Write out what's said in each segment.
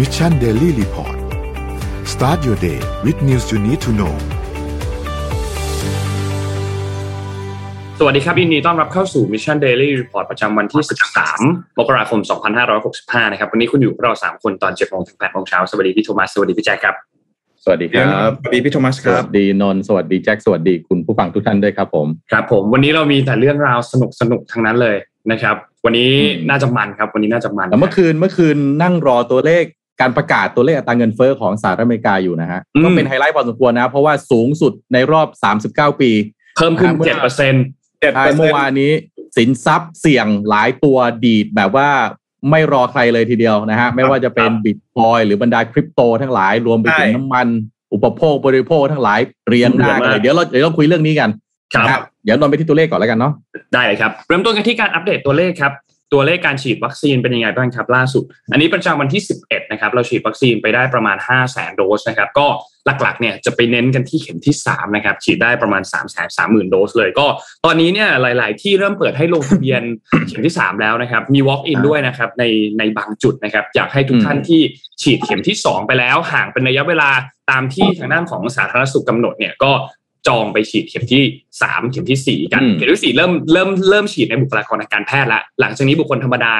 Mission Daily Report start your day with news you need to know สวัสดีครับยินดีต้อนรับเข้าสู่ Mission Daily Report ประจำวันที่ 13 มกราคม 2565 นะครับ วันนี้คุณอยู่กับเรา 3 คนตอน7โมงถึง8โมงเช้า สวัสดีพี่โทมัส สวัสดีพี่แจ็คครับ สวัสดีครับ สวัสดีพี่โทมัสครับ สวัสดีนนท์ สวัสดีแจ็ค สวัสดีคุณผู้ฟังทุกท่านด้วยครับผม ครับผม วันนี้เรามีแต่เรื่องราวสนุกสนุกๆทั้งนั้นเลยนะครับ วันนี้อืมน่าจะมันครับ วันนี้น่าจะมันแต่เมื่อคืนเมื่อคืนนั่งรอตัวเลข การประกาศตัวเลขอัตราเงินเฟ้อของสหรัฐอเมริกาอยู่นะฮะก็เป็นไฮไลท์พอสมควรนะ เพราะว่าสูงสุดในรอบ 39 ปี เพิ่มขึ้นเมื่อ7เปอร์เซ็นต์เจ็ดใช่เปอร์เมื่เซ็อนต์วานนี้สินทรัพย์เสี่ยงหลายตัวดีดแบบว่าไม่รอใครเลยทีเดียวนะฮะ ไม่ว่าจะเป็นบิตคอยน์หรือบรรดาคริปโตทั้งหลายรวมไปถึงน้ำมัน อุปโภคบริโภคทั้งหลายเรียงหน้ากันเลยเดี๋ยวเราเดี๋ยวเราคุยเรื่องนี้กันครับนะเดี๋ยวนนท์ไปที่ตัวเลขก่อนแล้วกันเนาะได้เลยครับ เริ่มต้นกันที่การอัปเดตตัวเลขครับ ตัวเลขการฉีดวัคซีนเป็นยังไงบ้างครับล่าสุด อันนี้ประจำวันที่ 11 นะครับ เราฉีดวัคซีนไปได้ประมาณ5 0 0 0 0 0โดสนะครับ ก็หลักๆเนี่ยจะไปเน้นกันที่เข็มที่ 3 นะครับ ฉีดได้ประมาณ 3 3 0 0 0 0 โดสเลย ก็ตอนนี้เนี่ยหลาย ๆ ที่เริ่มเปิดให้ลงทะเบียนเข็มที่ 3 แล้วนะครับ มี walk in อ่าด้วยนะครับในในบางจุดนะครับ อยากให้ทุกอืมท่านที่ฉีดเข็มที่ 2 ไปแล้วห่างเป็นระยะเวลาตามที่ทางด้านของสาธารณสุขกำหนดเนี่ยก็ จองไปฉีดเข็มที่3เข็มทีสี่4กันอืมเข็มที่สี่เริ่มเริ่มเริ่มฉีดในบุคลากรทางการแพทย์แล้วหลังจากนี้บุคคลธรรมดา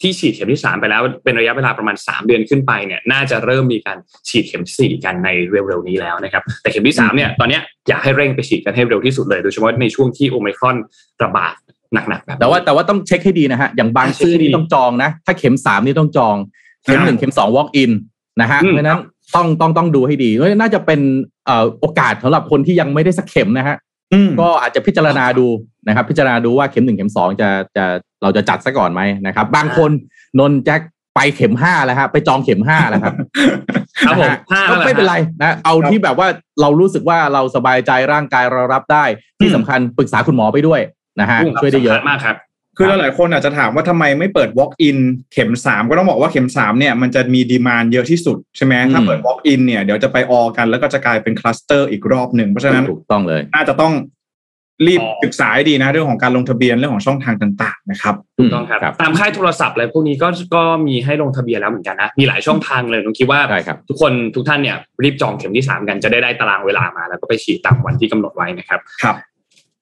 ที่ฉีดเข็มที่สามไปแล้วเป็นระยะเวลาประมาณ3เดือนขึ้นไปเนี่ยน่าจะเริ่มมีการฉีดเข็มที่สี่กันในเร็วๆนี้แล้วนะครับแต่เข็มที่สามเนี่ยตอนเนี้ยอยากให้เร่งไปฉีดกันให้เร็วที่สุดเลยโดยเฉพาะในช่วงที่โอไมครอนระบาดหนักๆแบบนี้แต่ว่าแต่ว่าต้องเช็คให้ดีนะฮะอย่างบางเช็คซื่อให้ดีนี่ต้องจองนะ ถ้าเข็มสามนี่ต้องจอง เข็มหนึ่งเข็มสอง walk in นะฮะอืมเพราะฉะนั้นต้องต้องต้องดูให้ดีเพราะฉะนั้นน่าจะเป็นเอ่อ โอกาสสำหรับคนที่ยังไม่ได้สักเข็มนะฮะอืมก็อาจจะพิจารณาดูนะครับ พิจารณาดูว่าเข็มหนึ่งเข็มสองจะจะเราจะจัดซะก่อนไหมนะครับ บางคนนนท์แจ็คไปเข็มห้าแล้วฮะไปจองเข็มห้าแล้วครับครับผมนะฮะห้าก็แล้วไม่เป็นไรนะเอาครับที่แบบว่าเรารู้สึกว่าเราสบายใจร่างกายเรารับได้ที่สำคัญปรึกษาคุณหมอไปด้วยนะฮะอืมช่วยได้เยอะสำคัญมากครับ คือหลายๆคนอาจจะถามว่าทำไมไม่เปิด walk in เข็มสามก็ต้องบอกว่าเข็มสามเนี่ยมันจะมี demand เยอะที่สุดใช่ไหมอืมถ้าเปิด walk in เนี่ยเดี๋ยวจะไปออกันแล้วก็จะกลายเป็นคลัสเตอร์อีกรอบหนึ่งเพราะฉะนั้นถูกต้องเลย น่าจะต้องรีบอ๋อศึกษาให้ดีนะเรื่องของการลงทะเบียนเรื่องของช่องทางต่าง ๆ นะครับถูกต้องครับ ตามค่ายโทรศัพท์อะไรพวกนี้ก็ก็มีให้ลงทะเบียนแล้วเหมือนกันนะมีหลายช่องทางเลยผมคิดว่าใช่ครับทุกคนทุกท่านเนี่ยรีบจองเข็มที่3กันจะได้ได้ตารางเวลามา แล้วก็ไปฉีดตามวันที่กำหนดไว้นะครับครับ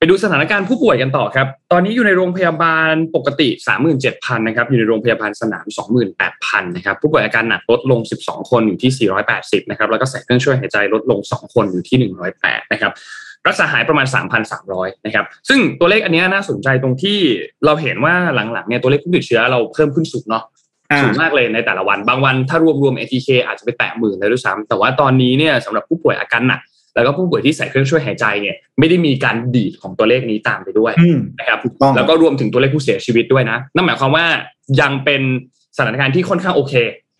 ไปดูสถานการณ์ผู้ป่วยกันต่อครับ ตอนนี้อยู่ในโรงพยาบาลปกติ 37,000นะครับ อยู่ในโรงพยาบาลสนาม 28,000นะครับ ผู้ป่วยอาการหนักลดลง 12 คนอยู่ที่ 480นะครับ แล้วก็ใส่เครื่องช่วยหายใจลดลง 2 คนอยู่ที่ 108นะครับ รักษาหายประมาณ 3,300นะครับ ซึ่งตัวเลขอันเนี้ยน่าสนใจตรงที่เราเห็นว่าหลังๆเนี่ยตัวเลขผู้ติดเชื้อเราเพิ่มขึ้นสูงเนาะอ่าสูงมากเลยในแต่ละวัน บางวันถ้ารวมรวม ATK อาจจะไปแตะหมื่นเลยด้วยซ้ำแต่ว่าตอนนี้เนี่ยสำหรับผู้ป่วยอาการหนัก แล้วก็ผู้ป่วยที่ใส่เครื่องช่วยหายใจเนี่ยไม่ได้มีการดีดของตัวเลขนี้ตามไปด้วยอืมนะครับถูกต้องแล้วก็รวมถึงตัวเลขผู้เสียชีวิตด้วยนะนั่นหมายความว่ายังเป็นสถานการณ์ที่ค่อนข้างโอเค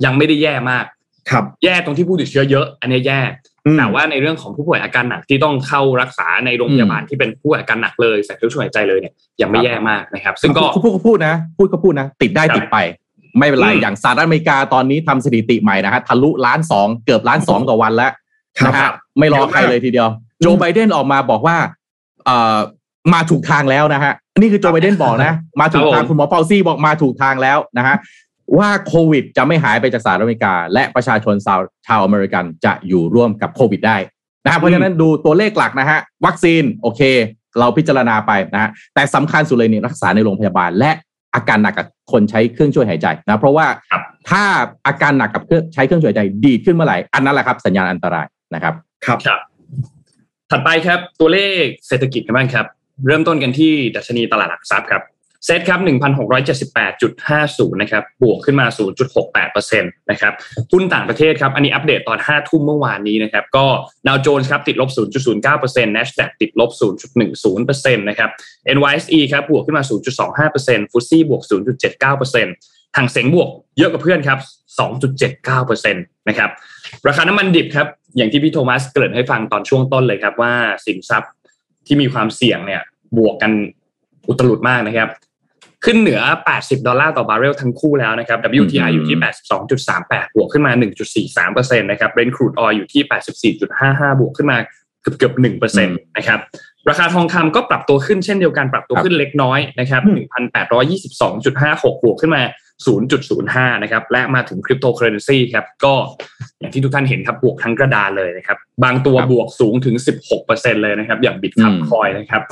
ยังไม่ได้แย่มากครับ แย่ตรงที่ผู้ติดเชื้อเยอะ อันนี้แย่อืมแต่ว่าในเรื่องของผู้ป่วยอาการหนักที่ต้องเข้ารักษาในโรงพยาบาลที่เป็นผู้ป่วยอาการหนักเลยใส่เครื่องช่วยหายใจเลยเนี่ยยังไม่แย่มากนะครับ ซึ่งก็พูดก็พูดนะ พูดก็พูดนะ ติดได้ครับติดไป ไม่เป็นไรอืมอย่างสหรัฐอเมริกาตอนนี้ทำสถิติใหม่นะฮะทะลุล้านสองเกือบล้านสองต่อวันแล้ว ครับนะฮะไม่รอใครเลยทีเดียว โจไบเดนออกมาบอกว่าเอ่อมาถูกทางแล้วนะฮะนี่คือโจไบเดนบอกนะ มาถูกทางคุณหมอเปาซี่บอกมาถูกทางแล้วนะฮะว่าโควิดจะไม่หายไปจากสหรัฐอเมริกา และประชาชนชาวชาวอเมริกันจะอยู่ร่วมกับโควิดได้นะฮะเพราะฉะนั้นดูตัวเลขหลักนะฮะวัคซีนโอเค เราพิจารณาไปนะฮะแต่สำคัญสุดเลยเนี่ยรักษาในโรงพยาบาล และอาการหนักกับคนใช้เครื่องช่วยหายใจนะเพราะว่าครับถ้าอาการหนักกับเครื่องใช้เครื่องช่วยหายใจดีดขึ้นเมื่อไหร่อันนั้นแหละครับสัญญาณอันตราย นะครับ ครับครับ ถัดไปครับตัวเลขเศรษฐกิจกันบ้างครับ เริ่มต้นกันที่ดัชนีตลาดหลักทรัพย์ครับเซ็ตครับ 1,678.50 นะครับ บวกขึ้นมา 0.68%นะครับหุ้นต่างประเทศครับ อันนี้อัปเดตตอน 5 ทุ่มเมื่อวานนี้นะครับ ก็ดาวโจนส์ครับ ติดลบ 0.09% NASDAQ ติดลบ 0.10%นะครับ NYSE ครับ บวกขึ้นมา 0.25%ฟุตซี่บวก 0.79%ห่างเสียงบวกเยอะกว่าเพื่อนครับ 2.79%นะครับ ราคาน้ำมันดิบครับ อย่างที่พี่โทมัสเกริ่นให้ฟังตอนช่วงต้นเลยครับ ว่าสินทรัพย์ที่มีความเสี่ยงเนี่ยบวกกันอุตลุดมากนะครับ ขึ้นเหนือ 80 ดอลลาร์ต่อบาร์เรลทั้งคู่แล้วนะครับ WTI อยู่ที่ 82.38 บวกขึ้นมา 1.43%นะครับ Brent crude oil อยู่ที่ 84.55 บวกขึ้นมาเกือบเกือบ1%นะครับราคาทองคำก็ปรับตัวขึ้นเช่นเดียวกันปรับตัวขึ้นเล็กน้อยนะครับ 1,822.56 บวกขึ้นมา 0.05 นะครับ และมาถึงคริปโตเคอเรนซีครับ ก็อย่างที่ทุกท่านเห็นครับ บวกทั้งกระดานเลยนะครับ บางตัวบวกสูงถึง 16%เลยนะครับ อย่างบิตคอยน์นะครับ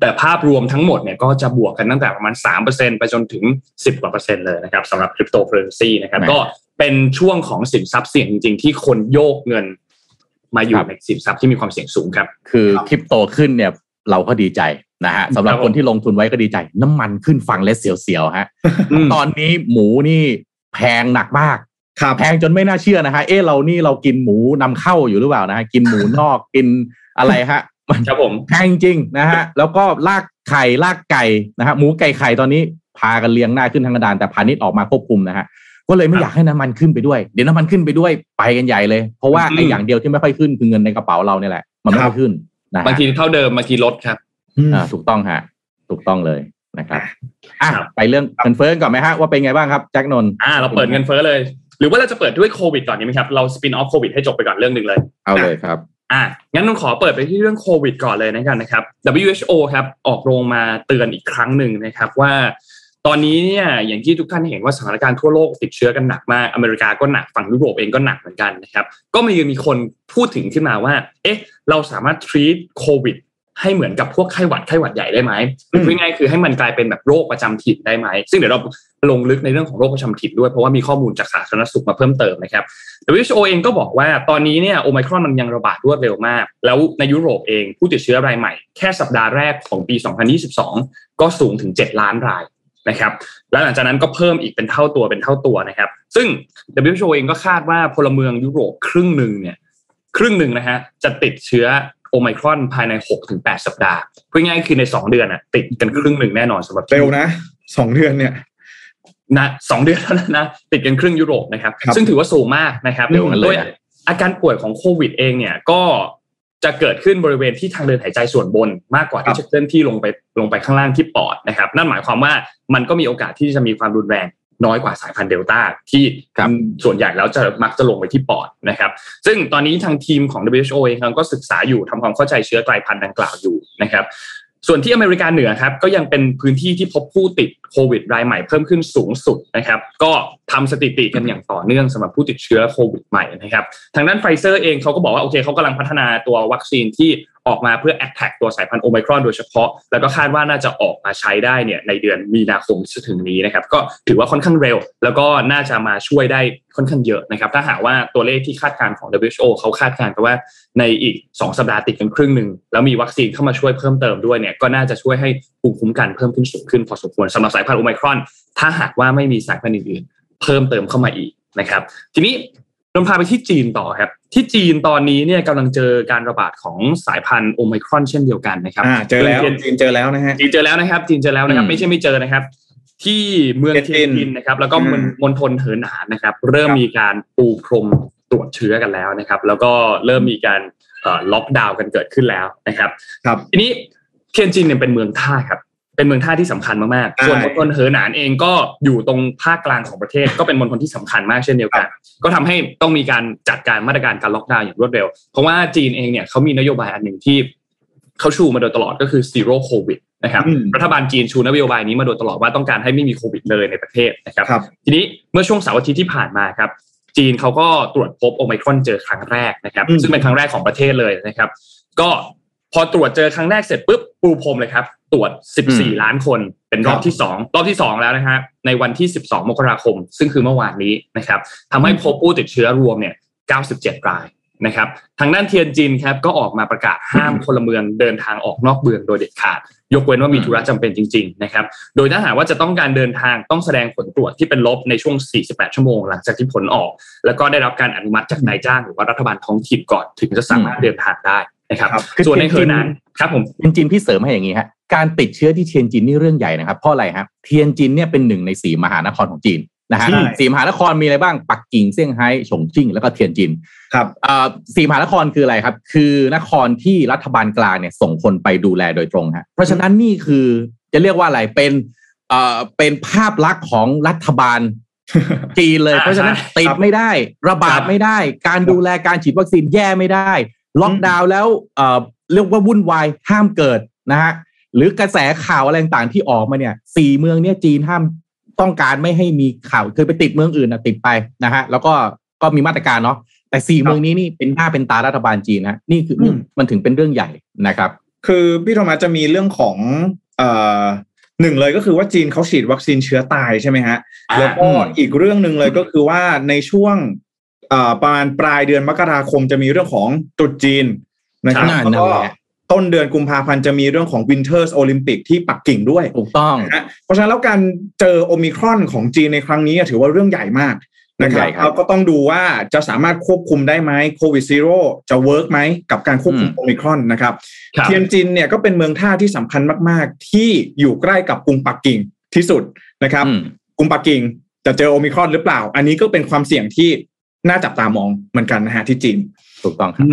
แต่ภาพรวมทั้งหมดเนี่ยก็จะบวกกันตั้งแต่ประมาณ 3%ไปจนถึง 10 กว่าเปอร์เซ็นต์เลยนะครับสำหรับคริปโตเคอเรนซีนะครับ ก็เป็นช่วงของสินทรัพย์เสี่ยงจริง ๆ ที่คนโยกเงินมาอยู่ในสินทรัพย์ที่มีความเสี่ยงสูงครับ คือคริปโตขึ้นเนี่ยเราก็ดีใจ นะฮะสำหรับคนที่ลงทุนไว้ก็ดีใจ น้ำมันขึ้นฟังและเสียวๆฮะตอนนี้หมูนี่แพงหนักมากแพงจนไม่น่าเชื่อนะฮะเออเรานี่เรากินหมูนำเข้าอยู่หรือเปล่านะฮะกินหมูนอกกินอะไรฮะครับผมแพงจริงนะฮะแล้วก็ลากไข่ลากไก่นะฮะหมูไก่ไข่ตอนนี้พากันเลี้ยงหน้าขึ้นทางกระดานแต่พาณิชย์ออกมาควบคุมนะฮะก็เลยไม่อยากให้น้ำมันขึ้นไปด้วย เดี๋ยวน้ำมันขึ้นไปด้วยไปกันใหญ่เลย เพราะว่าไอ้อย่างเดียวที่ไม่ค่อยขึ้นคือเงินในกระเป๋าเราเนี่ยแหละ มันไม่ขึ้นนะบางทีเท่าเดิมบางทีลดครับ อ่าถูกต้องฮะ ถูกต้องเลยนะครับอะไปเรื่องเงินเฟ้อก่อนไหมฮะว่าเป็นไงบ้างครับแจ็คนนอ่าเราเปิดเงินเฟ้อเลย หรือว่าเราจะเปิดด้วยโควิดก่อนดีไหมครับเราสปินออฟโควิดให้จบไปก่อนเรื่องหนึ่งเลย เอาเลยครับอะงั้นนนขอเปิดไปที่เรื่องโควิดก่อนเลยนะครับนะครับ WHO ครับออกโรงมาเตือนอีกครั้งหนึ่งนะครับว่า ตอนนี้เนี่ยอย่างที่ทุกท่านเห็นว่าสถานการณ์ทั่วโลกติดเชื้อกันหนักมากอเมริกาก็หนักฝั่งยุโรปเองก็หนักเหมือนกันนะครับ ก็มีมีคนพูดถึงขึ้นมาว่า เอ๊ะ เราสามารถ treat โควิด ให้เหมือนกับพวกไข้หวัดไข้หวัดใหญ่ได้ไหมคือง่ายคือให้มันกลายเป็นแบบโรคประจำถิ่นได้ไหม ซึ่งเดี๋ยวเราลงลึกในเรื่องของโรคประจำถิ่นด้วย เพราะว่ามีข้อมูลจากสาธารณสุขมาเพิ่มเติมนะครับ WHO เองก็บอกว่าตอนนี้เนี่ยโอไมครอนมันยังระบาดรวดเร็วมาก แล้วในยุโรปเองผู้ติดเชื้อรายใหม่ แค่สัปดาห์แรกของปี 2022 ก็สูงถึง 7 ล้านรายนะครับแล้วหลังจากนั้นก็เพิ่มอีกเป็นเท่าตัวเป็นเท่าตัวนะครับ ซึ่ง WHO เองก็คาดว่าพลเมืองยุโรปครึ่งหนึ่งเนี่ยครึ่งหนึ่งนะฮะจะติดเชื้อ โอไมครอนภายใน 6-8 สัปดาห์พูดง่ายคือใน 2 เดือนอะติดกันครึ่งหนึ่งแน่นอนสำหรับเร็วนะสองเดือนเนี่ยนะสองเดือนเท่านั้นนะติดกันครึ่งยุโรปนะครับซึ่งถือว่าสูงมากนะครับโดยอาการป่วยของโควิดเองเนี่ยก็จะเกิดขึ้นบริเวณที่ทางเดินหายใจส่วนบนมากกว่าที่จะเคลื่อนที่ลงไปลงไปข้างล่างที่ปอดนะครับ นั่นหมายความว่ามันก็มีโอกาสที่จะมีความรุนแรง น้อยกว่าสายพันธุ์เดลต้าที่ส่วนใหญ่แล้วจะมักจะลงไปที่ปอดนะครับ ซึ่งตอนนี้ทางทีมของ WHO เองก็ศึกษาอยู่ทำความเข้าใจเชื้อกลายพันธุ์ดังกล่าวอยู่นะครับ ส่วนที่อเมริกาเหนือครับก็ยังเป็นพื้นที่ที่พบผู้ติดโควิดรายใหม่เพิ่มขึ้นสูงสุดนะครับ ก็ทำสถิติกันอย่างต่อเนื่องสำหรับผู้ติดเชื้อโควิดใหม่นะครับ ทางด้านไฟเซอร์เองเขาก็บอกว่าโอเคเขากำลังพัฒนาตัววัคซีนที่ออกมาเพื่อ attack ตัวสายพันธุ์โอไมครอนโดยเฉพาะ แล้วก็คาดว่าน่าจะออกมาใช้ได้เนี่ยในเดือนมีนาคมที่จะถึงนี้นะครับ ก็ถือว่าค่อนข้างเร็ว แล้วก็น่าจะมาช่วยได้ ค่อนข้างเยอะนะครับ ถ้าหากว่าตัวเลขที่คาดการณ์ของ WHO เขาคาดการณ์กันว่าในอีก 2 สัปดาห์ติดกันครึ่งหนึ่งแล้วมีวัคซีนเข้ามาช่วยเพิ่มเติมด้วยเนี่ยก็น่าจะช่วยให้ภูมิคุ้มกันเพิ่มขึ้นสูงขึ้นพอสมควรสำหรับสายพันธุ์โอไมครอน ถ้าหากว่าไม่มีสายพันธุ์อื่นๆ เพิ่มเติมเข้ามาอีกนะครับ ทีนี้นำพาไปที่จีนต่อครับ ที่จีนตอนนี้เนี่ยกำลังเจอการระบาดของสายพันธุ์โอไมครอนเช่นเดียวกันนะครับเจอแล้วจีนเจอแล้วนะฮะจีนเจอแล้วนะครับจีนเจอแล้วนะครับ ไม่ใช่ไม่เจอนะครับ ที่เมืองเทียนจินนะครับ แล้วก็มณฑลเหอหนานนะครับ เริ่มมีการปูพรมตรวจเชื้อกันแล้วนะครับ แล้วก็เริ่มมีการล็อกดาวน์กันเกิดขึ้นแล้วนะครับ ครับทีนี้เทียนจินเนี่ยเป็นเมืองท่าครับ เป็นเมืองท่าที่สำคัญมากๆ ส่วนมณฑลเหอหนานเองก็อยู่ตรงภาคกลางของประเทศ ก็เป็นมณฑลที่สำคัญมากเช่นเดียวกัน ก็ทำให้ต้องมีการจัดการมาตรการการล็อกดาวน์อย่างรวดเร็ว เพราะว่าจีนเองเนี่ยเขามีนโยบายอันหนึ่งที่เขาชูมาโดยตลอดก็คือ zero covid นะครับรัฐบาลจีนชูนโยบายนี้มาโดยตลอดว่าต้องการให้ไม่มีโควิดเลยในประเทศนะครับทีนี้เมื่อช่วงเสาร์อาทิตย์ที่ผ่านมาครับจีนเขาก็ตรวจพบโอไมครอนเจอครั้งแรกนะครับซึ่งเป็นครั้งแรกของประเทศเลยนะครับ ก็พอตรวจเจอครั้งแรกเสร็จปุ๊บปูพรมเลยครับ ตรวจ 14 ล้านคนเป็นรอบที่ 2 รอบที่ 2 แล้วนะฮะในวันที่ 12 มกราคม ซึ่งคือเมื่อวานนี้นะครับทำให้พบผู้ติดเชื้อรวมเนี่ย 97 ราย นะครับทางด้านเทียนจินครับก็ออกมาประกาศห้ามพลเมืองเดินทางออกนอกเมืองโดยเด็ดขาด ยกเว้นว่ามีธุระจำเป็นจริงๆนะครับโดยถ้าหากว่าจะต้องการเดินทางต้องแสดงผลตรวจที่เป็นลบในช่วง 48 ชั่วโมงหลังจากที่ผลออก แล้วก็ได้รับการอนุมัติจากนายจ้างหรือว่ารัฐบาลท้องถิ่นก่อนถึงจะสามารถเดินทางได้นะครับส่วนในเหอหนานครับผมเทียนจินพี่เสริมให้อย่างนี้ฮะการติดเชื้อที่เทียนจินนี่เรื่องใหญ่นะครับเพราะอะไรครับเทียนจินเนี่ยเป็นหนึ่งในสี่มหานครของจีน นะฮะสี่มหานครมีอะไรบ้างปักกิ่งเซี่ยงไฮ้ฉงชิ่งแล้วก็เทียนจิน ครับสี่มหานครคืออะไรครับ คือนครที่รัฐบาลกลางเนี่ยส่งคนไปดูแลโดยตรงฮะเพราะฉะนั้นนี่คือจะเรียกว่าอะไรเป็นเอ่อเป็นภาพลักษณ์ของรัฐบาลจีนเลย เพราะฉะนั้นติดไม่ได้ ระบาดไม่ได้ การดูแลการฉีดวัคซีนแย่ไม่ได้ ล็อกดาวน์แล้วเอ่อเรียกว่าวุ่นวายห้ามเกิดนะฮะหรือกระแสข่าวอะไรต่างๆที่ออกมาเนี่ยสี่เมืองเนี่ยจีนห้าม ต้องการไม่ให้มีข่าวเคยไปติดเมืองอื่นนะติดไปนะฮะแล้วก็ก็มีมาตรการเนาะแต่สี่เมืองนี้นี่เป็นหน้าเป็นตารัฐบาลจีนนะนี่คือมันถึงเป็นเรื่องใหญ่นะครับ คือพี่โทมัสจะมีเรื่องของเอ่อหนึ่งเลยก็คือว่าจีนเขาฉีดวัคซีนเชื้อตายใช่ไหมฮะแล้วก็อีกเรื่องหนึ่งเลยก็คือว่าในช่วงประมาณปลายเดือนมกราคมจะมีเรื่องของตรุษจีนนะครับแล้วก็ ต้นเดือนกุมภาพันธ์จะมีเรื่องของ Winter Olympic ที่ปักกิ่งด้วยถูกต้องนะเพราะฉะนั้นแล้วการเจอโอมิครอนของจีนในครั้งนี้ถือว่าเรื่องใหญ่มากนะครับเราก็ต้องดูว่าจะสามารถควบคุมได้ไหมโควิด zero จะ work ไหมกับการควบคุมโอมิครอนนะครับเทียนจินเนี่ยก็เป็นเมืองท่าที่สำคัญมาก ๆ ที่อยู่ใกล้กับกรุงปักกิ่งที่สุดนะครับกรุงปักกิ่งจะเจอโอมิครอนหรือเปล่า อันนี้ก็เป็นความเสี่ยงที่น่าจับตามองเหมือนกันนะฮะที่จีนถูกต้องครับ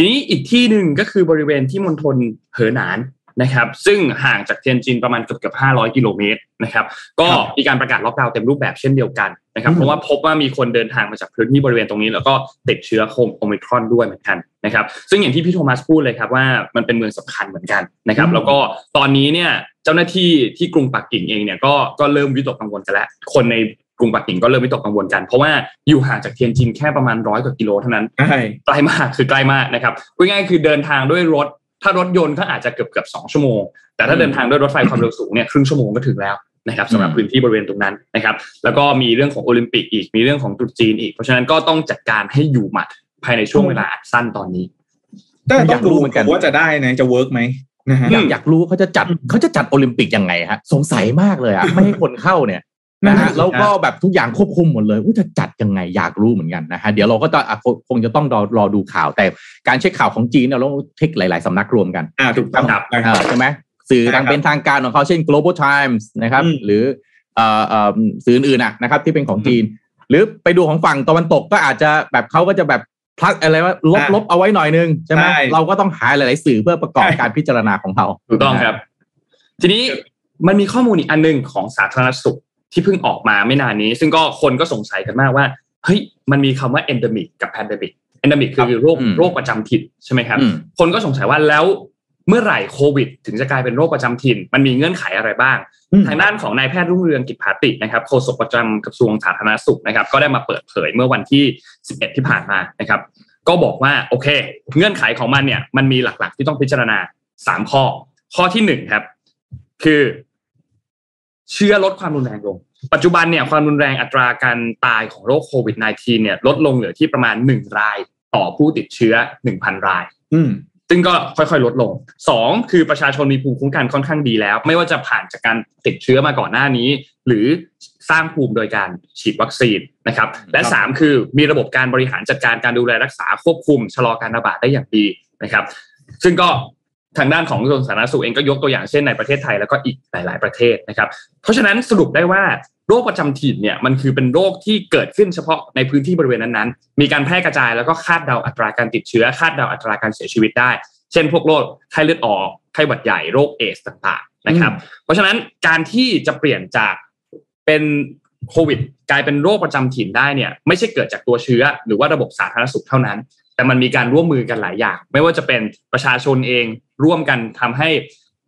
ทีนี้อีกที่หนึ่งก็คือบริเวณที่มณฑลเหอหนานนะครับ ซึ่งห่างจากเทียนจินประมาณเกือบเกือบห้าร้อยกิโลเมตรนะครับ ก็มีการประกาศล็อกดาวน์เต็มรูปแบบเช่นเดียวกันนะครับ เพราะว่าพบว่ามีคนเดินทางมาจากพื้นที่บริเวณตรงนี้ แล้วก็ติดเชื้อโคมิครอนด้วยเหมือนกันนะครับ ซึ่งอย่างที่พี่โทมัสพูดเลยครับว่ามันเป็นเมืองสำคัญเหมือนกันนะครับ แล้วก็ตอนนี้เนี่ยเจ้าหน้าที่ที่กรุงปักกิ่งเองเนี่ยก็ก็เริ่มวิตกกังวลกันแล้ว คนใน กรุงปักกิ่งก็เริ่มวิตกกังวลกัน เพราะว่าอยู่ห่างจากเทียนจินแค่ประมาณร้อยกว่ากิโลเท่านั้นใกล้มากคือใกล้มากนะครับง่ายๆคือเดินทางด้วยรถ ถ้ารถยนต์ก็อาจจะเกือบเกือบสองชั่วโมง แต่ถ้าเดินทางด้วยรถไฟความเร็วสูงเนี่ยครึ่งชั่วโมงก็ถึงแล้วนะครับสำหรับพื้นที่บริเวณตรงนั้นนะครับ แล้วก็มีเรื่องของโอลิมปิกอีกมีเรื่องของตรุษจีนอีก เพราะฉะนั้นก็ต้องจัดการให้อยู่หมัดภายในช่วงเวลาสั้นตอนนี้แต่ต้องดูเหมือนกันว่าจะได้นะจะ work ไหมนะฮะอยากรู้เขาจะจัดเขาจะจัดโอลิมปิกยังไงฮะสงสัยมากเลยอะไม่ให้คนเข้าเนี่ย นะฮะแล้วก็แบบทุกอย่างควบคุมหมดเลยจะจัดยังไงอยากรู้เหมือนกันนะฮะเดี๋ยวเราก็จะคงจะต้องรอรอดูข่าว แต่การเช็คข่าวของจีนเราต้องเช็คหลาย ๆสำนักรวมกันอ่าถูกต้องครับใช่ไหมสื่อทางเป็นทางการของเขาเช่น global times นะครับ หรือเอ่อสื่ออื่นๆนะครับ ที่เป็นของจีน หรือไปดูของฝั่งตะวันตกก็อาจจะแบบเขาก็จะแบบพลัดอะไรว่าลบลบเอาไว้หน่อยนึงใช่ไหมเราก็ต้องหาหลาย ๆ สื่อเพื่อประกอบการพิจารณาของเขาถูกต้องครับ ทีนี้มันมีข้อมูลอีกอันหนึ่งของสาธารณสุข ที่เพิ่งออกมาไม่นานนี้ ซึ่งก็คนก็สงสัยกันมากว่าเฮ้ยมันมีคำว่า endemic กับ pandemic endemic คือโรคโรคประจำถิ่นใช่ไหมครับ คนก็สงสัยว่าแล้วเมื่อไหร่โควิด ถึงจะกลายเป็นโรคประจำถิ่น มันมีเงื่อนไขอะไรบ้าง ทางด้านของนายแพทย์รุ่งเรืองกิจภาตินะครับโฆษกประจำกระทรวงสาธารณสุขนะครับ ก็ได้มาเปิดเผยเมื่อวันที่ 11 ที่ผ่านมานะครับ ก็บอกว่าโอเค เงื่อนไขของมันเนี่ยมันมีหลักๆ ที่ต้องพิจารณา 3 ข้อ ข้อที่1ครับคือ เชื้อลดความรุนแรงลง ปัจจุบันเนี่ยความรุนแรงอัตราการตายของโรคโควิด -19 เนี่ยลดลงเหลือที่ประมาณหนึ่งรายต่อผู้ติดเชื้อหนึ่งพันราย อืซึ่งก็ค่อยๆ ลดลงสองคือประชาชนมีภูมิคุ้มกันค่อนข้างดีแล้ว ไม่ว่าจะผ่านจากการติดเชื้อมาก่อนหน้านี้ หรือสร้างภูมิโดยการฉีดวัคซีนนะครับ และสามคือมีระบบการบริหารจัดการการดูแลรักษาควบคุมชะลอการระบาดได้อย่างดีนะครับ ซึ่งก็ ทางด้านของกระทรวงสาธารณสุขเองก็ยกตัวอย่างเช่นในประเทศไทยแล้วก็อีกหลาย ๆประเทศนะครับ เพราะฉะนั้นสรุปได้ว่าโรคประจำถิ่นเนี่ยมันคือเป็นโรคที่เกิดขึ้นเฉพาะในพื้นที่บริเวณนั้นๆ มีการแพร่กระจายแล้วก็คาดเดาอัตราการติดเชื้อ คาดเดาอัตราการเสียชีวิตได้ เช่น พวกโรคไข้เลือดออกไข้หวัดใหญ่โรคเอสต่างๆนะครับ เพราะฉะนั้นการที่จะเปลี่ยนจากเป็นโควิด กลายเป็นโรคประจำถิ่นได้เนี่ยไม่ใช่เกิดจากตัวเชื้อ หรือว่าระบบสาธารณสุขเท่านั้น แต่มันมีการร่วมมือกันหลายอย่าง ไม่ว่าจะเป็นประชาชนเอง ร่วมกันทำให้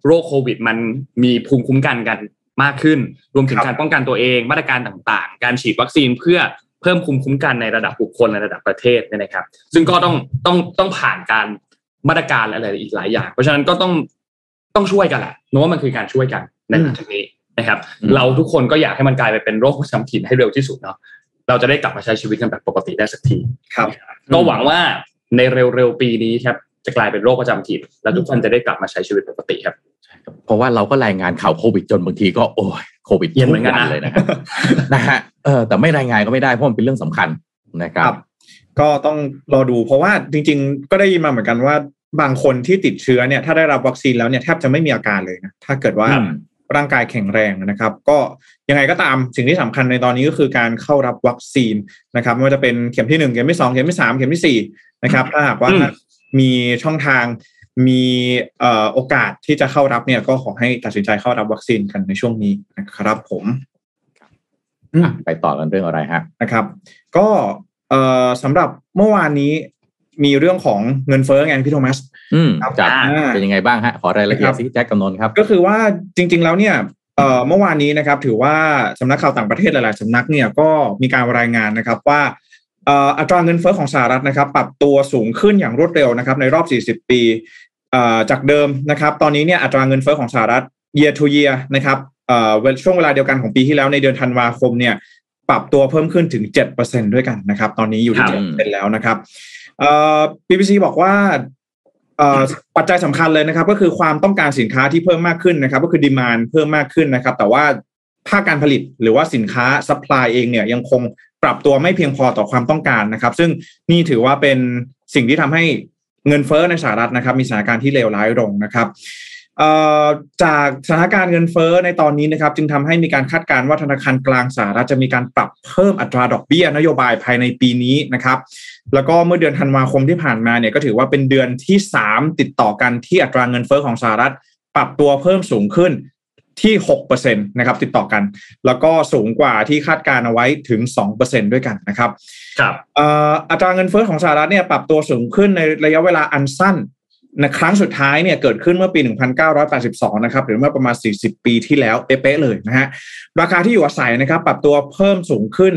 โรคโควิด มันมีภูมิคุ้มกันกันมากขึ้น รวมถึงการป้องกันตัวเองมาตรการต่างๆ การฉีดวัคซีนเพื่อเพิ่มภูมิคุ้มกันในระดับบุคคลในระดับประเทศนี่นะครับ ซึ่งก็ต้องต้องต้องผ่านการมาตรการอะไรอีกหลายอย่าง เพราะฉะนั้นก็ต้องต้องช่วยกันแหละนึกว่ามันคือการช่วยกันในหลังจากนี้นะครับ เราทุกคนก็อยากให้มันกลายไปเป็นโรคประจำถิ่นให้เร็วที่สุดเนาะเราจะได้กลับมาใช้ชีวิตกันแบบปกติได้สักทีครับ ก็หวังว่าในเร็วๆปีนี้ครับ จะกลายเป็นโรคประจำถิ่นและทุกคนจะได้กลับมาใช้ชีวิตปกติครับเพราะว่าเราก็รายงานข่าวโควิดจนบางทีก็โอ้ยโควิดเย็นเหมือนกันเลยนะครับนะฮะเออแต่ไม่รายงานก็ไม่ได้เพราะมันเป็นเรื่องสำคัญนะครับก็ต้องรอดูเพราะว่าจริง ๆ ก็ได้ยินมาเหมือนกันว่าบางคนที่ติดเชื้อเนี่ยถ้าได้รับวัคซีนแล้วเนี่ยแทบจะไม่มีอาการเลยนะถ้าเกิดว่าร่างกายแข็งแรงนะครับ ก็ยังไงก็ตามสิ่งที่สำคัญในตอนนี้ก็คือการเข้ารับวัคซีนนะครับไม่ว่าจะเป็นเข็มที่หนึ่งเข็มที่สองเข็มที่สามเข็มที่สี่นะครับถ้าหากว่า มีช่องทางมีโอกาสที่จะเข้ารับเนี่ยก็ขอให้ตัดสินใจเข้ารับวัคซีนกันในช่วงนี้นะครับ ผมไปต่อกันเรื่องอะไรฮะนะครับ ก็สำหรับเมื่อวานนี้มีเรื่องของเงินเฟ้อไงพี่โทมัสอืมจัดเป็นยังไงบ้างฮะขอรายละเอียดสิแจ็คกำนนครับ ก็คือว่าจริง ๆ แล้วเนี่ยเอ่อเมื่อวานนี้นะครับ ถือว่าสำนักข่าวต่างประเทศหลาย ๆสำนักเนี่ยก็มีการรายงานนะครับว่าเอ่ออัตราเงินเฟ้อของสหรัฐนะครับ ปรับตัวสูงขึ้นอย่างรวดเร็วนะครับ ในรอบ 40 ปีเอ่อจากเดิมนะครับ ตอนนี้เนี่ยอัตราเงินเฟ้อของสหรัฐ year to year นะครับเอ่อช่วงเวลาเดียวกันของปีที่แล้วในเดือนธันวาคมเนี่ย ปรับตัวเพิ่มขึ้นถึง 7%ด้วยกันนะครับ ตอนนี้อยู่ที่ครับ7%แล้วนะครับเอ่อ BBC บอกว่าเอ่อปัจจัยสำคัญเลยนะครับ ก็คือความต้องการสินค้าที่เพิ่มมากขึ้นนะครับ ก็คือ demand เพิ่มมากขึ้นนะครับ แต่ว่า ภาคการผลิตหรือว่าสินค้า supply เองเนี่ยยังคงปรับตัวไม่เพียงพอต่อความต้องการนะครับ ซึ่งนี่ถือว่าเป็นสิ่งที่ทำให้เงินเฟ้อในสหรัฐนะครับ มีสถานการณ์ที่เลวร้ายลงนะครับจากสถานการณ์เงินเฟ้อในตอนนี้นะครับ จึงทำให้มีการคาดการณ์ว่าธนาคารกลางสหรัฐจะมีการปรับเพิ่มอัตราดอกเบี้ยนโยบายภายในปีนี้นะครับ แล้วก็เมื่อเดือนธันวาคมที่ผ่านมาเนี่ยก็ถือว่าเป็นเดือนที่ 3 ติดต่อกันที่อัตราเงินเฟ้อของสหรัฐ ปรับตัวเพิ่มสูงขึ้น ที่ 6%นะครับติดต่อกัน แล้วก็สูงกว่าที่คาดการณ์เอาไว้ถึง 2%ด้วยกันนะครับครับเอ่ออัตราเงินเฟ้อของสหรัฐเนี่ยปรับตัวสูงขึ้นในระยะเวลาอันสั้นนะครั้งสุดท้ายเนี่ยเกิดขึ้นเมื่อปี 1982 นะครับหรือเมื่อประมาณ 40 ปีที่แล้วเป๊ะๆเลยนะฮะราคาที่อยู่อาศัยนะครับ ปรับตัวเพิ่มสูงขึ้น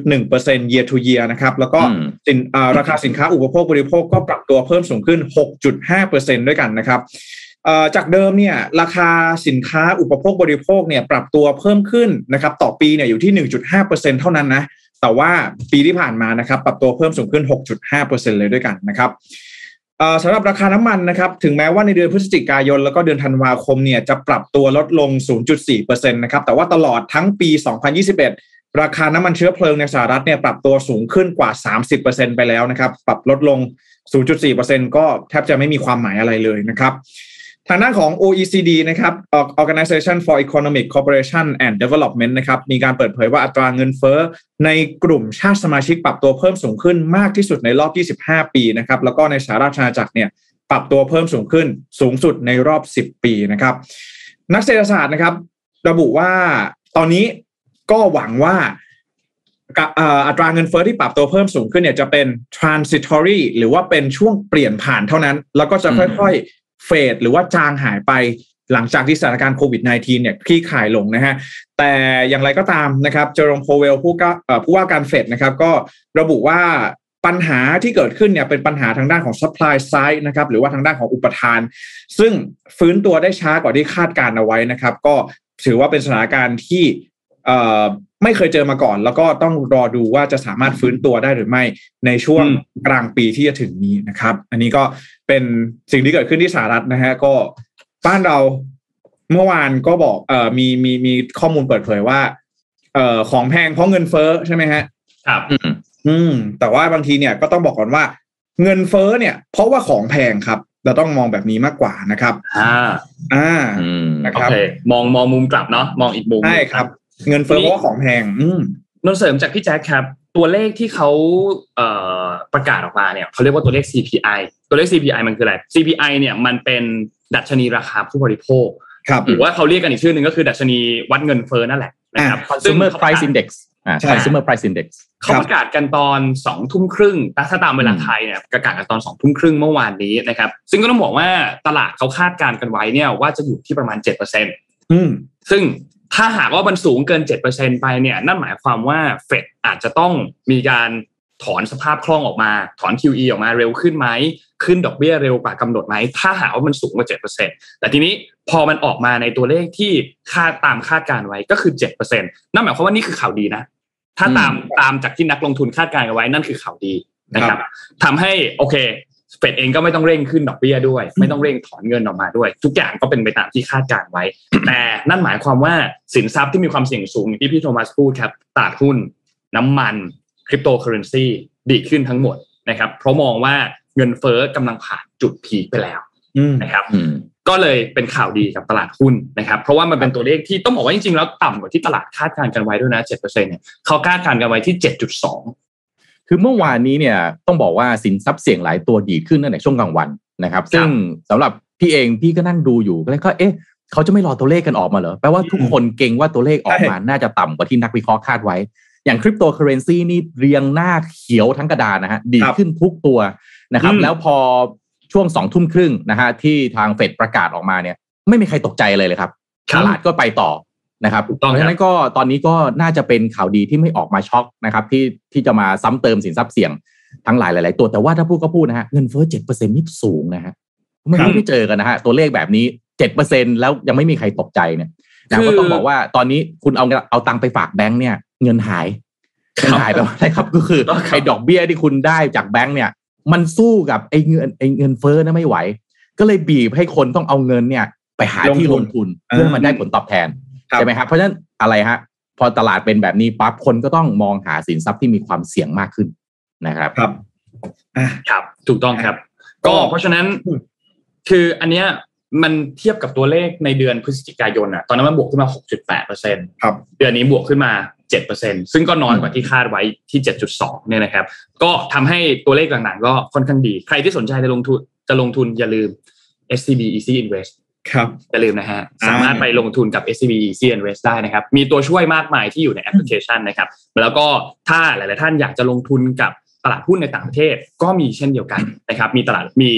4.1% year to year นะครับแล้วก็อืมสินอ่าราคาสินค้าอุปโภคบริโภคก็ปรับตัวเพิ่มสูงขึ้น 6.5%ด้วยกันนะครับเอ่อ จากเดิมเนี่ยราคาสินค้าอุปโภคบริโภคเนี่ยปรับตัวเพิ่มขึ้นนะครับต่อปีเนี่ยอยู่ที่ 1.5%เท่านั้นนะแต่ว่าปีที่ผ่านมานะครับปรับตัวเพิ่มสูงขึ้น 6.5%เลยด้วยกันนะครับสำหรับราคาน้ำมันนะครับถึงแม้ว่าในเดือนพฤศจิกายน แล้วก็เดือนธันวาคมเนี่ยจะปรับตัวลดลง 0.4%นะครับแต่ว่าตลอดทั้งปี 2021 ราคาน้ำมันเชื้อเพลิงในสหรัฐเนี่ยปรับตัวสูงขึ้นกว่า 30%ไปแล้วนะครับปรับลดลง 0.4%ก็แทบจะไม่มีความหมายอะไรเลยนะครับ ทางด้านของ OECD นะครับ Organization for Economic Cooperation and Development นะครับ มีการเปิดเผยว่าอัตราเงินเฟ้อในกลุ่มชาติสมาชิกปรับตัวเพิ่มสูงขึ้นมากที่สุดในรอบ 25 ปีนะครับ แล้วก็ในสหราชอาณาจักรเนี่ยปรับตัวเพิ่มสูงขึ้นสูงสุดในรอบ 10 ปีนะครับ นักเศรษฐศาสตร์นะครับ ระบุว่าตอนนี้ก็หวังว่าอัตราเงินเฟ้อที่ปรับตัวเพิ่มสูงขึ้นเนี่ยจะเป็น transitory หรือว่าเป็นช่วงเปลี่ยนผ่านเท่านั้น แล้วก็จะค่อย เฟดหรือว่าจางหายไปหลังจากที่สถานการณ์โควิด -19 เนี่ยคลี่คลายลงนะฮะ แต่อย่างไรก็ตามนะครับเจอร์มโพเวลผู้ก็ผู้ว่าการเฟดนะครับก็ระบุว่าปัญหาที่เกิดขึ้นเนี่ยเป็นปัญหาทางด้านของ supply side นะครับหรือว่าทางด้านของอุปทาน ซึ่งฟื้นตัวได้ช้ากว่าที่คาดการเอาไว้นะครับ ก็ถือว่าเป็นสถานการณ์ที่ ไม่เคยเจอมาก่อน แล้วก็ต้องรอดูว่าจะสามารถฟื้นตัวได้หรือไม่ในช่วงอืมกลางปีที่จะถึงนี้นะครับ อันนี้ก็เป็นสิ่งที่เกิดขึ้นที่สหรัฐนะฮะก็บ้านเราเมื่อวานก็บอกเอ่อมีมีมีข้อมูลเปิดเผยว่า เอ่อของแพงเพราะเงินเฟ้อใช่ไหมฮะครับอืมอืมแต่ว่าบางทีเนี่ยก็ต้องบอกก่อนว่า เงินเฟ้อเนี่ย เพราะว่าของแพงครับเราต้องมองแบบนี้มากกว่านะครับ อ่า อ่าอืมนะโอครับเคมองมองมุมกลับเนาะ มองอีกมุมใช่ครับ เงินเฟ้อเพราะว่าของแพงอืมนนท์เสริมจากพี่แจ๊คครับ ตัวเลขที่เขาเอ่อประกาศออกมาเนี่ยเขาเรียกว่าตัวเลข CPI ตัวเลข CPI มันคืออะไร CPI เนี่ยมันเป็นดัชนีราคาผู้บริโภคครับหรือว่าเขาเรียกกันอีกชื่อหนึ่งก็คือดัชนีวัดเงินเฟ้อนั่นแหละนะครับ consumer price index อ่าใช่ consumer price index เขาประกาศกันตอนสองทุ่มครึ่งถ้าตามเวลาไทยเนี่ยประกาศกันตอนสองทุ่มครึ่งเมื่อวานนี้นะครับ ซึ่งก็ต้องบอกว่าตลาดเขาคาดการณ์กันไว้เนี่ยว่าจะอยู่ที่ประมาณ7%อืมซึ่ง ถ้าหากว่ามันสูงเกิน 7%ไปเนี่ยนั่นหมายความว่าเฟดอาจจะต้องมีการถอนสภาพคล่องออกมา ถอน QE ออกมาเร็วขึ้นไหม ขึ้นดอกเบี้ยเร็วกว่ากำหนดไหม ถ้าหากว่ามันสูงกว่า 7%แต่ทีนี้พอมันออกมาในตัวเลขที่คาดตามคาดการไว้ก็คือ 7%นั่นหมายความว่านี่คือข่าวดีนะ ถ้าตามตามจากที่นักลงทุนคาดการณ์เอาไว้นั่นคือข่าวดีนะครับทำให้โอเค เฟดเองก็ไม่ต้องเร่งขึ้นดอกเบี้ยด้วย ไม่ต้องเร่งถอนเงินออกมาด้วย ทุกอย่างก็เป็นไปตามที่คาดการณ์ไว้ แต่นั่นหมายความว่าสินทรัพย์ที่มีความเสี่ยงสูงอย่างที่พี่โทมัสพูดครับตลาดหุ้น น้ำมันคริปโตเคอเรนซีดีขึ้นทั้งหมดนะครับ เพราะมองว่าเงินเฟ้อกำลังผ่านจุด peak ไปแล้วอืมนะครับอืมก็เลยเป็นข่าวดีกับตลาดหุ้นนะครับ เพราะว่ามันเป็นตัวเลขที่ต้องบอกว่าจริงๆแล้วต่ำกว่าที่ตลาดคาดการณ์กันไว้ด้วยนะ7%เนี่ยเขาคาดการณ์กันไว้ที่ 7.2 คือเมื่อวานนี้เนี่ยต้องบอกว่าสินทรัพย์เสี่ยงหลายตัวดีขึ้นตั้งแต่ช่วงกลางวันนะครับ ซึ่งสำหรับพี่เองพี่ก็นั่งดูอยู่ก็เลยก็เอ๊ะเขาจะไม่รอตัวเลขกันออกมาเหรอแปลว่าทุกคนเก่งว่าตัวเลขออกมาน่าจะต่ำกว่าที่นักวิเคราะห์คาดไว้ อย่างคริปโตเคอเรนซีนี่เรียงหน้าเขียวทั้งกระดานนะฮะดีขึ้นทุกตัวนะครับอืมแล้วพอช่วงสองทุ่มครึ่งนะฮะที่ทางเฟดประกาศออกมาเนี่ย ไม่มีใครตกใจเลยเลยครับตลาดก็ไปต่อ นะครับถูกต้องเพราะฉะนั้นก็ตอนนี้ก็น่าจะเป็นข่าวดีที่ไม่ออกมาช็อกนะครับที่ที่จะมาซ้ำเติมสินทรัพย์เสี่ยงทั้งหลายหลาย ๆ ตัวแต่ว่าถ้าพูดก็พูดนะฮะเงินเฟ้อเจ็ดเปอร์เซ็นนี่สูงนะฮะไม่ได้เจอกันนะฮะตัวเลขแบบนี้เจ็ดเปอร์เซ็นแล้วยังไม่มีใครตกใจเนี่ยนะก็ต้องบอกว่าตอนนี้คุณเอาเอาตังค์ไปฝากแบงค์เนี่ย เงินหายเงินหายไปว่าอะไรครับก็คือไอ้ดอกเบี้ยที่คุณได้จากแบงค์เนี่ย มันสู้กับไอ้เงินไอ้เงินเฟ้อนะไม่ไหว ก็เลยบีบให้คนต้องเอาเงินเนี่ย ไปหาที่ลงทุนเพื่อมันได้ผลตอบแทน ใช่ไหมครับเพราะฉะนั้นอะไรฮะพอตลาดเป็นแบบนี้ปั๊บคนก็ต้องมองหาสินทรัพย์ที่มีความเสี่ยงมากขึ้นนะครับครับอะครับ ถูกต้องครับ ก็เพราะฉะนั้นคืออันเนี้ยมันเทียบกับตัวเลขในเดือนพฤศจิกายนอะตอนนั้นมันบวกขึ้นมา 6.8เปอร์เซ็นต์ครับเดือนนี้บวกขึ้นมา7%ซึ่งก็น้อยกว่าที่คาดไว้ที่ 7.2 เนี่ยนะครับ ก็ทำให้ตัวเลขต่างๆ ก็ค่อนข้างดี ใครที่สนใจจะลงทุนจะลงทุนอย่าลืม SCB Easy Invest ครับอย่าลืมนะฮะอ่าสามารถไปลงทุนกับ SCB Easy Invest ได้นะครับ มีตัวช่วยมากมายที่อยู่ในแอปพลิเคชันนะครับ แล้วก็ถ้าหลาย ๆ ท่านอยากจะลงทุนกับตลาดหุ้นในต่างประเทศ ก็มีเช่นเดียวกันนะครับ มีตลาดมี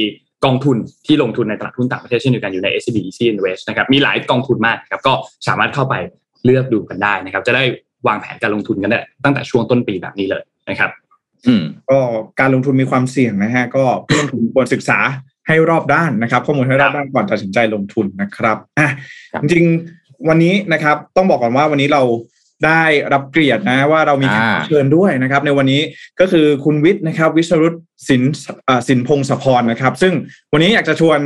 กองทุนที่ลงทุนในตลาดหุ้นต่างประเทศเช่นเดียวกันอยู่ใน SCB Easy Invest นะครับ มีหลายกองทุนมากครับ ก็สามารถเข้าไปเลือกดูกันได้นะครับ จะได้วางแผนการลงทุนกันได้ตั้งแต่ช่วงต้นปีแบบนี้เลยนะครับอืมก็การลงทุนมีความเสี่ยงนะฮะ ก็ผู้ลงทุนควรศึกษา ให้รอบด้านนะครับ ข้อมูลให้รอบด้านก่อนตัดสินใจลงทุนนะครับอะครับจริงๆวันนี้นะครับต้องบอกก่อนว่าวันนี้เราได้รับเกียรตินะว่าเรามีแขกรับเชิญด้วยนะครับ ในวันนี้ก็คือคุณวิทย์นะครับ วิศรุตสินอ่าสินพงศพรนะครับ ซึ่งวันนี้อยากจะชวน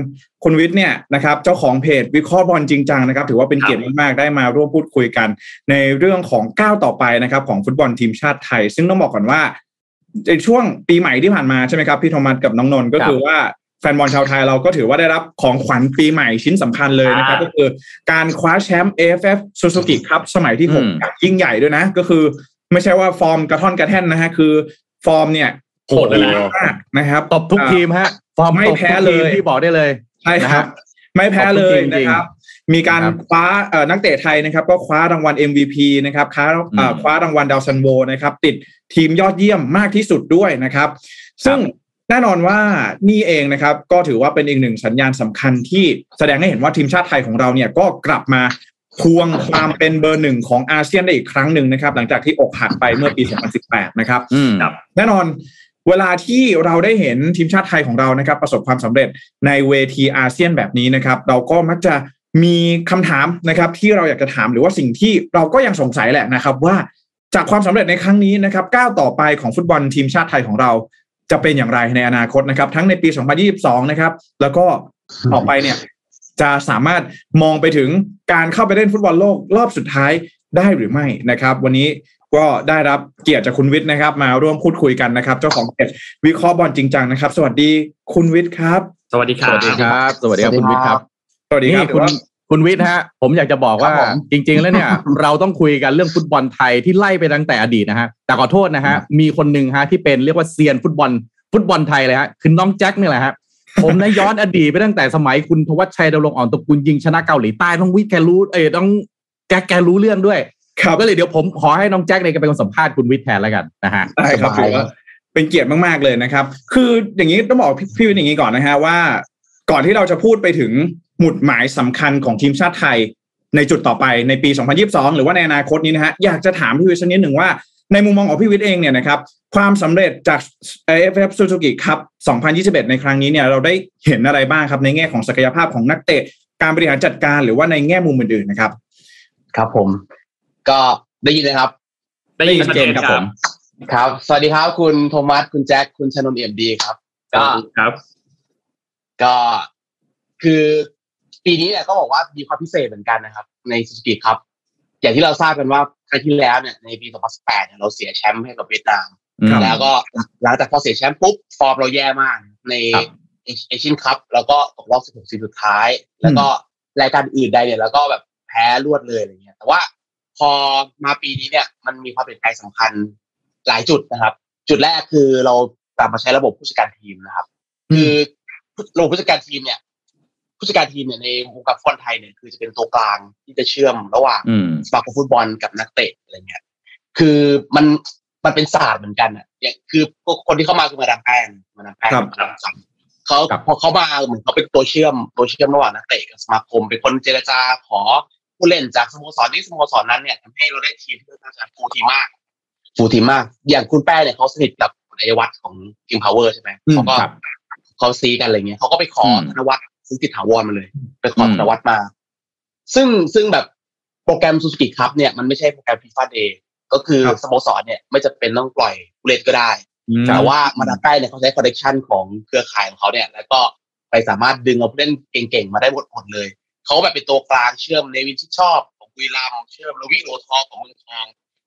คุณวิทย์เนี่ยนะครับ เจ้าของเพจวิเคราะห์บอลจริงจังนะครับ ถือว่าเป็นเกียรติมากๆได้มาร่วมพูดคุยกัน ในเรื่องของก้าวต่อไปนะครับ ของฟุตบอลทีมชาติไทย ซึ่งต้องบอกก่อนว่าในช่วงปีใหม่ที่ผ่านมาใช่ไหมครับพี่โทมัสกับน้องนนท์ก็คือว่า แฟนบอลชาวไทยเราก็ถือว่าได้รับของขวัญปีใหม่ชิ้นสำคัญเลยนะครับอ่าก็คือการคว้าแชมป์ AFF Suzuki ครับสมัยที่หกอืมอย่างยิ่งใหญ่ด้วยนะ ก็คือไม่ใช่ว่าฟอร์มกระท่อนกระแท่นนะฮะคือฟอร์มเนี่ยโหดเลยนะมากนะครับตบทุกทีมฮะ ฟอร์มไม่ตบแพ้ทุกทีมเลยที่บอกได้เลยใช่ครับนะฮะไม่แพ้เลยขอบคุณจริงๆนะครับมีการครับคว้าเอ่อนักเตะไทยนะครับ ก็คว้ารางวัล MVP นะครับคว้าเอ่ออืมคว้ารางวัลดาวซันโวนะครับ ติดทีมยอดเยี่ยมมากที่สุดด้วยนะครับ ซึ่ง แน่นอนว่านี่เองนะครับก็ถือว่าเป็นอีกหนึ่งสัญญาณสำคัญที่แสดงให้เห็นว่าทีมชาติไทยของเราเนี่ยก็กลับมาทวงความเป็นเบอร์หนึ่งของอาเซียนได้อีกครั้งหนึ่งนะครับ หลังจากที่อกหักไปเมื่อปี 2018 นะครับอืมครับแน่นอนเวลาที่เราได้เห็นทีมชาติไทยของเรานะครับ ประสบความสำเร็จในเวทีอาเซียนแบบนี้นะครับ เราก็มักจะมีคำถามนะครับ ที่เราอยากจะถามหรือว่าสิ่งที่เราก็ยังสงสัยแหละนะครับ ว่าจากความสำเร็จในครั้งนี้นะครับก้าวต่อไปของฟุตบอลทีมชาติไทยของเรา จะเป็นอย่างไรในอนาคตนะครับ ทั้งในปี 2022 นะครับ แล้วก็ต่อไปเนี่ย จะสามารถมองไปถึงการเข้าไปเล่นฟุตบอลโลกรอบสุดท้ายได้หรือไม่นะครับ วันนี้ก็ได้รับเกียรติจากคุณวิทย์นะครับ มาร่วมพูดคุยกันนะครับ เจ้าของเพจวิเคราะห์บอลจริงจังนะครับ สวัสดีคุณวิทย์ครับ สวัสดีคสรับวัสดีครับ สวัสดีครับคุณวิทย์ครับ สวัสดีคนี่รับคุณถือว่า คุณวิทย์ฮะ ผมอยากจะบอกว่าครับผมจริง ๆ แล้วเนี่ย เราต้องคุยกันเรื่องฟุตบอลไทยที่ไล่ไปตั้งแต่อดีตนะฮะ แต่ขอโทษนะฮะ มีคนหนึ่งฮะที่เป็นเรียกว่าเซียนฟุตบอลฟุตบอลไทยเลยฮะ คือน้องแจ็คนี่แหละฮะ ผมนะย้อนอดีตไปตั้งแต่สมัยคุณธวัชชัยดำรงอ่อนตระกูลยิงชนะเกาหลีใต้ต้องวิทย์แกรู้เอ้ยต้องแจ็คแกรู้เรื่องด้วยครับก็เลยเดี๋ยวผมขอให้น้องแจ็คเนี่ยเป็นคนสัมภาษณ์คุณวิทย์แทนแล้วกันนะฮะได้ครับสถืบายอว่าเป็นเกียรติมากๆเลยนะครับ คืออย่างนี้ต้องบอกพี่พี่วิทย์อย่างนี้ก่อนนะฮะว่า ก่อนที่เราจะพูดไปถึง หมุดหมายสำคัญของทีมชาติไทย ในจุดต่อไปในปี 2022 หรือว่าในอนาคตนี้นะฮะอยากจะถามพี่วิทย์สักนิดหนึ่งว่าในมุมมองของพี่วิทย์เองเนี่ยนะครับความสำเร็จจาก AFF Suzuki ครับ 2021 ในครั้งนี้เนี่ยเราได้เห็นอะไรบ้างครับในแง่ของศักยภาพของนักเตะการบริหารจัดการหรือว่าในแง่มุมอื่นๆนะครับ ครับผม ก็ได้ยินเลยครับ ได้ยินชัดเจนครับผมครับ สวัสดีครับคุณโทมัสคุณแจ็คคุณชนนท์เอ็มดีครับก็ครับ ก็คือ ปีนี้เนี่ยก็บอกว่ามีความพิเศษเหมือนกันนะครับ ในซูซูกิครับ อย่างที่เราทราบกันว่าครั้งที่แล้วเนี่ยในปี 2018เนี่ยเราเสียแชมป์ให้กับเวียดนามอืมแล้วก็หลังจากพอเสียแชมป์ปุ๊บฟอร์มเราแย่มากในครับเอเชียนคัพแล้วก็ตกรอบ 16 ทีมสุดท้าย แล้วก็รายการอื่นใดเนี่ยแล้วก็แบบแพ้รวดเลยอะไรเงี้ยแต่ว่าพอมาปีนี้เนี่ยมันมีความเปลี่ยนแปลงสำคัญหลายจุดนะครับ จุดแรกคือเรากลับมาใช้ระบบผู้จัดการทีมนะครับ คือระบบผู้จัดการทีมเนี่ย ผู้จัดการทีมเนี่ยในวงการฟุตบอลไทยเนี่ยคือจะเป็นตัวกลางที่จะเชื่อมระหว่างอืมสมาคมฟุตบอลกับนักเตะอะไรเงี้ยคือมันมันเป็นศาสตร์เหมือนกันอะอย่างคือพวกคนที่เข้ามาคือมาดามแป้งมาดามแป้งครับมาดามครับเขาครับพอเขามาเหมือนเขาเป็นตัวเชื่อมตัวเชื่อมระหว่างนักเตะกับสมาคม เป็นคนเจรจาขอผู้เล่นจากสโมสรนี้สโมสรนั้นเนี่ยทำให้เราได้ทีมที่ค่อนข้างจะ full team มาก full team มาก อย่างคุณแป้งเนี่ยเขาสนิทกับคุณอัยยวัฒน์ของคิงเพาเวอร์ใช่ไหมอืมเขาก็ครับเขาซี้กันอะไรเงี้ยเขาก็ไปขออุ้มธนวัฒน์ ซึ้งจิตถาวรมาเลยไปขออืมธนวัฒน์มา ซึ่งซึ่งแบบโปรแกรมซูซูกิคัพเนี่ยมันไม่ใช่โปรแกรมฟีฟ่า dayก็คือครับสโมสรเนี่ยไม่จำเป็นต้องปล่อยผู้เล่นก็ได้ แต่ว่ามาดามแป้งเนี่ยเขาใช้ connection ของเครือข่ายของเขาเนี่ย แล้วก็ไปสามารถดึงเอาผู้เล่นเก่งๆ มาได้หมดหมดเลย เขาแบบเป็นตัวกลางเชื่อมเนวินชิดชอบของบุรีรัมย์เชื่อมระวิโหลทองของเมืองทอง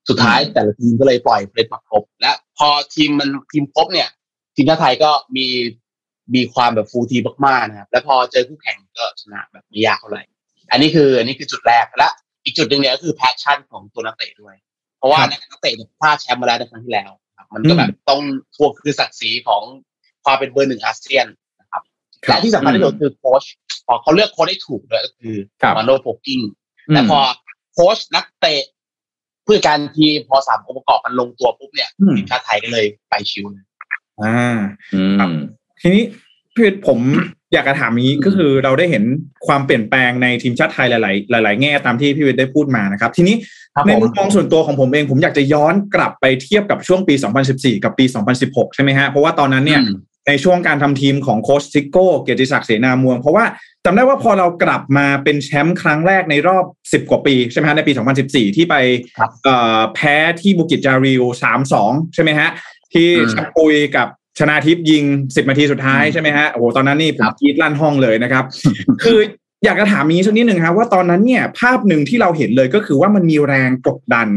สุดท้ายแต่ละทีมก็เลยปล่อยผู้เล่นมาครบ และพอทีมมันทีมครบเนี่ย ทีมชาติไทยก็มี มีความแบบ full team มากๆนะครับ แล้วพอเจอคู่แข่งก็ชนะแบบไม่ยากเท่าไหร่ อันนี้คืออันนี้คือจุดแรกและอีกจุดหนึ่งเนี่ยก็คือ passion ของตัวนักเตะด้วย เพราะว่าครับนักเตะเนี่ยพลาดแชมป์มาแล้วในครั้งที่แล้วครับมันก็แบบต้องทวงคืนศักดิ์ศรีของความเป็นเบอร์หนึ่งอาเซียนนะครับครับและที่สำคัญที่สุดคือโค้ชพอเขาเลือกโค้ชได้ถูกด้วยก็คือครับมาโน่โพลกิ้งแต่พอโค้ชนักเตะผู้จัดการทีมพอสามองค์ประกอบมันลงตัวปุ๊บเนี่ยอืมทีมชาติไทยก็เลยไป chill เลยอ่าอืมครับ ทีนี้พี่วิทย์ผมอยากจะถามนี้ก็คือเราได้เห็นความเปลี่ยนแปลงในทีมชาติไทยหลาย ๆ หลาย ๆ แง่ตามที่พี่วิทย์ได้พูดมานะครับ ทีนี้ครับในผมมุมมองส่วนตัวของผมเอง ผมอยากจะย้อนกลับไปเทียบกับช่วงปี 2014 กับปี 2016 ใช่ไหมฮะ เพราะว่าตอนนั้นเนี่ยอืมในช่วงการทำทีมของโค้ชซิโก้เกียรติศักดิ์เสนามวง เพราะว่าจำได้ว่าพอเรากลับมาเป็นแชมป์ครั้งแรกในรอบ 10 กว่าปีใช่ไหมฮะในปี 2014 ที่ไปครับเอ่อแพ้ที่บุกิจจาริว 3-2 ใช่ไหมฮะที่อืมชักปุยกับ ชนาทิพย์ยิง10นาทีสุดท้ายใช่ไหมฮะโอ้โหตอนนั้นนี่ผมครับกรีดลั่นห้องเลยนะครับ คืออยากจะถามนี้สักนิดหนึ่งครับว่าตอนนั้นเนี่ยภาพหนึ่งที่เราเห็นเลยก็คือว่ามันมีแรงกดดัน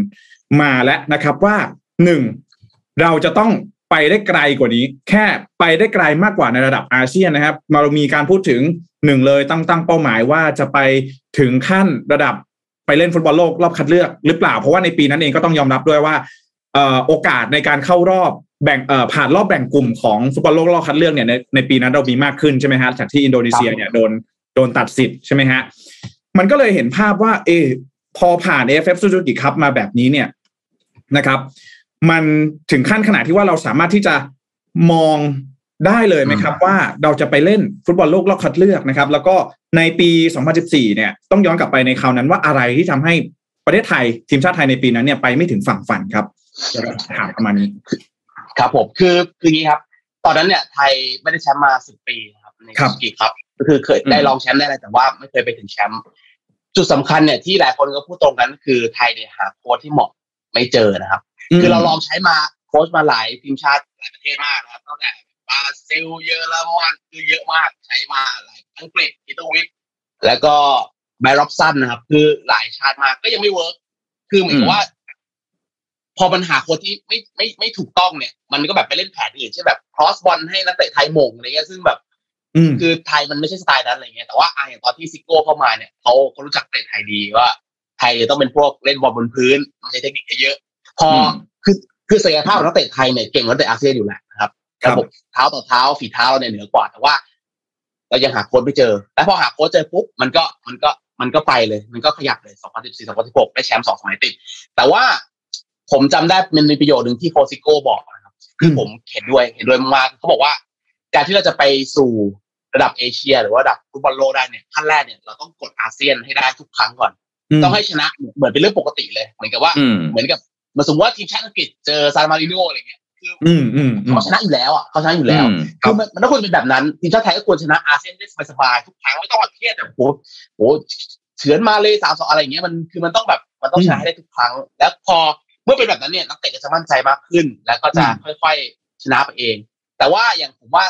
มาแล้วนะครับว่าหนึ่งเราจะต้องไปได้ไกลกว่านี้ แค่ไปได้ไกลมากกว่าในระดับอาเซียนนะครับ มาเรามีการพูดถึงหนึ่งเลยตั้งตั้งเป้าหมายว่าจะไปถึงขั้นระดับไปเล่นฟุตบอลโลกรอบคัดเลือกหรือเปล่า เพราะว่าในปีนั้นเองก็ต้องยอมรับด้วยว่าเอ่อโอกาสในการเข้ารอบ แบ่งเอ่อผ่านรอบแบ่งกลุ่มของฟุตบอลโลกรอบคัดเลือกเนี่ยในในปีนั้นเรามีมากขึ้นใช่ไหมฮะจากที่อินโดนีเซียเนี่ยโดนโดนตัดสิทธิ์ใช่ไหมฮะมันก็เลยเห็นภาพว่า เออพอผ่าน AFF Suzuki Cup มาแบบนี้เนี่ยนะครับ มันถึงขั้นขนาดที่ว่าเราสามารถที่จะมองได้เลยไหมครับ ว่าเราจะไปเล่นฟุตบอลโลกรอบคัดเลือกนะครับ แล้วก็ในปี 2014 เนี่ย ต้องย้อนกลับไปในคราวนั้นว่าอะไรที่ทำให้ประเทศไทยทีมชาติไทยในปีนั้นเนี่ยไปไม่ถึงฝั่งฝันครับจะถามประมาณนี้ ครับผมคือคืออย่างนี้ครับ ตอนนั้นเนี่ยไทยไม่ได้แชมป์มาสิบปีนะครับในครับสกีครับ ก็คือเคยได้ลองแชมป์ได้อะไรแต่ว่าไม่เคยไปถึงแชมป์จุดสำคัญเนี่ยที่หลายคนก็พูดตรงกันคือไทยเนี่ยหาโค้ชที่เหมาะไม่เจอนะครับ คือเราลองใช้มาโค้ชมาหลายทีมชาติหลายประเทศมากนะครับตั้งแต่บราซิลเยอรมันคือเยอะมากใช้มาหลายอังกฤษอิตาลีแล้วก็ไบรอบสันนะครับ คือหลายชาติมากก็ยังไม่ work คือเหมือนกับว่า พอปัญหาโค้ชที่ไม่ไม่ไม่ถูกต้องเนี่ย มันก็แบบไปเล่นแผนอื่นเช่นแบบ cross บอลให้นักเตะไทยโหม่งอะไรเงี้ยซึ่งแบบอืมคือไทยมันไม่ใช่สไตล์นั้นอะไรเงี้ยแต่ว่าอะอย่างตอนที่ซิโก้เข้ามาเนี่ยเขาเขารู้จักนักเตะไทยดีว่าไทยต้องเป็นพวกเล่นบอลบนพื้นใช้เทคนิคเยอะๆพออมคือคือศักยภาพของนักเตะไทยเนี่ยเก่งกว่านักเตะอาเซียนอยู่แหละนะครับครับระบบเท้าต่อเท้าฝีเท้าเราเนี่ยเหนือกว่าแต่ว่า เรายังหาโค้ชไม่เจอ แล้วพอหาโค้ชเจอปุ๊บมันก็มันก็มันก็ไปเลย มันก็ขยับเลย 2014 2016 ได้แชมป์สองสมัยติด แต่ว่า ผมจำได้มันมีประโยชน์หนึ่งที่โค้ชซิโก้บอกนะครับคือผมเห็นด้วยเห็นด้วยมากๆเขาบอกว่า การที่เราจะไปสู่ระดับเอเชีย หรือว่าระดับฟุตบอลโลกได้เนี่ยขั้นแรกเนี่ยเราต้องกดอาเซียนให้ได้ทุกครั้งก่อน ต้องให้ชนะเหมือนเป็นเรื่องปกติเลย เหมือนกับว่าอืมเหมือนกับเหมือนสมมติว่าทีมชาติอังกฤษเจอซานมาริโนอะไรเงี้ยคืออืมอืมอืมเขาชนะอยู่แล้วอะเขาชนะอยู่แล้วอืมคือมันมันต้องควรเป็นแบบนั้นทีมชาติไทยก็ควรชนะอาเซียนได้สบายๆทุกครั้งไม่ต้องมาเครียดแบบโหโหเฉือนมาเลยสามสองอะไรอย่างเงี้ยมันคือมันต้องแบบมันต้องชนะให้ได้ทุกครั้ง แล้วพอเมื่อเป็นแบบนั้นเนี่ยนักเตะก็จะมั่นใจมากขึ้น แล้วก็จะค่อยๆชนะไปเอง แต่ว่าอย่างผมว่า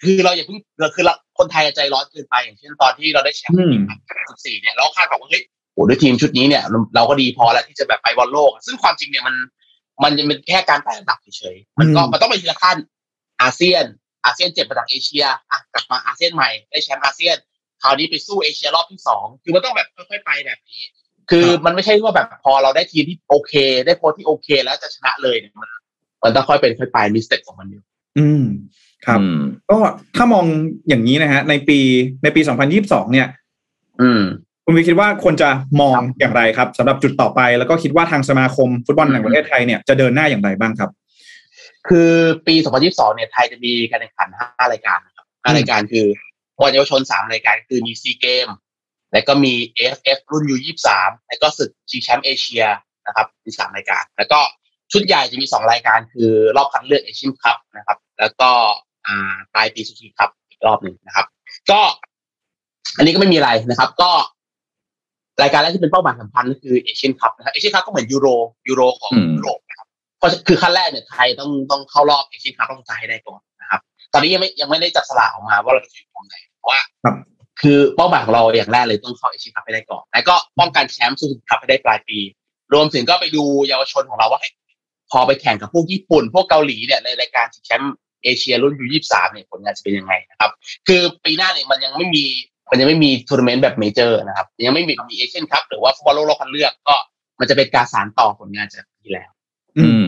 คือเราอย่าเพิ่งเราคือเราคนไทยใจร้อนเกินไปอย่างเช่นตอนที่เราได้แชมป์อืม14เนี่ยเราคาดหวังว่าเฮ้ยโอ้ด้วยทีมชุดนี้เนี่ยเราเราก็ดีพอแล้วที่จะแบบไปบอลโลก ซึ่งความจริงเนี่ยมัน มันยังเป็นแค่การไต่ระดับเฉยๆมันก็อืมมันต้องไปทีละขั้นอาเซียน อาเซียนเจ็บมาจากเอเชียอะกลับมาอาเซียนใหม่ได้แชมป์อาเซียนคราวนี้ไปสู้เอเชียรอบที่สองคือมันต้องแบบค่อยๆไปแบบนี้ คือมันไม่ใช่ว่าแบบพอเราได้ทีมที่โอเค ได้โค้ชที่โอเค แล้วจะชนะเลยเนี่ยมันมันต้องค่อยเป็นค่อยไปมี step ของมันอยู่อืม ครับอืมก็ถ้ามองอย่างนี้นะฮะ ในปีในปี 2022 เนี่ย อืม คุณวิคิดว่าควรจะมองอย่างไรครับสำหรับจุดต่อไป แล้วก็คิดว่าทางสมาคมฟุตบอลแห่งประเทศไทยเนี่ยจะเดินหน้าอย่างไรบ้างครับ คือปี 2022 เนี่ยไทยจะมีการแข่งขัน 5 รายการนะครับ5รายการคือบอลเยาวชน 3 รายการคือมีซีเกม แล้วก็มี AFF รุ่น U23 แล้วก็ศึกชิงแชมป์เอเชียนะครับมีสามรายการ แล้วก็ชุดใหญ่จะมีสองรายการคือรอบคัดเลือกเอเชียนคัพนะครับ แล้วก็อ่าปลายปีซูซูกิคัพอีกรอบหนึ่งนะครับ ก็ อันนี้ก็ไม่มีอะไรนะครับ ก็ รายการแรกที่เป็นเป้าหมายสำคัญก็คือเอเชียนคัพนะครับเอเชียนคัพก็เหมือนยูโรยูโรของอืมยุโรปนะครับเพราะคือขั้นแรกเนี่ยไทยต้องต้องเข้ารอบเอเชียนคัพต้องสุดท้ายให้ได้ก่อนนะครับ ตอนนี้ยังไม่ยังไม่ได้จับสลากออกมาว่าเราจะอยู่ตรงไหนเพราะว่า คือเป้าหมายของเราอย่างแรกเลยต้องเข้าเอเชียคัพให้ได้ก่อน แล้วก็ป้องกันแชมป์ซูซูกิคัพให้ได้ปลายปี รวมถึงก็ไปดูเยาวชนของเราว่าพอไปแข่งกับพวกญี่ปุ่น พวกเกาหลีเนี่ยในรายการชิงแชมป์เอเชียรุ่น U ยี่สามเนี่ยผลงานจะเป็นยังไงนะครับ คือปีหน้าเนี่ยมันยังไม่มีมันยังไม่มีทัวร์นาเมนต์แบบ major นะครับ ยังไม่มีมีเอเชียนคัพหรือว่าฟุตบอลโลกรอบคัดเลือกก็มันจะเป็นการสานต่อผลงานจากปีแล้ว อืม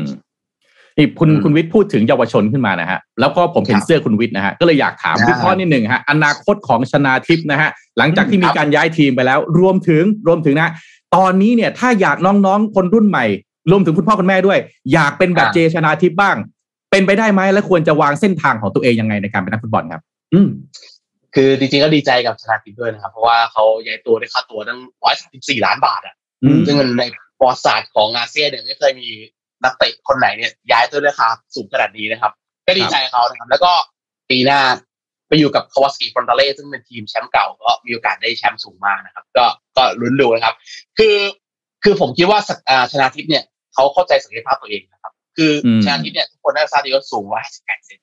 นี่คุณอืมคุณวิทย์พูดถึงเยาวชนขึ้นมานะฮะแล้วก็ผมเห็นครับเสื้อคุณวิทย์นะฮะก็เลยอยากถามอ่าวิเคราะห์นิดหนึ่งฮะอนาคตของชนาทิพย์นะฮะหลังจากที่อืมมีครับการย้ายทีมไปแล้ว รวมถึงรวมถึงนะ ตอนนี้เนี่ยถ้าอยากน้องๆคนรุ่นใหม่ รวมถึงคุณพ่อคุณแม่ด้วย อยากเป็นแบบอ่าเจชนาทิพย์บ้าง เป็นไปได้ไหมและควรจะวางเส้นทางของตัวเองยังไงในการเป็นนักฟุตบอลครับ อืมคือจริงๆก็ดีใจกับชนะทิพย์ด้วยนะครับ เพราะว่าเขาย้ายตัวได้ค่าตัวตั้งร้อยสามสิบสี่ล้านบาทอะอืมซึ่งมันในประวัติศาสตร์ของอาเซียนเนี่ยไม่เคยมี นักเตะคนไหนเนี่ยย้ายตัวราคาสูงขนาดนี้นะครับ ก็ดีใจกับเขานะครับแล้วก็ปีหน้าไปอยู่กับคาวาซากิฟรอนตาเล่ซึ่งเป็นทีมแชมป์เก่าก็มีโอกาสได้แชมป์สูงมากนะครับ ก็ก็ลุ้นดูนะครับ คือคือผมคิดว่าสักอ่าชนะทิพย์เนี่ยเขาเข้าใจศักยภาพตัวเองนะครับ คืออมชนะทิพย์เนี่ยทุกคนน่าจะทราบดีว่าสูงร้อยห้าสิบแปดเซน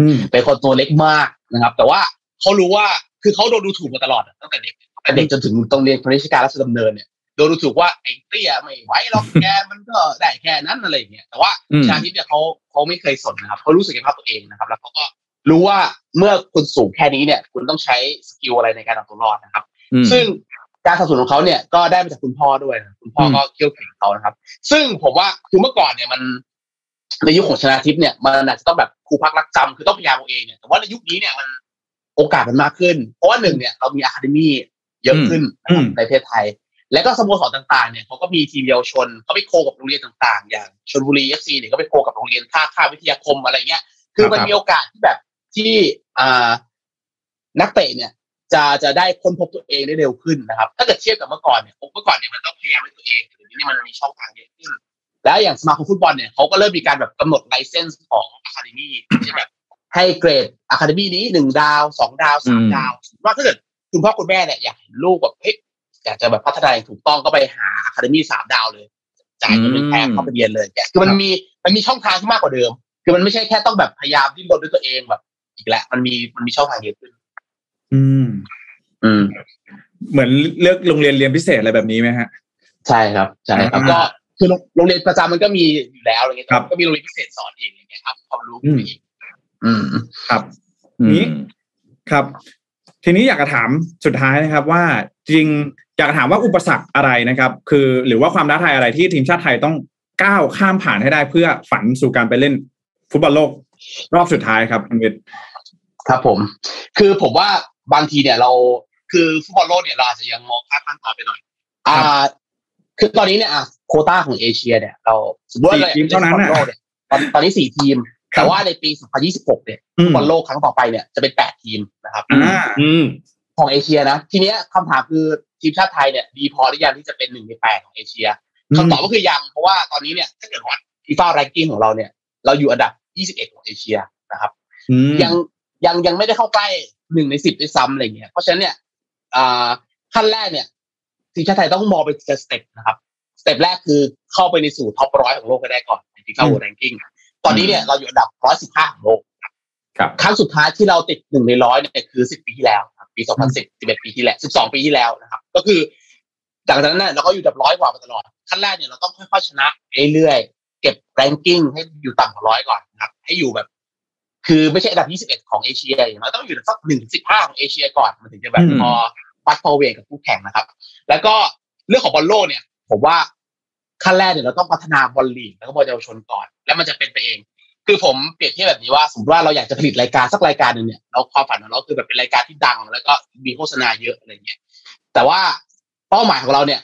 อืมเป็นคนตัวเล็กมากนะครับ แต่ว่าเขารู้ว่าคือเขาโดนดูถูกมาตลอดอะตั้งแต่เด็กตั้งแต่เด็กจนถึงตรงเรียนพณิชยการราชดำเนินเนี่ย โดนดูถูกว่าไอ้เตี้ยไม่ไหวหรอกแกมันก็ได้แค่นั้นอะไรอย่างเงี้ยแต่ว่าอืมชนาธิปเนี่ยเขาเขาไม่เคยสนนะครับเขารู้ศักยภาพตัวเองนะครับ แล้วเขาก็รู้ว่าเมื่อคุณสูงแค่นี้เนี่ย คุณต้องใช้ skill อะไรในการเอาตัวรอดนะครับอืมซึ่งการสนับสนุนของเขาเนี่ยก็ได้มาจากคุณพ่อด้วยนะคุณพ่อก็เคี่ยวเข็ญเขานะครับ ซึ่งผมว่าคือเมื่อก่อนเนี่ยมันในยุคของชนะทิพย์เนี่ยมันอาจจะต้องแบบครูพักรักจำคือต้องพยายามเอาเองเนี่ยแต่ว่าในยุคนี้เนี่ยมันโอกาสมันมากขึ้น เพราะว่าหนึ่งเนี่ยเรามี academy เยอะขึ้นนะครับอืมในประเทศไทย และก็สโมสรต่างๆเนี่ยเขาก็มีทีมเยาวชนเขาไป co กับโรงเรียนต่างๆ อย่างชลบุรีเอฟซีเนี่ยก็ไป co กับโรงเรียนท่าข้ามวิทยาคมอะไรเงี้ย คือมันครับมีโอกาสที่แบบที่อ่านักเตะเนี่ยจะจะได้ค้นพบตัวเองได้เร็วขึ้นนะครับ ถ้าเกิดเทียบกับเมื่อก่อนเนี่ยเมื่อก่อนเนี่ยมันต้องพยายามให้ตัวเองแต่เดี๋ยวนี้มันมีช่องทางเยอะขึ้นและอย่างสมาคมฟุตบอลเนี่ยเขาก็เริ่มมีการแบบกำหนด license ของ academy ที่แบบให้เกรด academy นี้หนึ่งดาวสองดาวสามอืมดาว ว่าถ้าเกิดคุณพ่อคุณแม่เนี่ยอยากเห็นลูกแบบเฮ้ย อยากจะแบบพัฒนาอย่างถูกต้องก็ไปหา academy สามดาวเลย จ่ายเงินเป็นแพงเข้าไปเรียนเลยเนี่ยคือมันมีมันมีช่องทางที่มากกว่าเดิม คือมันไม่ใช่แค่ต้องแบบพยายามดิ้นรนด้วยตัวเองแบบอีกแล้วมันมีมันมีช่องทางเยอะขึ้น อืม อืม เหมือนเลือกโรงเรียนเรียนพิเศษอะไรแบบนี้ไหมฮะ ใช่ครับ ใช่ครับอ่าก็คือโรงโรงเรียนประจำมันก็มีอยู่แล้วอะไรเงี้ยครับก็มีโรงเรียนพิเศษสอนอีกอย่างเงี้ยครับความรู้อืมอีกอืมครับอืมนี้ครับ ทีนี้อยากจะถามสุดท้ายนะครับว่าจริง อยากจะถามว่าอุปสรรคอะไรนะครับ คือหรือว่าความท้าทายอะไรที่ทีมชาติไทยต้องก้าวข้ามผ่านให้ได้เพื่อฝันสู่การไปเล่นฟุตบอลโลกรอบสุดท้ายครับคุณวิทย์ครับผม คือผมว่าบางทีเนี่ยเราคือฟุตบอลโลกเนี่ยเราอาจจะยังมองข้ามขั้นตอนไปหน่อย อ่า คือตอนนี้เนี่ยอะโควต้าของเอเชีย เนี่ย เราสมมติว่าสี่ทีมเท่านั้นฟุตบอลน่ะโลกเนี่ยตอนตอนนี้สี่ทีมครับแต่ว่าในปี 2026 เนี่ยอืฟุมตบอลโลกครั้งต่อไปเนี่ยจะเป็นแปดทีมนะครับอ่าอืมของเอเชียนะ ทีเนี้ยคำถามคือ ทีมชาติไทยเนี่ยดีพอหรือยังที่จะเป็นหนึ่งในแปดของเอเชียคำตอบก็คือยังเพราะว่าตอนนี้เนี่ยถ้าเกิดวัดฟีฟ่า ranking ของเราเนี่ย เราอยู่อันดับ 21 ของเอเชียนะครับอืมยังยังยังไม่ได้เข้าใกล้หนึ่งในสิบด้วยซ้ำอะไรเงี้ยเพราะฉะนั้นเนี่ยอ่าขั้นแรกเนี่ยทีมชาติไทยต้องมองไปทีละ step นะครับ step แรกคือเข้าไปในสู่ top ร้อยของโลกให้ได้ก่อนในฟีฟ่าอืม ranking ตอนนี้เนี่ยเราอยู่อันดับ115ของโลกครับครั้งสุดท้ายที่เราติดหนึ่งในร้อยเนี่ยคือ10ปีที่แล้วครับ ปี 2010 11 ปีที่แล้ว 12 ปีที่แล้วนะครับ ก็คือจากนั้นเนี่ยเราก็อยู่อันดับร้อยกว่ามาตลอด ขั้นแรกเนี่ยเราต้องค่อยๆชนะเรื่อยๆเก็บแรงกิ้งให้อยู่ต่ำกว่าร้อยก่อนนะครับ ให้อยู่แบบ คือไม่ใช่อันดับ 21 ของเอเชียอย่างน้อยต้องอยู่สักหนึ่งสิบห้าของเอเชียก่อนมันถึงจะแบบอืมพอฟัดพอเวกับคู่แข่งนะครับ แล้วก็เรื่องของบอลโลกเนี่ย ผมว่าขั้นแรกเนี่ยเราต้องพัฒนาบอลลีกแล้วก็บอลเยาวชนก่อน แล้วมันจะเป็นไปเอง คือผมเปรียบเทียบแบบนี้ว่าสมมติว่าเราอยากจะผลิตรายการสักรายการหนึ่งเนี่ยเราความฝันของเราคือแบบเป็นรายการที่ดัง แล้วก็มีโฆษณาเยอะอะไรเงี้ยแต่ว่าเป้าหมายของเราเนี่ย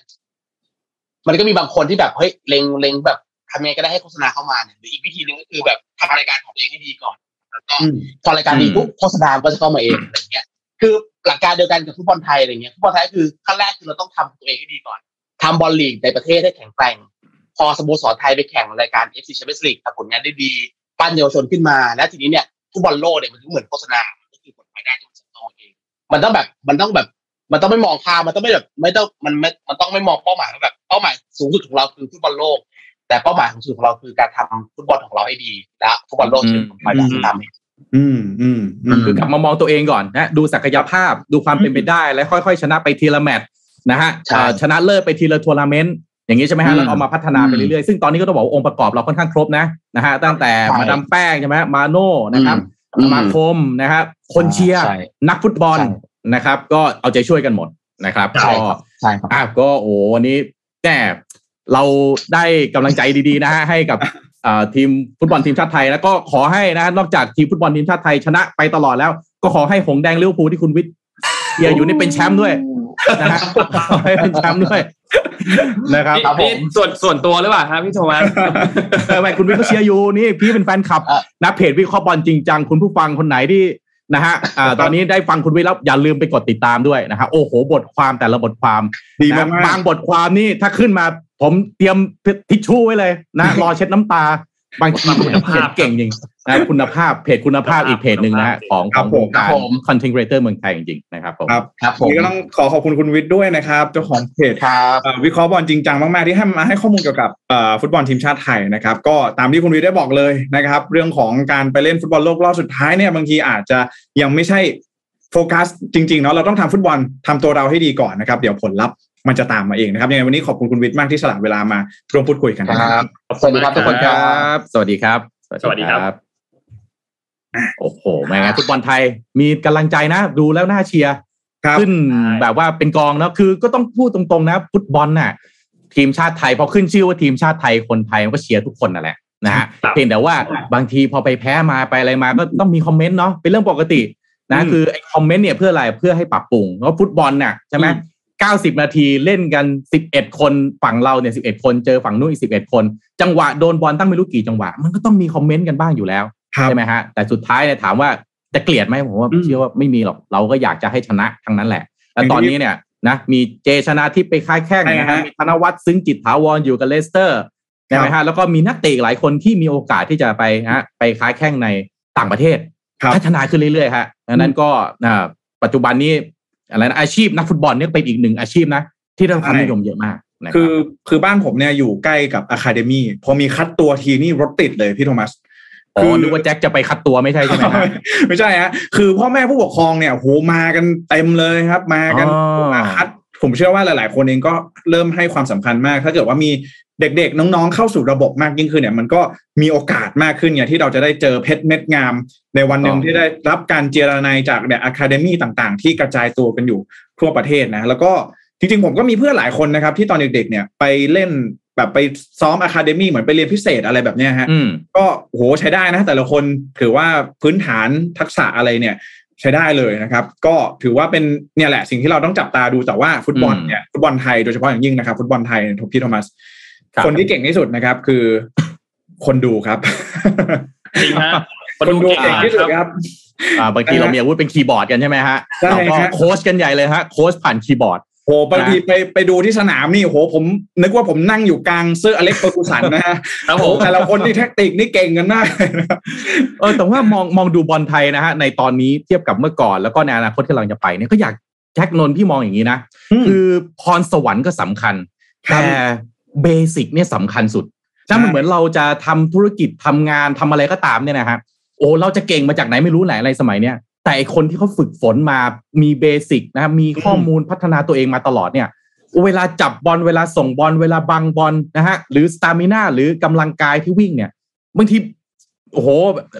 มันก็มีบางคนที่แบบเฮ้ยเล็งเล็งแบบทำยังไงก็ได้ให้โฆษณาเข้ามาเนี่ยหรืออีกวิธีหนึ่งก็คือแบบทำรายการของตัวเองให้ดีก่อนแล้วก็อืมพอรายการดีปุ๊บโฆษณาก็จะเข้ามาเองอะไรเงี้ย คือหลักการเดียวกันกับฟุตบอลไทยอะไรเงี้ยฟุตบอลไทยคือขั้นแรกคือเราต้องทำตัวเองให้ดีก่อนทำบอลลีกในประเทศให้แข็งแกร่ง พอสโมสรไทยไปแข่งรายการ FC Champions League ทำผลงานได้ดี ปั้นเยาวชนขึ้นมาแล้วทีนี้เนี่ยฟุตบอลโลกเนี่ยมันเหมือนโฆษณาก็คือผลรายได้ที่มันจะต้องเองมันต้องแบบมันต้องแบบ มันต้องไม่มองข้ามมันต้องไม่แบบไม่ต้องมันไม่มันต้องไม่มองเป้าหมายว่าแบบเป้าหมายสูงสุดของเราคือฟุตบอลโลก แต่เป้าหมายสูงสุดของเราคือการทำฟุตบอลของเราให้ดีและฟุตบอลโลกจะเป็นผลพลอยได้ตามนี้อืมอืมอืมคือกลับมามองตัวเองก่อนนะดูศักยภาพดูความเป็นไปได้ แล้วค่อยๆ ชนะไปทีละแมตช์นะฮะใช่เอ่อชนะเลิศไปทีละทัวร์นาเมนต์ อย่างนี้ใช่ไหมอืฮะมแล้วเอามาพัฒนาไปเรื่อยๆซึ่งตอนนี้ก็ต้องบอกว่าองค์ประกอบเราค่อนข้างครบนะนะฮะตั้งแต่ใช่มาดามแป้งใช่ไหมมาโน่นะครับอืมสมาคมนะครับคนเชียร์ใช่นักฟุตบอลใช่นะครับ ก็เอาใจช่วยกันหมดนะครับใช่ก็ครับใช่ครับอะก็โอ้วันนี้แน่เราได้กำลังใจดีๆนะฮะให้กับอ่าทีมฟุตบอลทีมชาติไทย แล้วก็ขอให้นะนอกจากทีมฟุตบอลทีมชาติไทยชนะไปตลอดแล้ว ก็ขอให้หงส์แดงลิเวอร์พูลที่คุณวิทย์ เชียร์อยู่นี่เป็นแชมป์ด้วยนะฮะขอให้เป็นแชมป์ด้วยนะครับนี่ครับผมนี่ส่วนส่วนตัวหรือเปล่าครับพี่โทมัสเออไม่คุณวิทย์ก็เชียร์อยู่นี่พี่เป็นแฟนคลับอะนะเพจวิเคราะห์บอลจริงจังคุณผู้ฟังคนไหนที่นะฮะอ่าตอนนี้ได้ฟังคุณวิทย์แล้วอย่าลืมไปกดติดตามด้วยนะฮะโอ้โห บทความแต่ละบทความดีนะมากๆบางบทความนี่ถ้าขึ้นมาผมเตรียมทิชชู่ไว้เลยนะรอเช็ดน้ำตา บางทีคุณภาพเขียนเก่งจริงนะคุณภาพเพจคุณภาพอีกเพจหนึ่งนะฮะของของวงการครับผม content creator เมืองไทยจริงๆนะครับผมครับครับผมนี่ก็ต้องขอขอบคุณคุณวิทย์ด้วยนะครับเจ้าของเพจครับเอ่อวิเคราะห์บอลจริงจังมากๆที่ให้มาให้ข้อมูลเกี่ยวกับเอ่อฟุตบอลทีมชาติไทยนะครับก็ตามที่คุณวิทย์ได้บอกเลยนะครับ เรื่องของการไปเล่นฟุตบอลโลกรอบสุดท้ายเนี่ยบางทีอาจจะยังไม่ใช่โฟกัสจริงๆเนาะเราต้องทำฟุตบอลทำตัวเราให้ดีก่อนนะครับ เดี๋ยวผลลัพธ์ มันจะตามมาเองนะครับยังไงวันนี้ขอบคุณคุณวิทย์มากที่สละเวลามาร่วมพูดคุยกันคนะรับขอบสวัสดีครับทุกคนคครัรับบสวัสดีครับ สวัสดีครับโอ้โหไม่งั้นฟุตบอลไทยมีกำลังใจนะ ดูแล้วน่าเชียร์ครับขึ้นแบบว่าเป็นกองเนาะคือก็ต้องพูดตรงๆนะฟุตบอลน่ะ ทีมชาติไทยพอขึ้นชื่อว่าทีมชาติไทยคนไทยมันก็เชียร์ทุกคนนั่นแหละนะฮะครับเพียงแต่ว่าบางทีพอไปแพ้มาไปอะไรมาก็ต้องมีคอมเมนต์เนาะเป็นเรื่องปกตินะอืมคือไอ้คอมเมนต์เนี่ยเพื่ออะไรเพื่อให้ปรับปรุงเพราะฟุตบอลน่ะใช่ไหม เก้าสิบนาทีเล่นกันสิบเอ็ดคนฝั่งเราเนี่ยสิบเอ็ดคนเจอฝั่งนู้นอีกสิบเอ็ดคน จังหวะโดนบอลตั้งไม่รู้กี่จังหวะ มันก็ต้องมี comment กันบ้างอยู่แล้วครับใช่ไหมฮะแต่สุดท้ายเนี่ยถามว่าจะเกลียดไหมผมว่าอืมเชื่อว่าไม่มีหรอกเราก็อยากจะให้ชนะทั้งนั้นแหละแล้วตอนนี้เนี่ยนะมีเจชนะทิพย์ไปค้าแข้งนะใช่ฮะฮะมีธนวัฒน์ซึ้งจิตถาวรอยู่กับเลสเตอร์ใช่ไหมฮะแล้วก็มีนักเตะอีกหลายคนที่มีโอกาสที่จะไปฮะไปค้าแข้งในต่างประเทศครับพัฒนาขึ้นเรื่อยๆฮะดังนั้นก็อ่าปัจจุบันนี้ อะไรนะอาชีพนักฟุตบอลเนี่ยเป็นอีกหนึ่งอาชีพนะ ที่ได้รับความนิยมเยอะมากนะรับคือคือบ้านผมเนี่ยอยู่ใกล้กับอะคาเดมี่พอมีคัดตัวทีนี่รถติดเลยพี่โทมัสอ๋อนึกว่าแจ็คจะไปคัดตัวไม่ใช่ใช่ไหมฮะไม่ใช่ฮะคือพ่อแม่ผู้ปกครองเนี่ยโหมากันเต็มเลยครับ มากันอ๋อมาคัด ผมเชื่อว่าหลาย ๆ คนเองก็เริ่มให้ความสำคัญมาก ถ้าเกิดว่ามีเด็ก ๆ น้อง ๆ เข้าสู่ระบบมากยิ่งขึ้นเนี่ยมันก็มีโอกาสมากขึ้นเนี่ยที่เราจะได้เจอเพชรเม็ดงาม ในวันหนึ่งที่ได้รับการเจรนายจากเนี่ยอะคาเดมี่ต่าง ๆ ที่กระจายตัวกันอยู่ทั่วประเทศนะ แล้วก็จริง ๆ ผมก็มีเพื่อนหลายคนนะครับ ที่ตอนเด็ก ๆ เนี่ยไปเล่นแบบไปซ้อมอะคาเดมี่เหมือนไปเรียนพิเศษอะไรแบบเนี้ยฮะอืมก็โหใช้ได้นะ แต่ละคนถือว่าพื้นฐานทักษะอะไรเนี่ย ใช้ได้เลยนะครับ ก็ถือว่าเป็นเนี่ยแหละสิ่งที่เราต้องจับตาดูแต่ว่าฟุตบอลอืมเนี่ยฟุตบอลไทยโดยเฉพาะอย่างยิ่งนะครับฟุตบอลไทยทพี่โทมัสครับคนที่เก่งที่สุดนะครับ คือคนดูครับจริงฮะคนดูเก่งที่สุดครับอ่าบางทีเรามีอาวุธเป็นคีย์บอร์ดกันใช่ไหมฮะใช่เราก็ฮะโค้ชกันใหญ่เลยฮะโค้ชผ่านคีย์บอร์ด โหบางทีไปไปดูที่สนามนี่โหผมนึกว่าผมนั่งอยู่กลางเซอร์อเล็กซ์เฟอร์กูสันนะฮะครับโหผมแต่ละคนนี่แท็กติกนี่เก่งกันมากนะครับเออแต่ว่ามองมองดูบอลไทยนะฮะในตอนนี้เทียบกับเมื่อก่อนแล้วก็ในอนาคตที่เราจะไปเนี่ยก็อยากแจ็คนนท์พี่มองอย่างนี้นะ คือพรสวรรค์ก็สำคัญครับแต่ basic เนี่ยสำคัญสุดถ้ามันเหมือนเราจะทำธุรกิจทำงานทำอะไรก็ตามเนี่ยนะฮะโอ้เราจะเก่งมาจากไหนไม่รู้ไหนอะไรสมัยเนี้ย แต่ไอคนที่เขาฝึกฝนมามี basic นะครับมีข้อมูลพัฒนาตัวเองมาตลอดเนี่ย เวลาจับบอลเวลาส่งบอลเวลาบังบอลนะฮะหรือ stamina หรือกำลังกายที่วิ่งเนี่ยบางทีโอ้โห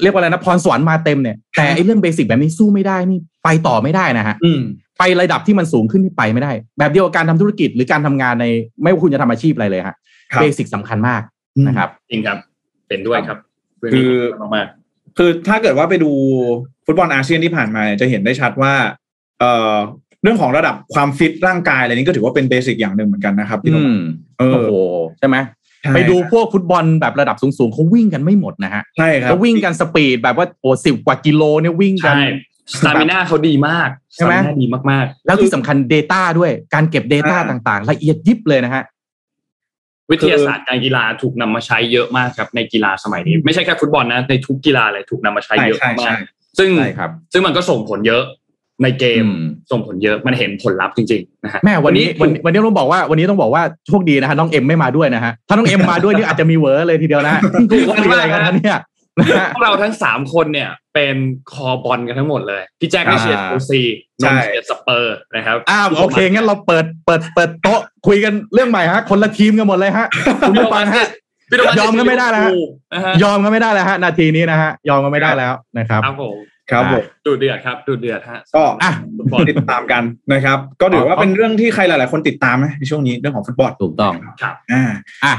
เรียกว่าอะไรนะพรสวรรค์มาเต็มเนี่ยแต่ไอเรื่อง basic แบบนี้สู้ไม่ได้นี่ไปต่อไม่ได้นะฮะอืมไประดับที่มันสูงขึ้นที่ไปไม่ได้ แบบเดียวกับการทำธุรกิจหรือการทำงานในไม่ว่าคุณจะทำอาชีพอะไรเลยฮะครับ basic สำคัญมากนะครับจริงครับเป็นด้วยครับเรื่องคืนี้อมากคือถ้าเกิดว่าไปดู ฟุตบอลอาเซียนที่ผ่านมาเนี่ยจะเห็นได้ชัดว่า เอ่อเรื่องของระดับความฟิตร่างกายอะไรนี้ก็ถือว่าเป็น basic อย่างหนึ่งเหมือนกันนะครับพี่นอืพมเออโอ้โหใช่ไหมใช่ไปดูพวกฟุตบอลแบบระดับสูงๆเขาวิ่งกันไม่หมดนะฮะใช่ครับเขาวิ่งกัน speed แบบว่าโอ้สิบกว่ากิโลเนี่ยวิ่งๆกันใช่สตามิน่าเขาดีมากใช่ไหม stamina ดีมากแล้วที่สำคัญ Data ด้วยการเก็บ Data อ่าต่างๆ ละเอียดยิบเลยนะฮะๆวิทยาศาสตร์การกีฬาถูกนำมาใช้เยอะมากครับในกีฬาสมัยนี้ ไม่ใช่แค่ฟุตบอลนะ ในทุกกีฬาเลยถูกนำมาใช้เยอะใช่ใช่มากใช่ ซึ่งใช่ครับซึ่งมันก็ส่งผลเยอะในเกมอืมส่งผลเยอะมันเห็นผลลัพธ์จริงๆนะฮะแม่วันนี้วัวันนนี้นี้วันนี้ต้องบอกว่าวันนี้ต้องบอกว่าโชคดีนะฮะน้องเอ็มไม่มาด้วยนะฮะถ้าน้องเอ็มมาด้วยนี่อาจจะมีเหวอเลยทีเดียวนะฮะคุยอะไรกันนะเนี่ยนะฮะพวกเราทั้งสามคนเนี่ย เป็นคอบอลกันทั้งหมดเลย พี่แจ็คก็เชียร์อ่าเชลซีนนท์เชียร์สเปอร์นะครับอ้าวโอเคงั้นเราเปิดเปิดเปิดโต๊ะคุยกันเรื่องใหม่ฮะ คนละทีมกันหมดเลยฮะคุณผู้ฟังฮะพี่โทมัส ยอมกันไม่ได้แล้วฮะนะฮะยอมกันไม่ได้แล้วฮะนาทีนี้นะฮะยอมกันไม่ได้แล้วนะครับครับผมครับผมดูเดือดครับดูเดือดฮะก็อะฟุตบอลติดตามกันนะครับ ก็ถือว่าเอาเป็นเรื่องที่ใครหลาย ๆ คนติดตามนะในช่วงนี้เรื่องของฟุตบอลถูกต้องครับอ่าอะ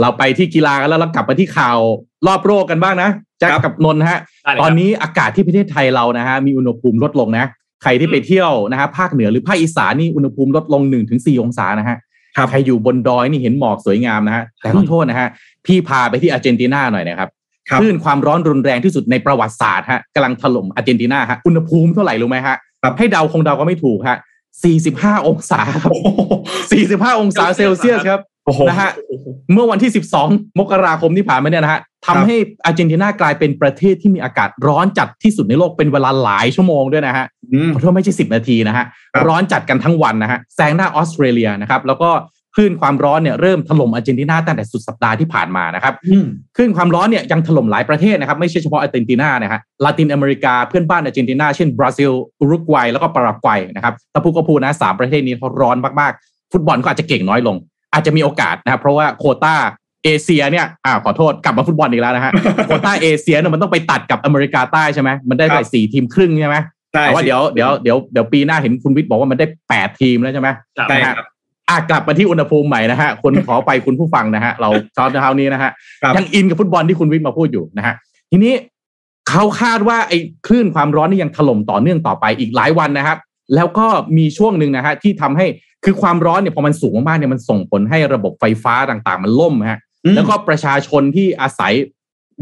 เราไปที่กีฬากันแล้วเรากลับมาที่ข่าวรอบโลกกันบ้างนะแจ็คครับกับนนท์ฮะได้เลยครับตอนนี้อากาศที่ประเทศไทยเรานะฮะมีอุณหภูมิลดลงนะ ใครที่ไปเที่ยวนะฮะภาคเหนือหรือภาคอีสานนี่อุณหภูมิลดลง1นถึงสองศานะฮะครับ ใครอยู่บนดอยนี่เห็นหมอกสวยงามนะฮะแต่ขอโทษนะฮะพี่พาไปที่อาร์เจนตินาหน่อยนะครับครับคลื่นความร้อนรุนแรงที่สุดในประวัติศาสตร์ฮะกำลังถล่มอาร์เจนตินาฮะอุณหภูมิเท่าไหร่รู้ไหมฮะครับให้เดาคงเดาก็ไม่ถูกฮะ 45 องศาครับ 45 องศาเซลเซียสครับโอ้โหนะฮะเมื่อวันที่ 12 มกราคมที่ผ่านมาเนี่ยนะฮะทำให้อาร์เจนตินากลายเป็นประเทศที่มีอากาศร้อนจัดที่สุดในโลกเป็นเวลาหลายชั่วโมงด้วยนะฮะอืมขอโทษไม่ใช่ 10 นาทีนะฮะครับร้อนจัดกันทั้งวันนะฮะแซงหน้าออสเตรเลียนะครับ แล้วก็ คลื่นความร้อนเนี่ยเริ่มถล่มอาร์เจนตินาตั้งแต่สุดสัปดาห์ที่ผ่านมานะครับอืมคลื่นความร้อนเนี่ยยังถล่มหลายประเทศนะครับไม่ใช่เฉพาะอาร์เจนตินานะฮะลาตินอเมริกาเพื่อนบ้านอาร์เจนตินาเช่นบราซิลอุรุกวัยแล้วก็ปารากวัยนะครับถ้าพูดก็พูดนะสามประเทศนี้เขาร้อนมากๆ ฟุตบอลก็อาจจะเก่งน้อยลง อาจจะมีโอกาสนะครับเพราะว่าโควต้าเอเชียเนี่ยอ่าขอโทษกลับมาฟุตบอลอีกแล้วนะฮะโควต้าเอเชียเนี่ยมันต้องไปตัดกับอเมริกาใต้ใช่ไหมมันได้คไปรับสี่ทีมครึ่งใช่ไหมใช่แต่ว่าเดี๋ยวเดี๋ยวเดี๋ยวเดี๋ยวปีหน้าเห็นคุณวิทย์บอกว่ามันได้แปดทีมแล้วใช่ไหมครับใช่นะฮะครับ อะกลับมาที่อุณหภูมิใหม่นะฮะคนขอไปคุณผู้ฟังนะฮะเราตอนเช้านี้นะฮะครับยังอินกับฟุตบอลที่คุณวิทย์มาพูดอยู่นะฮะทีนี้เขาคาดว่าไอ้คลื่นความร้อนนี่ยังถล่มต่อเนื่องต่อไปอีกหลายวันนะครับ แล้วก็มีช่วงหนึ่งนะฮะที่ทำให้คือความร้อนเนี่ยพอมันสูงมากๆเนี่ยมันส่งผลให้ระบบไฟฟ้าต่างๆ มันล่มฮะอืมแล้วก็ประชาชนที่อาศัย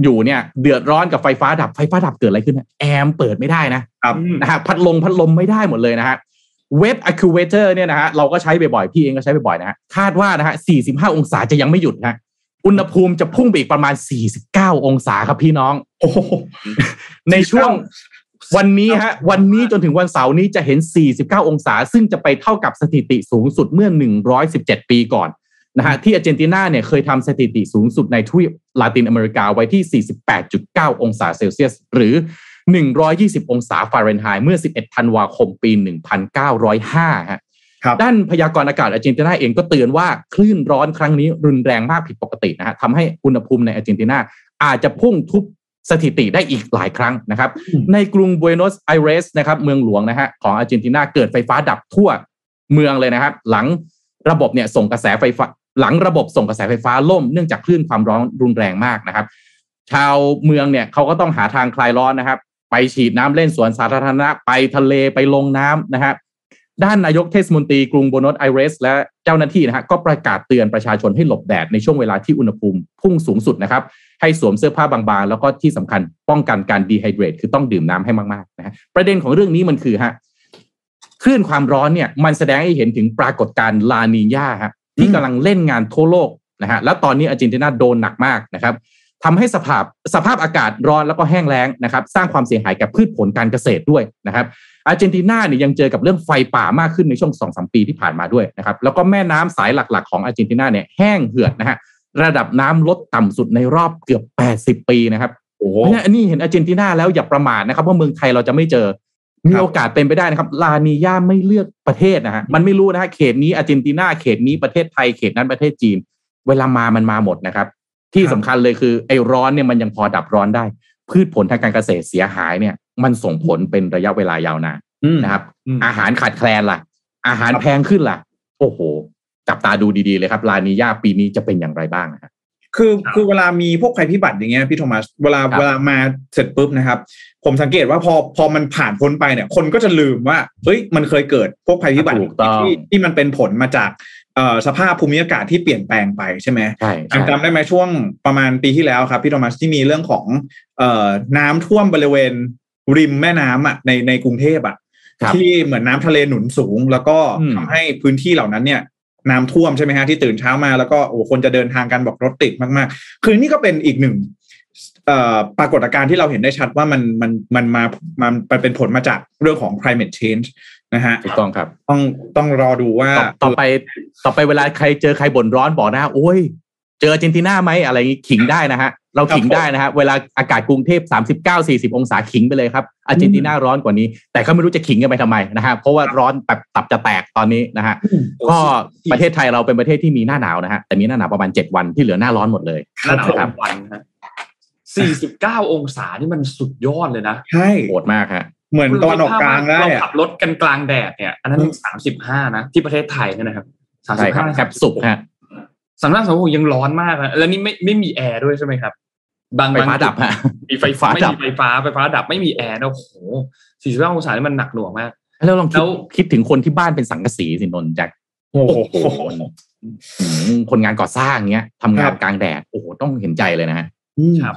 อยู่เนี่ย เดือดร้อนกับไฟฟ้าดับไฟฟ้าดับเกิดอะไรขึ้นฮะแอร์มเปิดไม่ได้นะครับนะฮะพัดลมพัดลมไม่ได้หมดเลยนะฮะ เว็บ Accuator เนี่ยนะฮะเราก็ใช้บ่อยๆ พี่เองก็ใช้บ่อยๆนะฮะคาดว่านะฮะ 45 องศาจะยังไม่หยุดฮะอุณหภูมิจะพุ่งไปอีกประมาณ 49 องศาครับพี่น้องโอ้โหในช่วงวันนี้ฮะ วันนี้จนถึงวันเสาร์นี้จะเห็น 49 องศา ซึ่งจะไปเท่ากับสถิติสูงสุดเมื่อ 117 ปีก่อนนะฮะที่อาร์เจนตินาเนี่ยเคยทำสถิติสูงสุดในทวีปลาตินอเมริกาไว้ที่ 48.9 องศาเซลเซียส หรือ 120 องศาฟาเรนไฮต์เมื่อ 11 ธันวาคมปี 1905ฮะครับด้านพยากรณ์อากาศอาร์เจนตินาเองก็เตือนว่าคลื่นร้อนครั้งนี้รุนแรงมากผิดปกตินะฮะทำให้อุณหภูมิในอาร์เจนตินาอาจจะพุ่งทุบสถิติได้อีกหลายครั้งนะครับ ในกรุงบัวโนสไอเรสนะครับเมืองหลวงนะฮะของอาร์เจนตินาเกิดไฟฟ้าดับทั่วเมืองเลยนะครับ หลังระบบเนี่ยส่งกระแสไฟฟ้า หลังระบบส่งกระแสไฟฟ้าล่มเนื่องจากคลื่นความร้อนรุนแรงมากนะครับ ชาวเมืองเนี่ยเขาก็ต้องหาทางคลายร้อนนะครับไป ฉีดน้ำเล่นสวนสาธารณะไปทะเลไปลงน้ำนะฮะด้านนายกเทศมนตรีกรุงโบโนสไอเรส และเจ้าหน้าที่นะฮะก็ประกาศเตือนประชาชนให้หลบแดดในช่วงเวลาที่อุณหภูมิพุ่งสูงสุดนะครับ ให้สวมเสื้อผ้าบางๆ แล้วก็ที่สำคัญป้องกันการดีไฮเดรตคือต้องดื่มน้ำให้มากๆนะฮะประเด็นของเรื่องนี้มันคือฮะคลื่นความร้อนเนี่ยมันแสดงให้เห็นถึงปรากฏการณ์ลานีญาฮะที่กำลังเล่นงานทั่วโลกนะฮะแล้วตอนนี้อาร์เจนตินาโดนหนักมากนะครับ ทำให้สภาพสภาพอากาศร้อนแล้วก็แห้งแล้งนะครับ สร้างความเสียหายกับพืชผลการเกษตรด้วยนะครับอาร์เจนตินาเนี่ยยังเจอกับเรื่องไฟป่ามากขึ้นในช่วงสองสมปีที่ผ่านมาด้วยนะครับแล้วก็แม่น้ำสายหลักๆ ของอาร์เจนตินาเนี่ยแห้งเหือดนะฮะระดับน้ำลดต่ำสุดในรอบเกือบ 80 ปีนะครับโอ้โหเพราะฉะนั้นอันนี้เห็นอาร์เจนตินาแล้วอย่าประมาทนะครับว่าเมืองไทยเราจะไม่เจอมีโอกาสเป็นไปได้นะครับ ลานีย่าไม่เลือกประเทศนะฮะมันไม่รู้นะฮะเขตนี้อาร์เจนตินาเขตนี้ประเทศไทยเขตนั้นประเทศจีน เวลามามันมาหมดนะครับ ที่สำคัญเลยคือไอ้ร้อนเนี่ยมันยังพอดับร้อนได้ พืชผลทางการเกษตรเสียหายเนี่ย มันส่งผลเป็นระยะเวลายาวนานอืมนะครับอืมอาหารขาดแคลนล่ะ อาหารครับแพงขึ้นล่ะ โอ้โห จับตาดูดีๆเลยครับลานียาปีนี้จะเป็นอย่างไรบ้างนะครับคือครับคือเวลามีพวกภัยพิบัติอย่างเงี้ยพี่โทมัสเวลาครับเวลามาเสร็จปุ๊บนะครับ ผมสังเกตว่าพอพอมันผ่านพ้นไปเนี่ย คนก็จะลืมว่าเฮ้ยมันเคยเกิดพวกภัยพิบัติถูกต้องที่ที่มันเป็นผลมาจากเอ่อ สภาพภูมิอากาศที่เปลี่ยนแปลงไปใช่ไหมใช่ใช่จำได้ไหมช่วงประมาณปีที่แล้วครับพี่โทมัสที่มีเรื่องของเอ่อน้ำท่วมบริเวณริมแม่น้ำอะในในกรุงเทพอะครับที่เหมือนน้ำทะเลหนุนสูง แล้วก็อืมทำให้พื้นที่เหล่านั้นเนี่ยน้ำท่วมใช่ไหมฮะที่ตื่นเช้ามาแล้วก็โอ้คนจะเดินทางกันบอกรถติดมากๆ คือนี่ก็เป็นอีกหนึ่งเอ่อปรากฏการณ์ที่เราเห็นได้ชัดว่ามันมันมันมามันมันเป็นผลมาจากเรื่องของ climate change นะฮะถูกต้องครับต้องต้องรอดูว่าต่อต่อไปต่อไปเวลาใครเจอใครบ่นร้อนบอกนะโอ้ย เจออาร์เจนตินาไหมอะไรอย่างงี้ขิงได้นะฮะเราขิงได้นะฮะเวลาอากาศกรุงเทพ39 40 องศาขิงไปเลยครับอาร์เจนตินาร้อนกว่านี้ แต่เขาไม่รู้จะขิงกันไปทำไมนะฮะเพราะว่าร้อนแบบตับจะแตกตอนนี้นะฮะก็ประเทศไทยเราเป็นประเทศที่มีหน้าหนาวนะฮะแต่มีหน้าหนาวประมาณ 7 วันที่เหลือหน้าร้อนหมดเลยหน้าหนาวครับวันฮะสี่สิบเก้าองศานี่มันสุดยอดเลยนะใช่โหดมากฮะ เหมือนตะวันออกกลางได้เราอะขับรถกันกลางแดดเนี่ย อันนั้นสามสิบห้านะ ที่ประเทศไทยเนี่ยนะครับสามใช่สิบครับห้าแคบสุกฮะสามสิบห้าสามสิบหกยังร้อนมากนะแล้วนี่ไม่ไม่มีแอร์ด้วยใช่ไหมครับ บางไฟฟ้าบงจุดับฮะมีไฟฟ้าไฟฟ้าไม่ดับมีไฟฟ้าไฟฟ้าดับไม่มีแอร์นะโอ้โหสี่สิบห้าองศานี่มันหนักหน่วงมาก แล้วลองคิแล้ดวคิดถึงคนที่บ้านเป็นสังกะสีสินนท์แจ็คโอ้โหอืมคนงานก่อสร้างเงี้ยทำงาครันบกลางแดดโอ้โหต้องเห็นใจเลยนะฮะครับ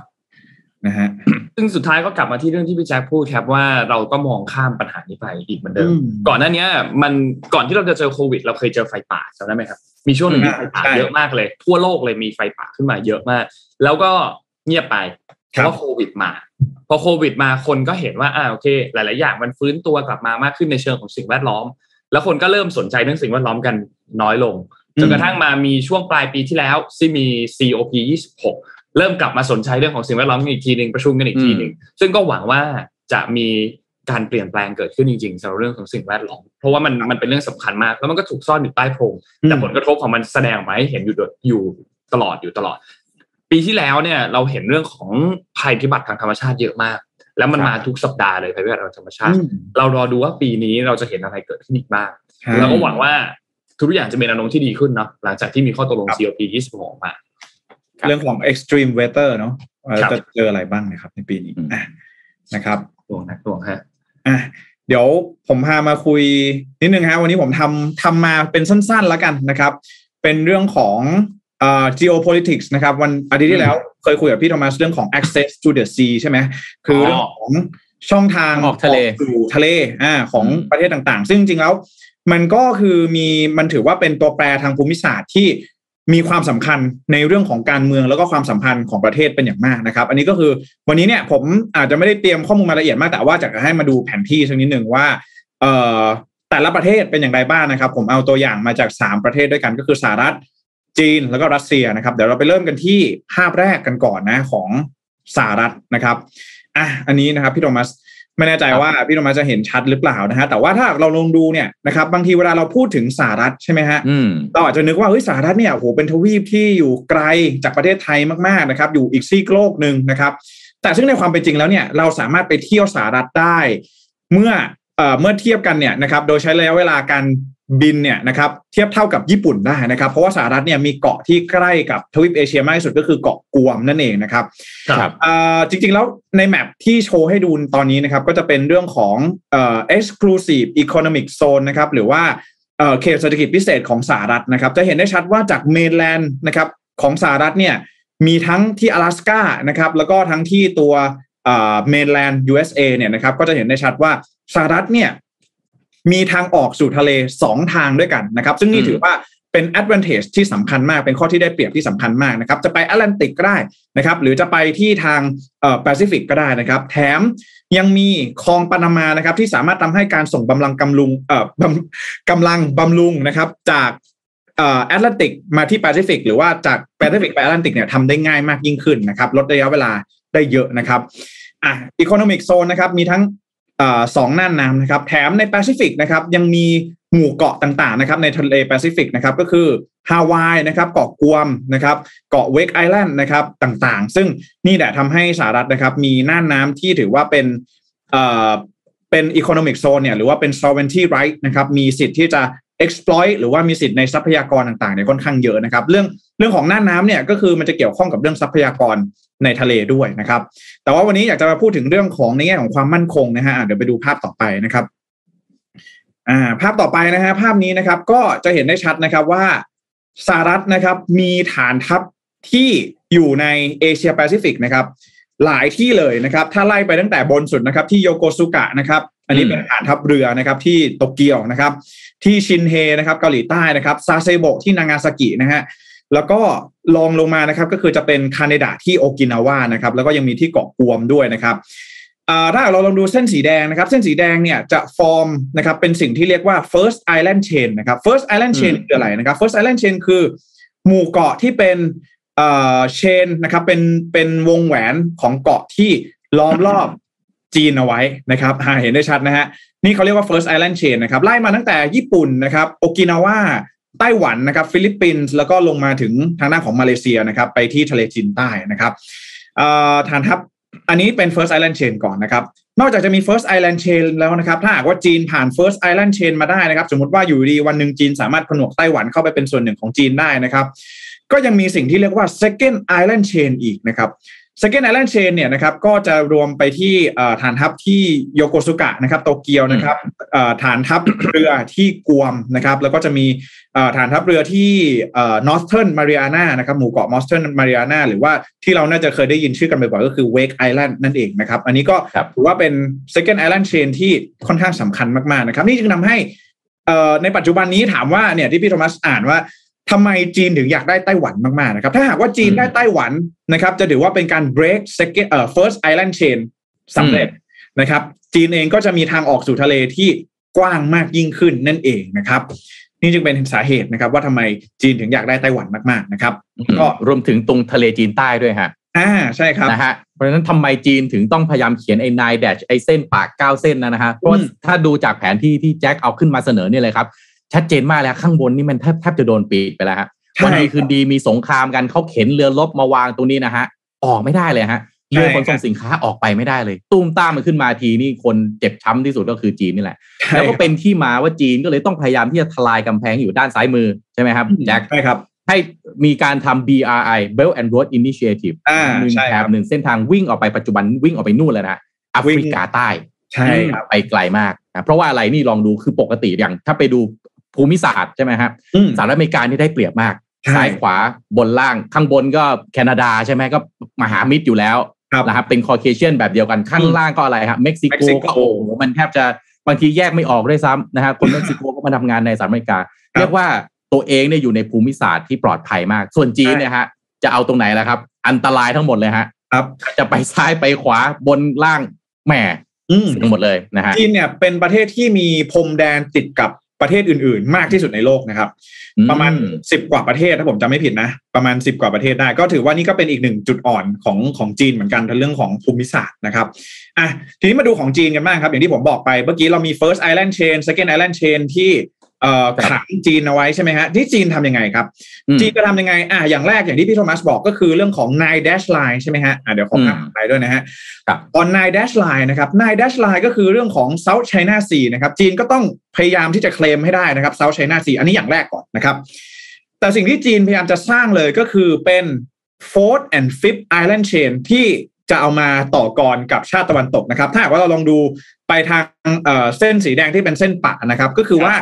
นะฮะซึ่งสุดท้ายก็กลับมาที่เรื่องที่พี่แจ็คพูดครับว่าเราก็มองข้ามปัญหานี้ไปอีกเหมือนเดิมอืมก่อนหน้านี้มันก่อนที่เราจะเจอโควิด เราเคยเจอไฟป่าจำได้ไหมครับ มีช่วงหนึ่งที่ไฟป่าใช่เยอะมากเลย ทั่วโลกเลยมีไฟป่าขึ้นมาเยอะมาก แล้วก็เงียบไปเพครับราะว่าโควิดมา พอโควิดมาคนก็เห็นว่าอ่าโอเค หลาย ๆ อย่างมันฟื้นตัวกลับมามากขึ้นในเชิงของสิ่งแวดล้อม แล้วคนก็เริ่มสนใจเรื่องสิ่งแวดล้อมกันน้อยลงจนกระทั่งมามีช่วงปลายปีที่แล้วที่มี COP 26 เริ่มกลับมาสนใจเรื่องของสิ่งแวดล้อมกันอีกทีหนึ่งประชุมกันอีกทีหนึ่งซึ่งก็หวังว่าจะมีการเปลี่ยนแปลงเกิดขึ้นจริงๆสำหรับเรื่องของสิ่งแวดล้อมเพราะว่ามันมันเป็นเรื่องสำคัญมาก แล้วมันก็ถูกซ่อนอยู่ใต้โพรงแต่ผลกระทบของมันแสดงออกมาให้เห็นอยู่โดยอยู่ตลอดอยู่ตลอด ปีที่แล้วเนี่ยเราเห็นเรื่องของภัยพิบัติทางธรรมชาติเยอะมาก แล้วมันมาทุกสัปดาห์เลยภัยพิบัติทางธรรมชาติ เรารอดูว่าปีนี้เราจะเห็นอะไรเกิดขึ้นอีกบ้างครับแล้วก็หวังว่าทุกอย่างจะมีแนวโน้มที่ดีขึ้นเนาะหลังจากที่มีข้อตกลงครับ COP 26ออกมาครับ เรื่องของ extreme weather เนาะเอ่อครับจะเจออะไรบ้างนะครับ ในปีนี้อืมอะนะครับดวงนักดวงฮะอะเดี๋ยวผมพามาคุยนิดนึงฮะวันนี้ผมทำทำมาเป็นสั้นๆแล้วกันนะครับ เป็นเรื่องของเอ่อ geopolitics นะครับ วันอาทิตย์ที่แล้วเคยคุยกับพี่โทมัสเรื่องของ access to the sea ใช่ไหมคือเรื่องของช่องทางออกทะเลสู่ทะเลอ่าของอืมประเทศต่างๆ ซึ่งจริงๆแล้ว มันก็คือมีมันถือว่าเป็นตัวแปรทางภูมิศาสตร์ที่ มีความสำคัญในเรื่องของการเมืองแล้วก็ความสัมพันธ์ของประเทศเป็นอย่างมากนะครับ อันนี้ก็คือวันนี้เนี่ยผมอาจจะไม่ได้เตรียมข้อมูลมาละเอียดมากแต่ว่าจะให้มาดูแผนที่สักนิดหนึ่งว่าเอ่อแต่ละประเทศเป็นอย่างไรบ้างนะครับ ผมเอาตัวอย่างมาจาก 3 ประเทศด้วยกันก็คือสหรัฐจีนแล้วก็รัสเซียนะครับ เดี๋ยวเราไปเริ่มกันที่ภาพแรกกันก่อนนะของสหรัฐนะครับอะอันนี้นะครับพี่โทมัส ไม่แน่ใจว่าพี่โทมัสจะเห็นชัดหรือเปล่านะฮะแต่ว่าถ้าเราลองดูเนี่ยนะครับบางทีเวลาเราพูดถึงสหรัฐใช่ไหมฮะอืมเราอาจจะนึกว่าเฮ้ยสหรัฐเนี่ยโอ้โหเป็นทวีปที่อยู่ไกลจากประเทศไทยมากๆนะครับ อยู่อีกซีกโลกหนึ่งนะครับ แต่ซึ่งในความเป็นจริงแล้วเนี่ยเราสามารถไปเที่ยวสหรัฐได้ เมื่อเอ่อเมื่อเทียบกันเนี่ยนะครับโดยใช้ระยะเวลาการ บินเนี่ยนะครับเทียบเท่ากับญี่ปุ่นได้นะครับเพราะว่าสหรัฐเนี่ยมีเกาะที่ใกล้กับทวีปเอเชียมากที่สุดก็คือเกาะกวมนั่นเองนะครับครับจริงๆแล้วใน map ที่โชว์ให้ดูตอนนี้นะครับก็จะเป็นเรื่องของเอ่อ exclusive economic zone นะครับหรือว่าเขตเศรษฐกิจพิเศษของสหรัฐนะครับจะเห็นได้ชัดว่าจาก mainland นะครับของสหรัฐเนี่ยมีทั้งที่อลาสก้านะครับแล้วก็ทั้งที่ตัว mainland USA เนี่ยนะครับก็จะเห็นได้ชัดว่าสหรัฐเนี่ย มีทางออกสู่ทะเลสองทางด้วยกันนะครับ ซึ่งนี่อืมถือว่าเป็น advantage ที่สำคัญมากเป็นข้อที่ได้เปรียบที่สำคัญมากนะครับ จะไปแอตแลนติกก็ได้นะครับ หรือจะไปที่ทางเอ่อแปซิฟิกก็ได้นะครับ แถมยังมีคลองปานามานะครับ ที่สามารถทำให้การส่งกำลังกำลุงเอ่อบำกำลังบำรุงนะครับ จากเอ่อแอตแลนติกมาที่แปซิฟิกหรือว่าจากแปซิฟิกไปแอตแลนติกเนี่ยทำได้ง่ายมากยิ่งขึ้นนะครับ ลดระยะเวลาได้เยอะนะครับอะ economic zone นะครับมีทั้งเอ่อ สองน่านน้ำนะครับแถมในแปซิฟิกนะครับยังมีหมู่เกาะต่างๆนะครับในทะเลแปซิฟิกนะครับก็คือฮาวายนะครับเกาะกวมนะครับเกาะเวกไอแลนด์นะครับต่างๆ ซึ่งนี่แหละทำให้สหรัฐนะครับมีน่านน้ำที่ถือว่าเป็นเอ่อเป็น economic zone เนี่ยหรือว่าเป็น sovereignty right นะครับมีสิทธิ์ที่จะ exploit หรือว่ามีสิทธิ์ในทรัพยากรต่างๆเนี่ยค่อนข้างเยอะนะครับ เรื่องเรื่องของน่านน้ำเนี่ยก็คือมันจะเกี่ยวข้องกับเรื่องทรัพยากร ในทะเลด้วยนะครับ แต่ว่าวันนี้อยากจะมาพูดถึงเรื่องของในแง่ของความมั่นคงนะฮะอะเดี๋ยวไปดูภาพต่อไปนะครับอ่าภาพต่อไปนะฮะภาพนี้นะครับก็จะเห็นได้ชัดนะครับว่าสหรัฐนะครับมีฐานทัพที่อยู่ในเอเชียแปซิฟิกนะครับ หลายที่เลยนะครับ ถ้าไล่ไปตั้งแต่บนสุดนะครับ ที่โยโกซุกะนะครับอันนี้เป็นฐานทัพเรือนะครับ ที่โตเกียวนะครับ ที่ชินเฮนะครับ เกาหลีใต้นะครับซาเซโบะที่นางาซากินะฮะ แล้วก็ลองลงมานะครับก็คือจะเป็นคาเดนะที่โอกินาวานะครับแล้วก็ยังมีที่เกาะกวมด้วยนะครับถ้าเราลองดูเส้นสีแดงนะครับ เส้นสีแดงเนี่ยจะฟอร์มนะครับเป็นสิ่งที่เรียกว่า first island chain นะครับ first island chain คืออะไรนะครับ first island chain คือ หมู่เกาะที่เป็นเอ่อ chain นะครับเป็นเป็นวงแหวนของเกาะที่ล้อมรอบจีนเอาไว้นะครับหาเห็นได้ชัดนะฮะนี่เขาเรียกว่า first island chain นะครับไล่มาตั้งแต่ญี่ปุ่นนะครับโอกินาวา ไต้หวันนะครับ ฟิลิปปินส์แล้วก็ลงมาถึงทางด้านของมาเลเซียนะครับ ไปที่ทะเลจีนใต้นะครับฐานทัพอันนี้เป็น first island chain ก่อนนะครับ นอกจากจะมี first island chain แล้วนะครับ ถ้าหากว่าจีนผ่าน first island chain มาได้นะครับ สมมติว่าอยู่ดีวันหนึ่งจีนสามารถผนวกไต้หวันเข้าไปเป็นส่วนหนึ่งของจีนได้นะครับ ก็ยังมีสิ่งที่เรียกว่า second island chain อีกนะครับ second island chain เนี่ยนะครับก็จะรวมไปที่ฐานทัพที่โยโกซุกะนะครับโตเกียวนะครับฐานทัพเรือที่กวมนะครับแล้วก็จะมีฐานทัพเรือที่นอร์ทเทิร์นมาริอานานะครับหมู่เกาะนอร์ทเทิร์นมาริอานาหรือว่าที่เราน่าจะเคยได้ยินชื่อกันบ่อยๆก็คือเวกไอแลนด์นั่นเองนะครับอันนี้ก็ถือว่าเป็น second island chain ที่ค่อนข้างสำคัญมากๆนะครับนี่จึงทำให้ในปัจจุบันนี้ถามว่าเนี่ยที่พี่โทมัสอ่านว่า ทำไมจีนถึงอยากได้ไต้หวันมากๆนะครับ ถ้าหากว่าจีนได้ไต้หวันนะครับ จะถือว่าเป็นการ break second เอ่อ first island chain สำเร็จนะครับ จีนเองก็จะมีทางออกสู่ทะเลที่กว้างมากยิ่งขึ้นนั่นเองนะครับนี่จึงเป็นสาเหตุนะครับ ว่าทำไมจีนถึงอยากได้ไต้หวันมากๆนะครับ ก็รวมถึงตรงทะเลจีนใต้ด้วยฮะอ่าใช่ครับนะฮะเพราะฉะนั้นทำไมจีนถึงต้องพยายามเขียนไอ้นายแดชไอ้เส้นปากเก้าเส้นนะฮะเพราะถ้าดูจากแผนที่ที่แจ็คเอาขึ้นมาเสนอเนี่ยเลยครับ ชัดเจนมากแล้วข้างบนนี่มันแทบแทบจะโดนปิดไปแล้วฮะวันดีคืนดีมีสงครามกันเขาเข็นเรือลบมาวางตรงนี้นะฮะออกไม่ได้เลยฮะเรือขนส่งสินค้าออกไปไม่ได้เลย ตุ้มต้ามมันขึ้นมาทีนี่คนเจ็บช้าที่สุดก็คือจีนนี่แหละ แล้วก็เป็นที่มาว่าจีนก็เลยต้องพยายามที่จะทลายกำแพงอยู่ด้านซ้ายมือใช่ไหมครับแจ็คใช่ครับ ให้มีการทำ BRI Belt and Road Initiative หนึ่งแถบหนึ่งเส้นทางวิ่งออกไปปัจจุบันวิ่งออกไปนู่นเลยนะแอฟริกาใต้ใช่ไปไกลมากนะเพราะว่าอะไรนี่ลองดูคือปกติอย่างถ้าไปดู ภูมิศาสตร์ใช่ไหมครับสหรัฐอเมริกานี่ได้เปรียบมาก ซ้ายขวาบนล่างข้างบนก็แคนาดาใช่ไหมก็มหามิตรอยู่แล้วนะครับเป็นคอเคเชียนแบบเดียวกันข้างล่างก็อะไรครับเม็กซิโกก็โอ้มันแทบจะบางทีแยกไม่ออกด้วยซ้ำนะฮะคนเม็กซิโกก็มาทำงานในสหรัฐอเมริกา เรียกว่าตัวเองเนี่ยอยู่ในภูมิศาสตร์ที่ปลอดภัยมาก ส่วนจีนเนี่ยฮะจะเอาตรงไหนล่ะครับ อันตรายทั้งหมดเลยฮะครับจะไปซ้ายไปขวาบนล่างแหมทั้งหมดเลยนะฮะจีนเนี่ยเป็นประเทศที่มีพรมแดนติดกับ ประเทศอื่น ๆ มากที่สุดในโลกนะครับ ประมาณสิบกว่าประเทศถ้าผมจำไม่ผิดนะ ประมาณสิบกว่าประเทศได้ ก็ถือว่านี่ก็เป็นอีกหนึ่งจุดอ่อนของของจีนเหมือนกันในเรื่องของภูมิศาสตร์นะครับอะทีนี้มาดูของจีนกันบ้างครับ อย่างที่ผมบอกไปเมื่อกี้เรามี first island chain second island chain ที่เอ่อ ขังจีนเอาไว้ใช่ไหมฮะที่จีนทำยังไงครับ จีนจะทำยังไงอะอย่างแรกอย่างที่พี่โทมัสบอกก็คือเรื่องของ nine dash line ใช่ไหมฮะอะเดี๋ยวขออ่านไปด้วยนะฮะครับ on nine dash line นะครับ nine dash line ก็คือเรื่องของ South China Sea นะครับจีนก็ต้องพยายามที่จะเคลมให้ได้นะครับ South China Sea อันนี้อย่างแรกก่อนนะครับ แต่สิ่งที่จีนพยายามจะสร้างเลยก็คือเป็น fourth and fifth island chain ที่จะเอามาต่อกรกับชาติตะวันตกนะครับ ถ้าหากว่าเราลองดูไปทางเส้นสีแดงที่เป็นเส้นปะนะครับ ก็คือว่า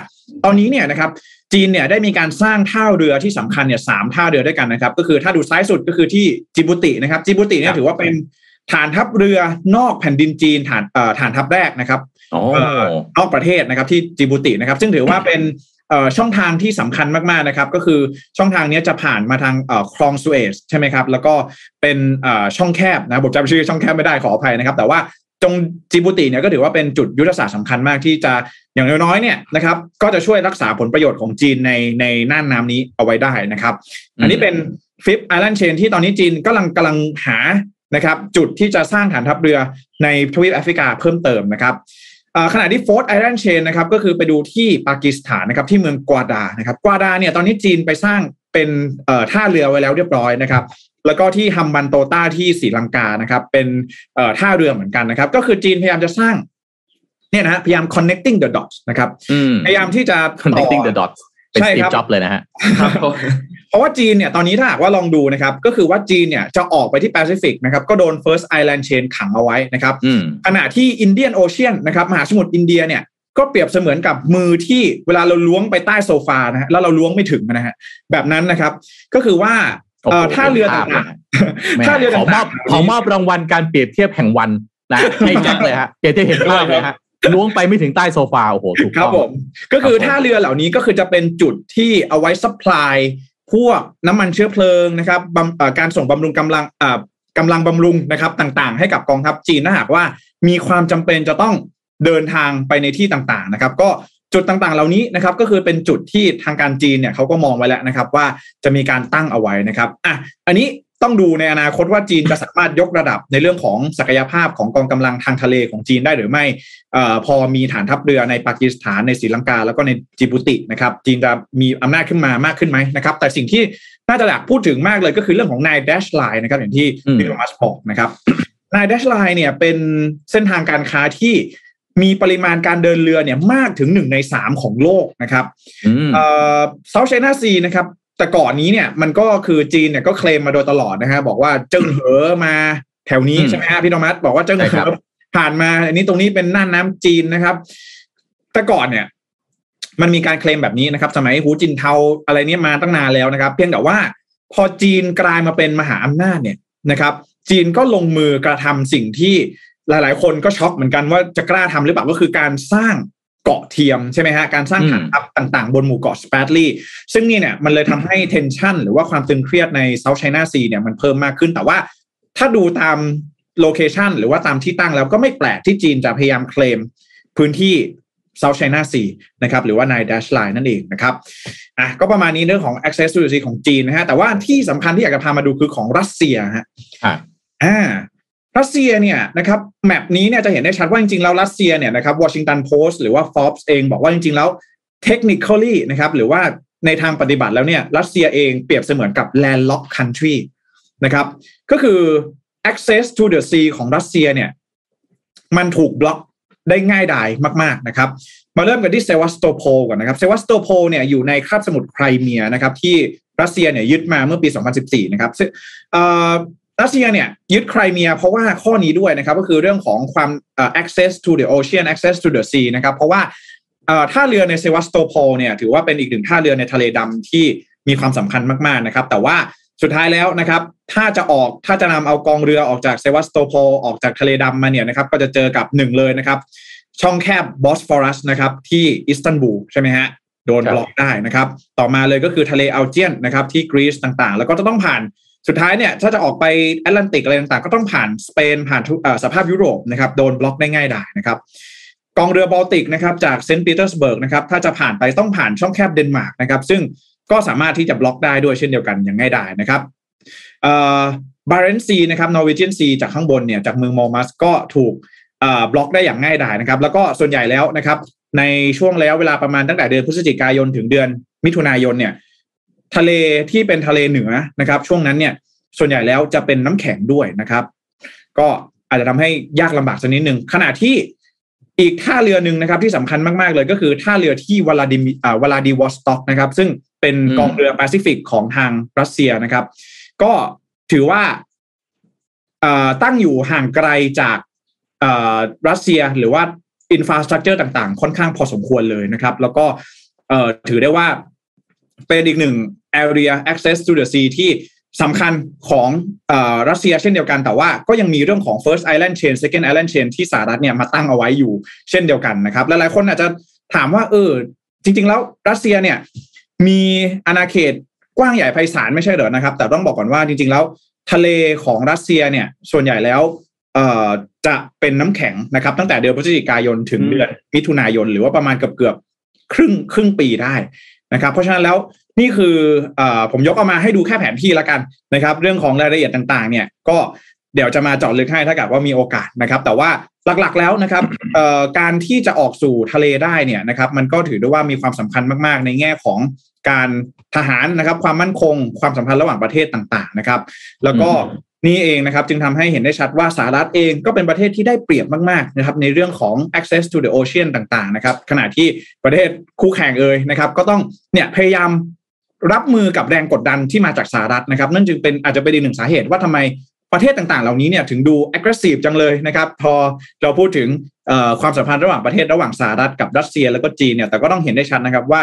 ตอนนี้เนี่ยนะครับจีนเนี่ยได้มีการสร้างท่าเรือที่สำคัญเนี่ยสามท่าเรือด้วยกันนะครับ ก็คือถ้าดูซ้ายสุดก็คือที่จิบุตินะครับจิบุติเนี่ยถือว่าเป็นฐานทัพเรือนอกแผ่นดินจีนฐานเอ่อฐานทัพแรกนะครับนอกประเทศนะครับที่จิบุตินะครับ ซึ่งถือว่าเป็นช่องทางที่สำคัญมากๆนะครับ ก็คือช่องทางนี้จะผ่านมาทางคลองสุเอซใช่ไหมครับ แล้วก็เป็นช่องแคบนะผมจำชื่อช่องแคบไม่ได้ขออภัยนะครับ แต่ว่า ตรงจิบูติเนี่ยก็ถือว่าเป็นจุดยุทธศาสตร์สำคัญมากที่จะอย่างน้อยๆเนี่ยนะครับก็จะช่วยรักษาผลประโยชน์ของจีนในในน่านน้ำนี้เอาไว้ได้นะครับ อันนี้เป็น fifth island chain ที่ตอนนี้จีนกำลังกำลังหานะครับจุดที่จะสร้างฐานทัพเรือในทวีปแอฟริกาเพิ่มเติมนะครับขณะที่ fourth island chain นะครับก็คือไปดูที่ปากีสถานนะครับที่เมืองกวาดานะครับกวาดาเนี่ยตอนนี้จีนไปสร้างเป็นท่าเรือไว้แล้วเรียบร้อยนะครับ แล้วก็ที่ฮัมบันโตต้าที่ศรีลังกานะครับ เป็นท่าเรือเหมือนกันนะครับ ก็คือจีนพยายามจะสร้างเนี่ยนะพยายาม connecting the dots นะครับพยายามที่จะ connecting the dots เป็นสตีฟจ็อบเลยนะฮะเพราะว่าจีนเนี่ยตอนนี้ถ้าหากว่าลองดูนะครับ ก็คือว่าจีนเนี่ยจะออกไปที่แปซิฟิกนะครับ ก็โดน first island chain ขังเอาไว้นะครับขณะที่ Indian Ocean นะครับมหาสมุทรอินเดียเนี่ยก็เปรียบเสมือนกับมือที่เวลาเราล้วงไปใต้โซฟานะฮะแล้วเราล้วงไม่ถึงนะฮะแบบนั้นนะครับ ก็คือว่าเอ่อ ท่าเรือต่างๆม่ๆท่าเรือขอมต่าองบขอมอบรางวัลการเปรียบเทียบแห่งวันนะให้แจ็คเลยฮะเปรียบเทียบเห็นภาพเลยฮะล้วงไปไม่ถึงใต้โซฟาโอ้โหถูกต้องครับผม ก็คือครับผมท่าเรือเหล่านี้ก็คือจะเป็นจุดที่เอาไว้ supplyพวกน้ำมันเชื้อเพลิงนะครับบำเอ่อการส่งบำรุงกำลังอ่ากำลังบำรุงนะครับต่างๆ ให้กับกองทัพจีนถ้าหากว่ามีความจำเป็นจะต้องเดินทางไปในที่ต่างๆนะครับ ก็ จุดต่างๆ เหล่านี้นะครับก็คือเป็นจุดที่ทางการจีนเนี่ยเขาก็มองไว้แล้วนะครับ ว่าจะมีการตั้งเอาไว้นะครับอะอันนี้ต้องดูในอนาคตว่าจีนจะสามารถยกระดับในเรื่องของศักยภาพของกองกำลังทางทะเลของจีนได้หรือไม่เอ่อพอมีฐานทัพเรือในปากีสถานในศรีลังกา แล้วก็ในจิบูตินะครับ จีนจะมีอำนาจขึ้นมามากขึ้นไหมนะครับ แต่สิ่งที่น่าจะอยากพูดถึงมากเลยก็คือเรื่องของ nine-dash line นะครับอย่างที่อืมพี่โทมัสบอกนะครับ nine-dash line เนี่ยเป็นเส้นทางการค้าที่ มีปริมาณการเดินเรือเนี่ยมากถึงหนึ่งในสามของโลกนะครับอืมเอ่อ South China Sea นะครับ แต่ก่อนนี้เนี่ยมันก็คือจีนเนี่ยก็เคลมมาโดยตลอดนะฮะบอกว่าเจิ้งเหอมาแถวนี้อืมใช่ไหมฮะพี่โทมัสบอกว่าเจิ้งเหอใช่ครับผ่านมา อันนี้ตรงนี้เป็นน่านน้ำจีนนะครับ แต่ก่อนเนี่ย มันมีการเคลมแบบนี้นะครับ สมัยหูจิ่นเทาอะไรเนี่ยมาตั้งนานแล้วนะครับ เพียงแต่ว่า พอจีนกลายมาเป็นมหาอำนาจเนี่ยนะครับ จีนก็ลงมือกระทำสิ่งที่ หลาย ๆ คนก็ช็อกเหมือนกันว่าจะกล้าทำหรือเปล่าก็คือการสร้างเกาะเทียมใช่ไหมฮะการสร้างฐานทัพต่างๆ บนหมู่เกาะสแปรตลีซึ่งนี่เนี่ยมันเลยทำให้ tension หรือว่าความตึงเครียดใน South China Sea เนี่ยมันเพิ่มมากขึ้นแต่ว่าถ้าดูตาม location หรือว่าตามที่ตั้งแล้วก็ไม่แปลกที่จีนจะพยายามเคลมพื้นที่ South China Sea นะครับหรือว่า Nine Dash Line นั่นเองนะครับอะก็ประมาณนี้เรื่องของ access to the sea ของจีนนะฮะแต่ว่าที่สำคัญที่อยากจะพามาดูคือของรัสเซียฮะอะอ่า รัสเซียเนี่ยนะครับแมปนี้เนี่ยจะเห็นได้ชัดว่าจริงๆแล้วรัสเซียเนี่ยนะครับ Washington Post หรือว่า Forbes เองบอกว่าจริงๆแล้ว technically นะครับหรือว่าในทางปฏิบัติแล้วเนี่ยรัสเซียเองเปรียบเสมือนกับ landlocked country นะครับก็คือ access to the sea ของรัสเซียเนี่ยมันถูกบล็อกได้ง่ายดายมาก ๆนะครับ มาเริ่มกันที่เซวัสโตโพลก่อนนะครับเซวัสโตโพลเนี่ยอยู่ในคาบสมุทรไครเมียนะครับที่รัสเซียเนี่ยยึดมาเมื่อปี 2014 นะครับซึ่ง รัสเซียเนี่ยยึดไครเมียเพราะว่าข้อนี้ด้วยนะครับก็คือเรื่องของความเอ่อ access to the ocean access to the sea นะครับเพราะว่าเอ่อท่าเรือในเซวัสโตโพลเนี่ยถือว่าเป็นอีกหนึ่งท่าเรือในทะเลดำที่มีความสำคัญมากๆนะครับ แต่ว่าสุดท้ายแล้วนะครับ ถ้าจะออกถ้าจะนำเอากองเรือออกจากเซวัสโตโพลออกจากทะเลดำมาเนี่ยนะครับ ก็จะเจอกับหนึ่งเลยนะครับ ช่องแคบบอสฟอรัสนะครับ ที่อิสตันบูลใช่ไหมฮะโดนครับบล็อกได้นะครับ ต่อมาเลยก็คือทะเลเอเจียนนะครับ ที่กรีซต่างๆ แล้วก็จะต้องผ่าน สุดท้ายเนี่ยถ้าจะออกไปแอตแลนติกอะไรต่างๆ ก็ต้องผ่านสเปนผ่านสหภาพยุโรปนะครับโดนบล็อกได้ง่ายดายนะครับกองเรือบอลติกนะครับจากเซนต์ปีเตอร์สเบิร์กนะครับถ้าจะผ่านไปต้องผ่านช่องแคบเดนมาร์กนะครับซึ่งก็สามารถที่จะบล็อกได้ด้วยเช่นเดียวกันอย่างง่ายดายนะครับบาเรนซีนะครับนอร์เวเจียนซีจากข้างบนเนี่ยจากเมืองมอมัสก็ถูกบล็อกได้อย่างง่ายดายนะครับแล้วก็ส่วนใหญ่แล้วนะครับในช่วงแล้วเวลาประมาณตั้งแต่เดือนพฤศจิกายนถึงเดือนมิถุนายนเนี่ย ทะเลที่เป็นทะเลเหนือนะครับ ช่วงนั้นเนี่ยส่วนใหญ่แล้วจะเป็นน้ำแข็งด้วยนะครับ ก็อาจจะทำให้ยากลำบากสักนิดหนึ่งขณะที่อีกท่าเรือหนึ่งนะครับที่สำคัญมาก ๆ เลยก็คือท่าเรือที่วลาดิวลาดิวอสต็อกนะครับ ซึ่งเป็นกองเรือแปซิฟิกของทางรัสเซียนะครับ ก็ถือว่าตั้งอยู่ห่างไกลจากรัสเซียหรือว่า infrastructure ต่าง ๆ ค่อนข้างพอสมควรเลยนะครับ แล้วก็ถือได้ว่าเป็นอีกหนึ่ง area access to the sea ที่สำคัญของรัสเซียเช่นเดียวกันแต่ว่าก็ยังมีเรื่องของ first island chain second island chain ที่สหรัฐเนี่ยมาตั้งเอาไว้อยู่เช่นเดียวกันนะครับและหลายคนอาจจะถามว่าเออจริง ๆ แล้วรัสเซียเนี่ยมีอาณาเขตกว้างใหญ่ไพศาลไม่ใช่เหรอนะครับ แต่ต้องบอกก่อนว่าจริง ๆ แล้วทะเลของรัสเซียเนี่ยส่วนใหญ่แล้วจะเป็นน้ำแข็งนะครับ ตั้งแต่เดือนพฤศจิกายนถึงเดือนมิถุนายน หรือว่าประมาณเกือบเกือบครึ่งครึ่งปีได้นะครับ เพราะฉะนั้นแล้ว นี่คือเอ่อผมยกเอามาให้ดูแค่แผนที่ละกันนะครับ เรื่องของรายละเอียดต่างๆ เนี่ยก็เดี๋ยวจะมาเจาะลึกให้ถ้าเกิดว่ามีโอกาสนะครับ แต่ว่าหลักๆแล้วนะครับเอ่อการที่จะออกสู่ทะเลได้เนี่ยนะครับมันก็ถือได้ว่ามีความสำคัญมากๆ ในแง่ของการทหารนะครับ ความมั่นคง ความสัมพันธ์ระหว่างประเทศต่างๆนะครับ แล้วก็นี่เองนะครับจึงทำให้เห็นได้ชัดว่าสหรัฐเองก็เป็นประเทศที่ได้เปรียบมากๆนะครับในเรื่องของ access to the ocean ต่างๆนะครับขณะที่ประเทศคู่แข่งเอ่ยนะครับ ก็ต้องเนี่ยพยายาม รับมือกับแรงกดดันที่มาจากสหรัฐนะครับนั่นจึงเป็นอาจจะเป็นอีกหนึ่งสาเหตุว่าทำไมประเทศต่างๆ เหล่านี้เนี่ยถึงดู aggressive จังเลยนะครับพอเราพูดถึงเอ่อความสัมพันธ์ระหว่างประเทศระหว่างสหรัฐกับรัสเซียแล้วก็จีนเนี่ยแต่ก็ต้องเห็นได้ชัดนะครับว่า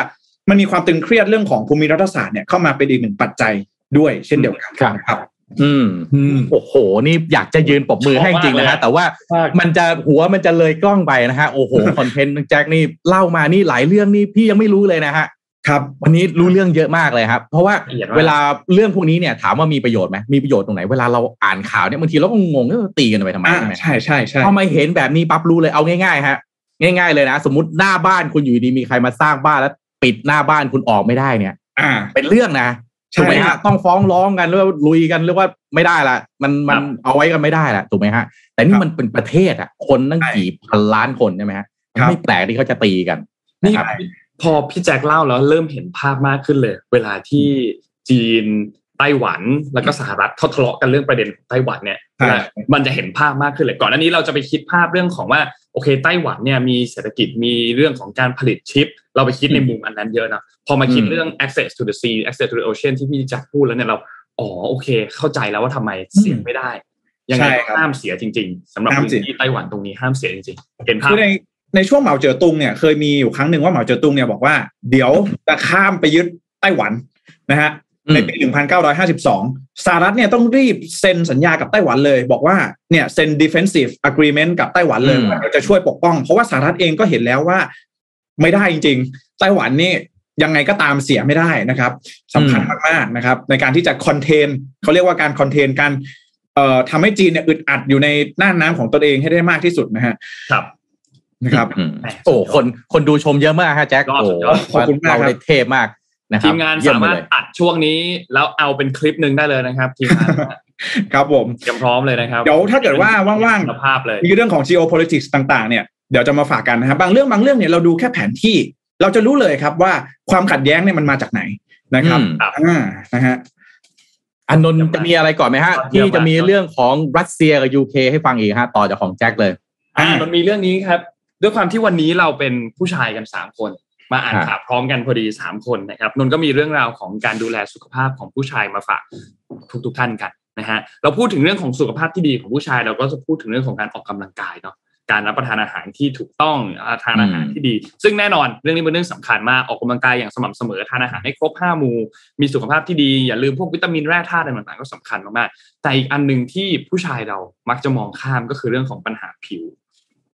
มันมีความตึงเครียดเรื่องของภูมิรัฐศาสตร์เนี่ยเข้ามาเป็นอีกหนึ่งปัจจัยด้วยเช่นเดียวกันครับนะครับอืมอืมโอ้โห นี่อยากจะยืนปรบมือให้จริงนะฮะแต่ว่ามันจะหัวมันจะเลยกล้องไปนะฮะโอ้โหคอนเทนต์แจ็คนี่เล่ามานี่หลายเรื่องนี่พี่ยังไม่รู้เลยนะฮะ ครับวันนี้รู้เรื่องเยอะมากเลยครับ เพราะว่าละเอียดมากเวลาเรื่องพวกนี้เนี่ยถามว่ามีประโยชน์ไหมมีประโยชน์ตรงไหนเวลาเราอ่านข่าวเนี่ยบางทีเราก็งงว่าตีกันไปทำไมอ่าใช่ไหมใช่ใช่ใช่พอมาเห็นแบบนี้ปั๊บรู้เลยเอาง่ายๆฮะง่าย ๆเลยนะ สมมติหน้าบ้านคุณอยู่ดีมีใครมาสร้างบ้านแล้วปิดหน้าบ้านคุณออกไม่ได้เนี่ย อ่า เป็นเรื่องนะใช่ถูกไหมฮะต้องฟ้องร้องกันหรือว่าลุยกันหรือว่าไม่ได้ละมันมันเอาไว้กันไม่ได้ละถูกไหมฮะ แต่นี่มันเป็นประเทศอะคนตั้งกี่พันล้านคนใช่ไหมฮะมันไม่แปลกที่เขาจะตีกันนี่นะครับ พอพี่แจ็คเล่าแล้วเริ่มเห็นภาพมากขึ้นเลย เวลาที่จีนไต้หวันแล้วก็สหรัฐเขาทะเลาะกันเรื่องประเด็นของไต้หวันเนี่ยใช่มันจะเห็นภาพมากขึ้นเลยก่อนหน้านี้เราจะไปคิดภาพเรื่องของว่าโอเคไต้หวันเนี่ยมีเศรษฐกิจมีเรื่องของการผลิตชิป เราไปคิดในมุมอันนั้นเยอะนะพอมาคิดอืมเรื่อง access to the sea access to the ocean ที่พี่แจ็คพูดแล้วเนี่ยเราอ๋อโอเค เข้าใจแล้วว่าทำไมเสียไม่ได้ยังไงใช่ก็ครับห้ามเสียจริง ๆสำหรับห้ามพื้เสียนที่ไต้หวันตรงนี้ห้ามเสียจริงๆเห็นภาพคือ ในในช่วงเหมาเจ๋อตุงเนี่ยเคยมีอยู่ครั้งหนึ่งว่าเหมาเจ๋อตุงเนี่ยบอกว่าเดี๋ยวจะข้ามไปยึดไต้หวันนะฮะอืมในปี 1952 สหรัฐเนี่ยต้องรีบเซ็นสัญญากับไต้หวันเลย บอกว่าเนี่ยเซ็น defensive agreement กับไต้หวันเลยอืมว่าเดี๋ยวจะช่วยปกป้อง เพราะว่าสหรัฐเองก็เห็นแล้วว่า ไม่ได้จริง ๆ ไต้หวันนี่ยังไงก็ตามเสียไม่ได้นะครับสำคัญมากๆนะครับ ในการที่จะคอนเทนเขาเรียกว่าการคอนเทนการเอ่อทำให้จีนเนี่ยอึดอัดอยู่ในหน้าน้ำของตนเองให้ได้มากที่สุดนะฮะครับ นะครับอืมโอ้คนคนดูชมเยอะมากฮะแจ็คยอดโอ้สุดยอดขอบคุณมากครับเราได้เทพมากนะครับทีมงานสามารถเยี่ยเลยอัดช่วงนี้ แล้วเอาเป็นคลิปหนึ่งได้เลยนะครับทีมงานครับผมเตรียมพร้อมเลยนะครับ เดี๋ยวถ้าเกิดว่าว่างๆคุณภาพเลยมีเรื่องของ geopolitics ต่างๆ เนี่ยเดี๋ยวจะมาฝากกันนะครับบางเรื่องบางเรื่องเนี่ยเราดูแค่แผนที่ เราจะรู้เลยครับว่าความขัดแย้งเนี่ยมันมาจากไหนนะครับอืมอ่านะฮะอันนนท์จะมีอะไรก่อนไหมฮะ ที่จะมีเรื่องของรัสเซียกับยูเคให้ฟังอีกฮะ ต่อจากของแจ็คเลย อ่ามันมีเรื่องนี้ครับ ด้วยความที่วันนี้เราเป็นผู้ชายกันสามคน มาอ่านอ่าข่าวพร้อมกันพอดีสามคนนะครับนนท์ก็มีเรื่องราวของการดูแลสุขภาพของผู้ชายมาฝากทุกทุกๆท่านกันนะฮะเราพูดถึงเรื่องของสุขภาพที่ดีของผู้ชาย เราก็จะพูดถึงเรื่องของการออกกำลังกายเนาะการรับประทานอาหารที่ถูกต้องอ่าทานอาหารที่ดี ซึ่งแน่นอนเรื่องนี้เป็นเรื่องสำคัญมากออกกำลังกายอย่างสม่ำเสมอทานอาหารให้ครบห้าหมู่มีสุขภาพที่ดี อย่าลืมพวกวิตามินแร่ธาตุอะไรต่างๆก็สำคัญมากๆแต่อีกอันหนึ่งที่ผู้ชายเรามักจะมองข้ามก็คือเรื่องของปัญหาผิว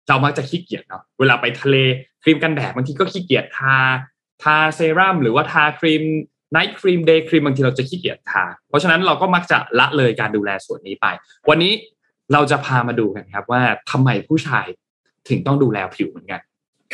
เรามักจะขี้เกียจเนาะเวลาไปทะเลครีมกันแดดบางทีก็ขี้เกียจทา ทาเซรั่มหรือว่าทาครีม night cream day cream บางทีเราจะขี้เกียจทา เพราะฉะนั้นเราก็มักจะละเลยการดูแลส่วนนี้ไป วันนี้เราจะพามาดูกันครับว่าทำไมผู้ชายถึงต้องดูแลผิวเหมือนกัน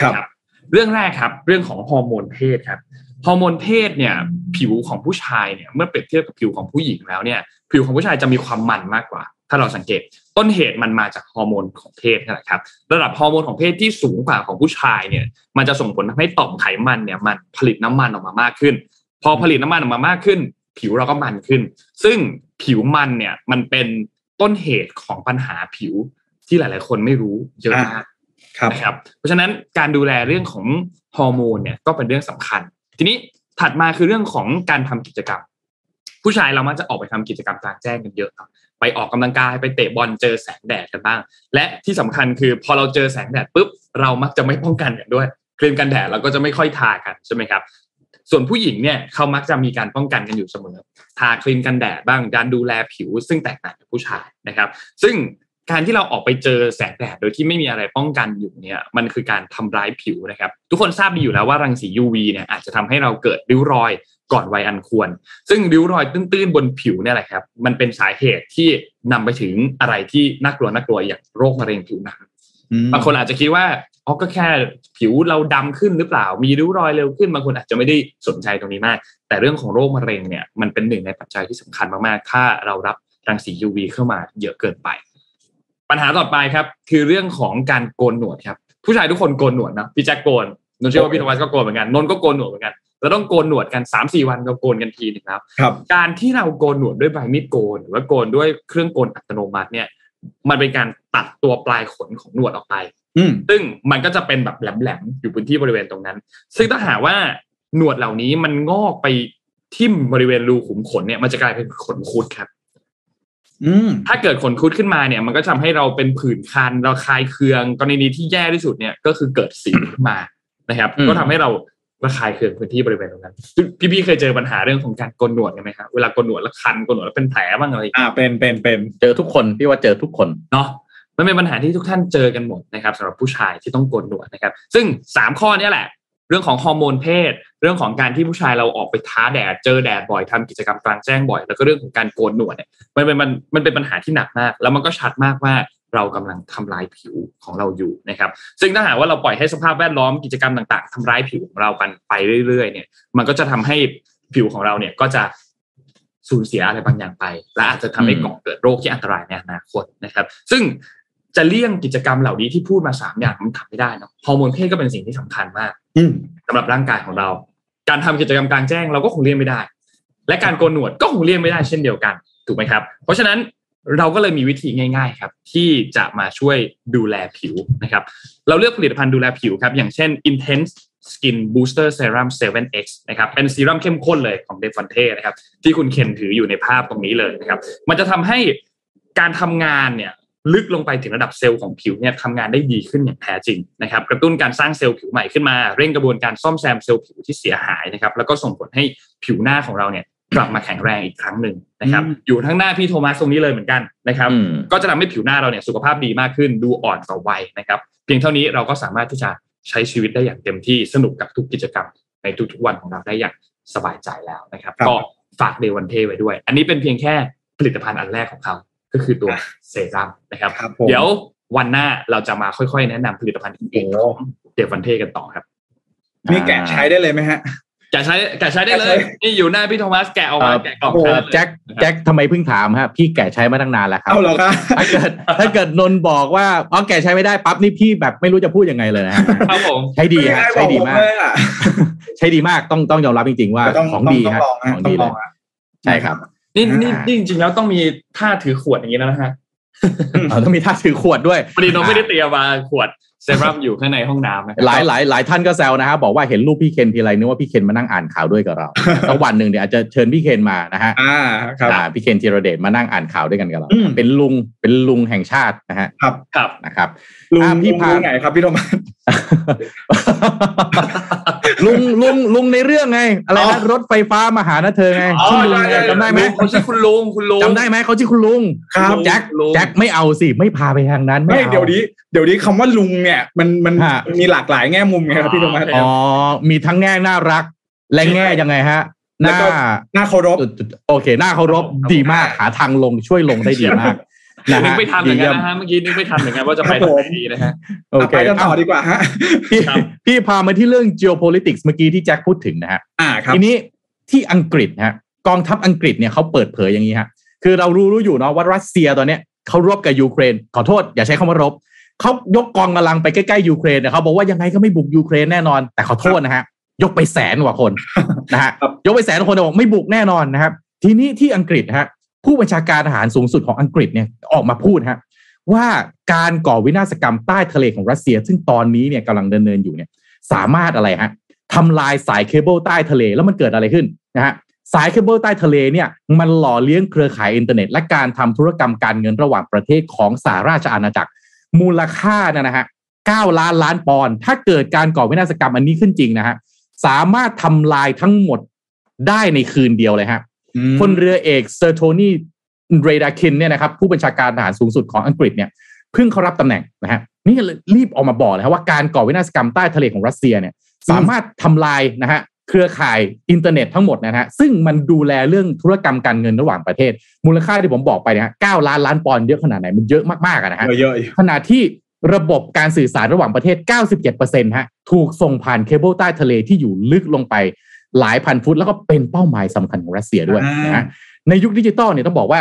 ครับครับเรื่องแรกครับ เรื่องของฮอร์โมนเพศครับฮอร์โมนเพศเนี่ย ผิวของผู้ชายเนี่ยเมื่อเปรียบเทียบกับผิวของผู้หญิงแล้วเนี่ย ผิวของผู้ชายจะมีความมันมากกว่า ถ้าเราสังเกต ต้นเหตุมันมาจากฮอร์โมนของเพศนั่นแหละครับระดับฮอร์โมนของเพศที่สูงกว่าของผู้ชายเนี่ย มันจะส่งผลทำให้ต่อมไขมันเนี่ยมันผลิตน้ำมันออกมามากขึ้น พอผลิตน้ำมันออกมามากขึ้น ผิวเราก็มันขึ้น ซึ่งผิวมันเนี่ยมันเป็นต้นเหตุของปัญหาผิวที่หลาย ๆ คนไม่รู้เยอะมากครับนะครับ เพราะฉะนั้นการดูแลเรื่องของฮอร์โมนเนี่ยก็เป็นเรื่องสำคัญ ทีนี้ถัดมาคือเรื่องของการทำกิจกรรม ผู้ชายเรามักจะออกไปทำกิจกรรมกลางแจ้งกันเยอะครับ ไปออกกำลังกายไปเตะบอลเจอแสงแดดกันบ้าง และที่สำคัญคือพอเราเจอแสงแดดปุ๊บเรามักจะไม่ป้องกันกันด้วยครีมกันแดดเราก็จะไม่ค่อยทากันใช่ไหมครับส่วนผู้หญิงเนี่ยเขามักจะมีการป้องกันกันอยู่เสมอ ทาครีมกันแดดบ้างการดูแลผิว ซึ่งแตกต่างจากผู้ชายนะครับ ซึ่งการที่เราออกไปเจอแสงแดดโดยที่ไม่มีอะไรป้องกันอยู่เนี่ยมันคือการทำร้ายผิวนะครับ ทุกคนทราบดีอยู่แล้วว่ารังสี UV เนี่ยอาจจะทำให้เราเกิดริ้วรอย ก่อนวัยอันควร ซึ่งริ้วรอยตื้นๆบนผิวเนี่ยแหละครับ มันเป็นสาเหตุที่นำไปถึงอะไรที่น่ากลัวน่ากลัวอย่างโรคมะเร็งผิวหนังอืมบางคนอาจจะคิดว่าอ๋อก็แค่ผิวเราดำขึ้นหรือเปล่า มีริ้วรอยเร็วขึ้นบางคนอาจจะไม่ได้สนใจตรงนี้มาก แต่เรื่องของโรคมะเร็งเนี่ยมันเป็นหนึ่งในปัจจัยที่สำคัญมากๆ ถ้าเรารับรังสี UV เข้ามาเยอะเกินไป ปัญหาต่อไปครับ คือเรื่องของการโกนหนวดครับ ผู้ชายทุกคนโกนหนวดนะพี่แจ็คโกนนนท์เชื่อว่าพี่ธวัชก็โกนเหมือนกันนนท์ก็โกนหนวดเหมือนกัน เราต้องโกนหนวดกันสามสี่วันก็โกนกันทีหนึงครับครับ การที่เราโกนหนวดด้วยใบมีดโกน หรือว่าโกนด้วยเครื่องโกนอัตโนมัติเนี่ย มันเป็นการตัดตัวปลายขนของหนวดออกไปอืมซึ่งมันก็จะเป็นแบบแหลมๆอยู่พื้นที่บริเวณตรงนั้น ซึ่งถ้าหากว่าหนวดเหล่านี้มันงอกไปทิ่มบริเวณรูขุมขนเนี่ย มันจะกลายเป็นขนคุดครับอืมถ้าเกิดขนคุดขึ้นมาเนี่ย มันก็ทำให้เราเป็นผื่นคันเราคลายเคืองกรณีที่แย่ที่สุดเนี่ยก็คือเกิดสิวขึ้นมานะครับอืมก็ทำให้เรา ระคายเคืองพื้นที่บริเวณตรงนั้น พี่ๆเคยเจอปัญหาเรื่องของการโกนหนวดกันไหมครับเวลาโกนหนวดแล้วคันโกนหนวดแล้วเป็นแผลบ้างอะไรอ่าเป็นเป็นเป็นเจอทุกคนพี่ว่าเจอทุกคนเนาะมันเป็นปัญหาที่ทุกท่านเจอกันหมดนะครับสำหรับผู้ชายที่ต้องโกนหนวดนะครับ ซึ่งสามข้อเนี้แหละ เรื่องของฮอร์โมนเพศ เรื่องของการที่ผู้ชายเราออกไปท้าแดดเจอแดดบ่อยทำกิจกรรมกลางแจ้งบ่อย แล้วก็เรื่องของการโกนหนวดเนี่ยมันเป็นมันมันเป็นปัญหาที่หนักมาก แล้วมันก็ชัดมากว่า เรากำลังทำลายผิวของเราอยู่นะครับ ซึ่งถ้าหากว่าเราปล่อยให้สภาพแวดล้อมกิจกรรมต่างๆทำร้ายผิวของเรากันไปเรื่อยๆ เนี่ย มันก็จะทำให้ผิวของเราเนี่ยก็จะสูญเสียอะไรบางอย่างไป และอาจจะทำให้ก่อเกิดโรคที่อันตรายในอนาคตนะครับ ซึ่งจะเลี่ยงกิจกรรมเหล่านี้ที่พูดมาสามอย่างมันทำไม่ได้เนาะฮอร์โมนเพศก็เป็นสิ่งที่สำคัญมากอืมสำหรับร่างกายของเรา การทำกิจกรรมกลางแจ้งเราก็คงเลี่ยงไม่ได้ และการโกนหนวดก็คงเลี่ยงไม่ได้เช่นเดียวกันถูกไหมครับ เพราะฉะนั้น เราก็เลยมีวิธีง่าย ๆ ครับ ที่จะมาช่วยดูแลผิวนะครับ เราเลือกผลิตภัณฑ์ดูแลผิวครับ อย่างเช่น Intense Skin Booster Serum 7X นะครับ เป็นซีรั่มเข้มข้นเลยของเดฟอนเทนะครับ ที่คุณเคนถืออยู่ในภาพตรงนี้เลยนะครับ มันจะทำให้การทำงานเนี่ยลึกลงไปถึงระดับเซลล์ของผิวเนี่ยทำงานได้ดีขึ้นอย่างแท้จริงนะครับกระตุ้นการสร้างเซลล์ผิวใหม่ขึ้นมา เร่งกระบวนการซ่อมแซมเซลล์ผิวที่เสียหายนะครับแล้วก็ส่งผลให้ผิวหน้าของเราเนี่ย กลับมาแข็งแรงอีกครั้งหนึ่งนะครับ อยู่ทั้งหน้าพี่โทมัสตรงนี้เลยเหมือนกันนะครับอืมก็จะทำให้ผิวหน้าเราเนี่ยสุขภาพดีมากขึ้น ดูอ่อนกว่าวัยนะครับ เพียงเท่านี้เราก็สามารถที่จะใช้ชีวิตได้อย่างเต็มที่สนุกกับทุกกิจกรรมในทุกๆวันของเราได้อย่างสบายใจแล้วนะครับครับก็ฝากเดวันเทไว้ด้วย อันนี้เป็นเพียงแค่ผลิตภัณฑ์อันแรกของเขาก็คือตัวเซรั่มนะครับครับผมเดี๋ยววันหน้าเราจะมาค่อยๆ แนะนำผลิตภัณฑ์อื่นๆโอ้ของเดวันเทกันต่อครับ นี่แกะใช้ได้เลยไหมฮะ แกะใช้แกะใช้ได้เลแกะใช้นี่อยู่หน้าพี่โทมัสแกะออกมาเอ่อแกะกล่องโอ้โหใช้ได้เลยแจ็คแจ็คทำไมเพิ่งถามฮะพี่แกะใช้มาตั้งนานแล้วครับเอาเหรอครับถ้าเกิดถ้าเกิดนนท์บอกว่าอ๋อแกะใช้ไม่ได้ปั๊บนี่พี่แบบไม่รู้จะพูดยังไงเลยนะฮะครับผมใช้ดีฮะใช้ดีมากไได้บอกผเลยอะใช้ดีมากต้องต้องยอมรับจริงๆว่าต้องของดีต้องฮะลองฮะของต้อดีงลเลอยงอะใช่ครับนี่นี่อ่านี่นี่จริงๆแล้วต้องมีท่าถือขวดอย่างนี้แล้วนะฮะเออต้องมีท่าถือขวดด้วยพอดีน้องไม่ได้เตรียมมาขวด เซรั่มอยู่ข้างในห้องน้ำนะครัหลายหลายหลายท่านก็แซวนะฮะบอกว่าเห็นรูปพี่เคนทีไรนึกว่าพี่เคนมานั่งอ่านข่าวด้วยกับเราสักวันหนึ่งเดี๋ยวอาจจะเชิญพี่เคนมานะฮะอ่าครับอ่าพี่เคนธีรเดชมานั่งอ่านข่าวด้วยกันกับเราอืมเป็นลุงเป็นลุงแห่งชาตินะฮะครับครับนะครับลุงอ่าพี่ลุงพาลุงไหนครับพี่โทมัส ลุงลุงลุงในเรื่องไง อะไรอ๋นะอรถไฟฟ้ามาหานะเธอไงอ๋อชื่อลุงไงได้ได้จำได้ไหมเขาชื่อคุณลุงคุณลุงจำได้ไหมเขาชื่อคุณลุงครับแจ็คลุงแจ็คไม่เอาสิไม่พาไปทางนั้นไม่ไม่อาเดี๋ยวนี้เดี๋ยวนี้คำว่าลุงเนี่ยมันมันฮะมันมีหลากหลายแง่มุมไงครับพี่โทมัสอ๋อมีทั้งแง่น่ารัก และแง่ยังไงฮะหแล้วน้าก็น่าเคารพโอเค หน้าเคารพดีมากหาทางลงช่วยลงได้ดีมาก นะนึกฮะไม่ทันเหมือนกันดีนะยี่ยฮะเมื่อกี้นึกไม่ทันเหมือนกันว่าจะไปทางไหนดีครับผมนะฮะโอเคไปกันต่อดีกว่าฮะพี่ครับพี่พามาที่เรื่อง geopolitics เมื่อกี้ที่แจ็คพูดถึงนะฮะอ่าครับทีนี้ที่อังกฤษฮะกองทัพอังกฤษเนี่ยเขาเปิดเผยอย่างนี้ฮะคือเรารู้รู้อยู่เนาะว่ารัสเซียตอนเนี้ยเขารบกับยูเครน ขอโทษ อย่าใช้คำว่ารบเขายกกองกำลังไปใกล้ๆยูเครนเนี่ยเขาบอกว่ายังไงก็ไม่บุกยูเครนแน่นอน แต่ขอโทษนะฮะยกไปแสนกว่าคนนะฮะครับยกไปแสนกว่าคนแต่บอกไม่บุกแน่นอนนะครับ ทีนี้ที่อังกฤษฮะ ผู้บัญชาการทหารสูงสุดของอังกฤษเนี่ยออกมาพูดฮะว่าการก่อวินาศกรรมใต้ทะเลของรัสเซีย ซึ่งตอนนี้เนี่ยกำลังดำเนินอยู่เนี่ยสามารถอะไรฮะทำลายสายเคเบิลใต้ทะเลแล้วมันเกิดอะไรขึ้นนะฮะสายเคเบิลใต้ทะเลเนี่ยมันหล่อเลี้ยงเครือข่ายอินเทอร์เน็ต และการทำธุรกรรมการเงินระหว่างประเทศของสหราชอาณาจักร มูลค่านะนะฮะ9ล้านล้านปอนด์ถ้าเกิดการก่อวินาศกรรมอันนี้ขึ้นจริงนะฮะสามารถทำลายทั้งหมดได้ในคืนเดียวเลยฮะ พลเรือเอกเซอร์โทนีเรดาคินเนี่ยนะครับผู้บัญชาการทหารสูงสุดของอังกฤษเนี่ยเพิ่งเข้ารับตำแหน่งนะฮะนี่เลยรีบออกมาบอกเลยครับว่าการก่อวินาศกรรมใต้ทะเลของรัสเซียเนี่ยสามารถทำลายนะฮะเครือข่ายอินเทอร์เน็ตทั้งหมดนะฮะซึ่งมันดูแลเรื่องธุรกรรมการเงินระหว่างประเทศ มูลค่าที่ผมบอกไปนะฮะเก้าล้านล้านปอนด์เยอะขนาดไหนมันเยอะมากๆอะนะฮะเยอะๆขณะที่ระบบการสื่อสารระหว่างประเทศ 97%ฮะถูกส่งผ่านเคเบิลใต้ทะเลที่อยู่ลึกลงไป หลายพันฟุตแล้วก็เป็นเป้าหมายสำคัญของรัสเซียด้วยอ่านนะฮะในยุคดิจิตอลเนี่ยต้องบอกว่า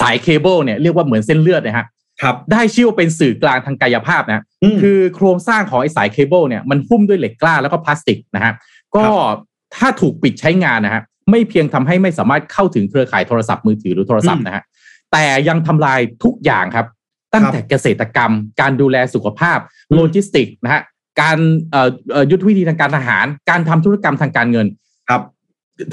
สายเคเบิลเนี่ยเรียกว่าเหมือนเส้นเลือดนะฮะครับได้ชื่อว่าเป็นสื่อกลางทางกายภาพนะอืมคือโครงสร้างของไอ้สายเคเบิลเนี่ยมันหุ้มด้วยเหล็กกล้าแล้วก็พลาสติกนะฮะก็ถ้าถูกปิดใช้งานนะฮะไม่เพียงทำให้ไม่สามารถเข้าถึงเครือข่ายโทรศัพท์มือถือหรือโทรศัพท์นะฮะแต่ยังทำลายทุกอย่างครับ ตั้งแต่เกษตรกรรม การดูแลสุขภาพโลจิสติกนะฮะ การเอ่อเอ่อยุทธวิธีทางการทหาร การทำธุรกรรมทางการเงินครับ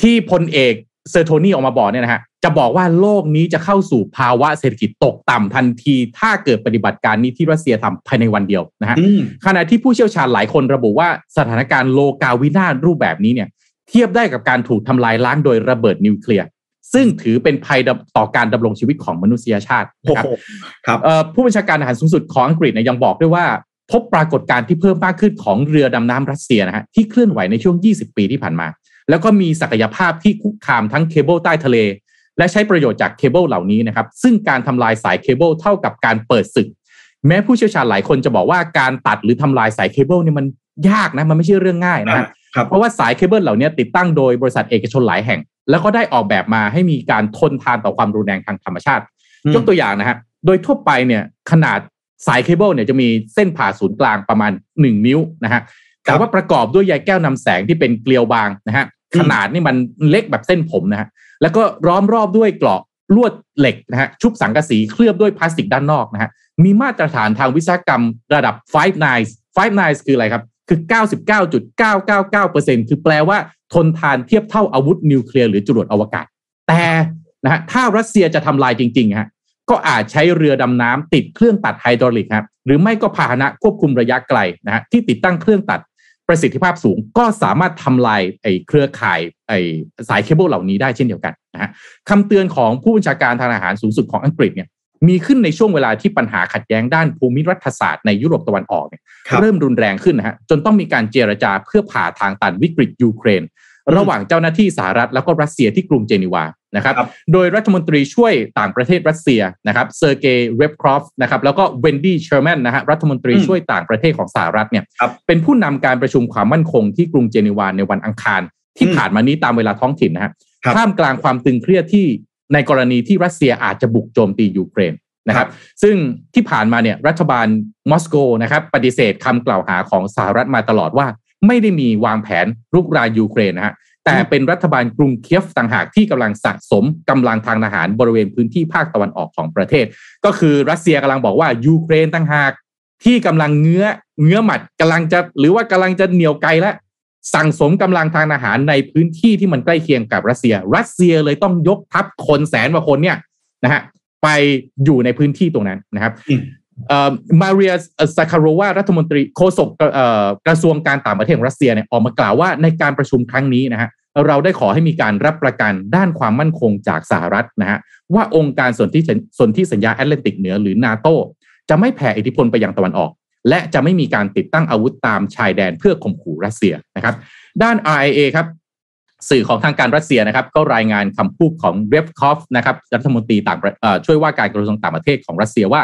ที่พลเอกเซอร์โทนี่ออกมาบอกเนี่ยนะฮะจะบอกว่าโลกนี้จะเข้าสู่ภาวะเศรษฐกิจตกต่ำทันที ถ้าเกิดปฏิบัติการนี้ที่รัสเซียทำภายในวันเดียวนะฮะอืมขณะที่ผู้เชี่ยวชาญหลายคนระบุว่าสถานการณ์โลกาวินาศรูปแบบนี้เนี่ย เทียบได้กับการถูกทำลายล้างโดยระเบิดนิวเคลียร์ซึ่งถือเป็นภัยต่อการดำรงชีวิตของมนุษยชาติโอ้นะครับโหครับเอ่อผู้บัญชาการทหารสูงสุดของอังกฤษเนี่ยยังบอกด้วยว่า พบปรากฏการณ์ที่เพิ่มมากขึ้นของเรือดำน้ำรัสเซียนะฮะที่เคลื่อนไหวในช่วง 20 ปีที่ผ่านมา แล้วก็มีศักยภาพที่คุกคามทั้งเคเบิลใต้ทะเล และใช้ประโยชน์จากเคเบิลเหล่านี้นะครับซึ่งการทำลายสายเคเบิลเท่ากับการเปิดศึก แม้ผู้เชี่ยวชาญหลายคนจะบอกว่าการตัดหรือทำลายสายเคเบิลเนี่ยมันยากนะมันไม่ใช่เรื่องง่ายนะฮะครับเพราะว่าสายเคเบิลเหล่านี้ติดตั้งโดยบริษัทเอกชนหลายแห่ง แล้วก็ได้ออกแบบมาให้มีการทนทานต่อความรุนแรงทางธรรมชาติอืมยกตัวอย่างนะฮะโดยทั่วไปเนี่ยขนาด สายเคเบิลเนี่ยจะมีเส้นผ่าศูนย์กลางประมาณ 1 นิ้วนะฮะแต่ว่าประกอบด้วยใยแก้วนำแสงที่เป็นเกลียวบางนะฮะขนาดนี่มันเล็กแบบเส้นผมนะฮะแล้วก็ล้อมรอบด้วยเกราะลวดเหล็กนะฮะชุบสังกะสีเคลือบด้วยพลาสติกด้านนอกนะฮะมีมาตรฐานทางวิศวกรรมระดับ five nines five nines คืออะไรครับ คือ 99.999%คือแปลว่าทนทานเทียบเท่าอาวุธนิวเคลียร์หรือจรวดอวกาศ แต่นะฮะถ้ารัสเซียจะทำลายจริงๆฮะ ก็อาจใช้เรือดำน้ำติดเครื่องตัดไฮดรอลิกครับหรือไม่ก็พาหนะควบคุมระยะไกลนะฮะที่ติดตั้งเครื่องตัดประสิทธิภาพสูง ก็สามารถทำลายไอ้เครือข่ายไอ้สายเคเบิลเหล่านี้ได้เช่นเดียวกันนะฮะคำเตือนของผู้บัญชาการทางอาหารสูงสุดของอังกฤษเนี่ยมีขึ้นในช่วงเวลาที่ปัญหาขัดแย้งด้านภูมิรัฐศาสตร์ในยุโรปตะวันออกเนี่ยครับเริ่มรุนแรงขึ้นนะฮะจนต้องมีการเจรจาเพื่อผ่าทางตันวิกฤตยูเครน ระหว่างเจ้าหน้าที่สหรัฐแล้วก็รัสเซียที่กรุงเจนีวานะครับครับ โดยรัฐมนตรีช่วยต่างประเทศรัสเซียนะครับเซอร์เกย์เรบคอฟนะครับแล้วก็เวนดี้เชอร์แมนนะฮะรัฐมนตรีอืมช่วยต่างประเทศของสหรัฐเนี่ยครับเป็นผู้นำการประชุมความมั่นคงที่กรุงเจนีวาในวันอังคาร ที่อืมผ่านมานี้ตามเวลาท้องถิ่นนะฮะครับท่ามกลางความตึงเครียดที่ในกรณีที่รัสเซียอาจจะบุกโจมตียูเครนนะครับซึ่งที่ผ่านมาเนี่ยรัฐบาลมอสโกนะครับปฏิเสธคำกล่าวหาของสหรัฐมาตลอดว่า ไม่ได้มีวางแผนรุกรานยูเครนนะฮะแต่เป็นรัฐบาลกรุงเคียฟต่างหากที่กำลังสะสมกำลังทางทหารบริเวณพื้นที่ภาคตะวันออกของประเทศ ก็คือรัสเซียกำลังบอกว่ายูเครนต่างหาก ที่กำลังเงื้อเงื้อหมัดกำลังจะหรือว่ากำลังจะเหนียวไกลและสั่งสมกำลังทางทหารในพื้นที่ที่มันใกล้เคียงกับรัสเซีย รัสเซียเลยต้องยกทัพคนแสนกว่าคนเนี่ยนะฮะไปอยู่ในพื้นที่ตรงนั้นนะครับ มเอ่อมาเรียซาคารวารัฐมนตรีโฆษกกระทรวงการต่างประเทศของรัสเซียเนี่ยออกมากล่าวว่าในการประชุมครั้งนี้นะฮะเราได้ขอให้มีการรับประกันด้านความมั่นคงจากสหรัฐนะฮะว่าองค์การสนธิสนธิสัญญาแอตแลนติกเหนือหรือนาโตจะไม่แผ่อิทธิพลไปยังตะวันออก และจะไม่มีการติดตั้งอาวุธตามชายแดนเพื่อข่มขู่รัสเซียนะครับด้าน RIA ครับสื่อของทางการรัสเซียนะครับก็รายงานคำพูดของเรบคอฟนะครับรัฐมนตรีต่างประเอ่อช่วยว่าการกระทรวงต่างประเทศของรัสเซียว่า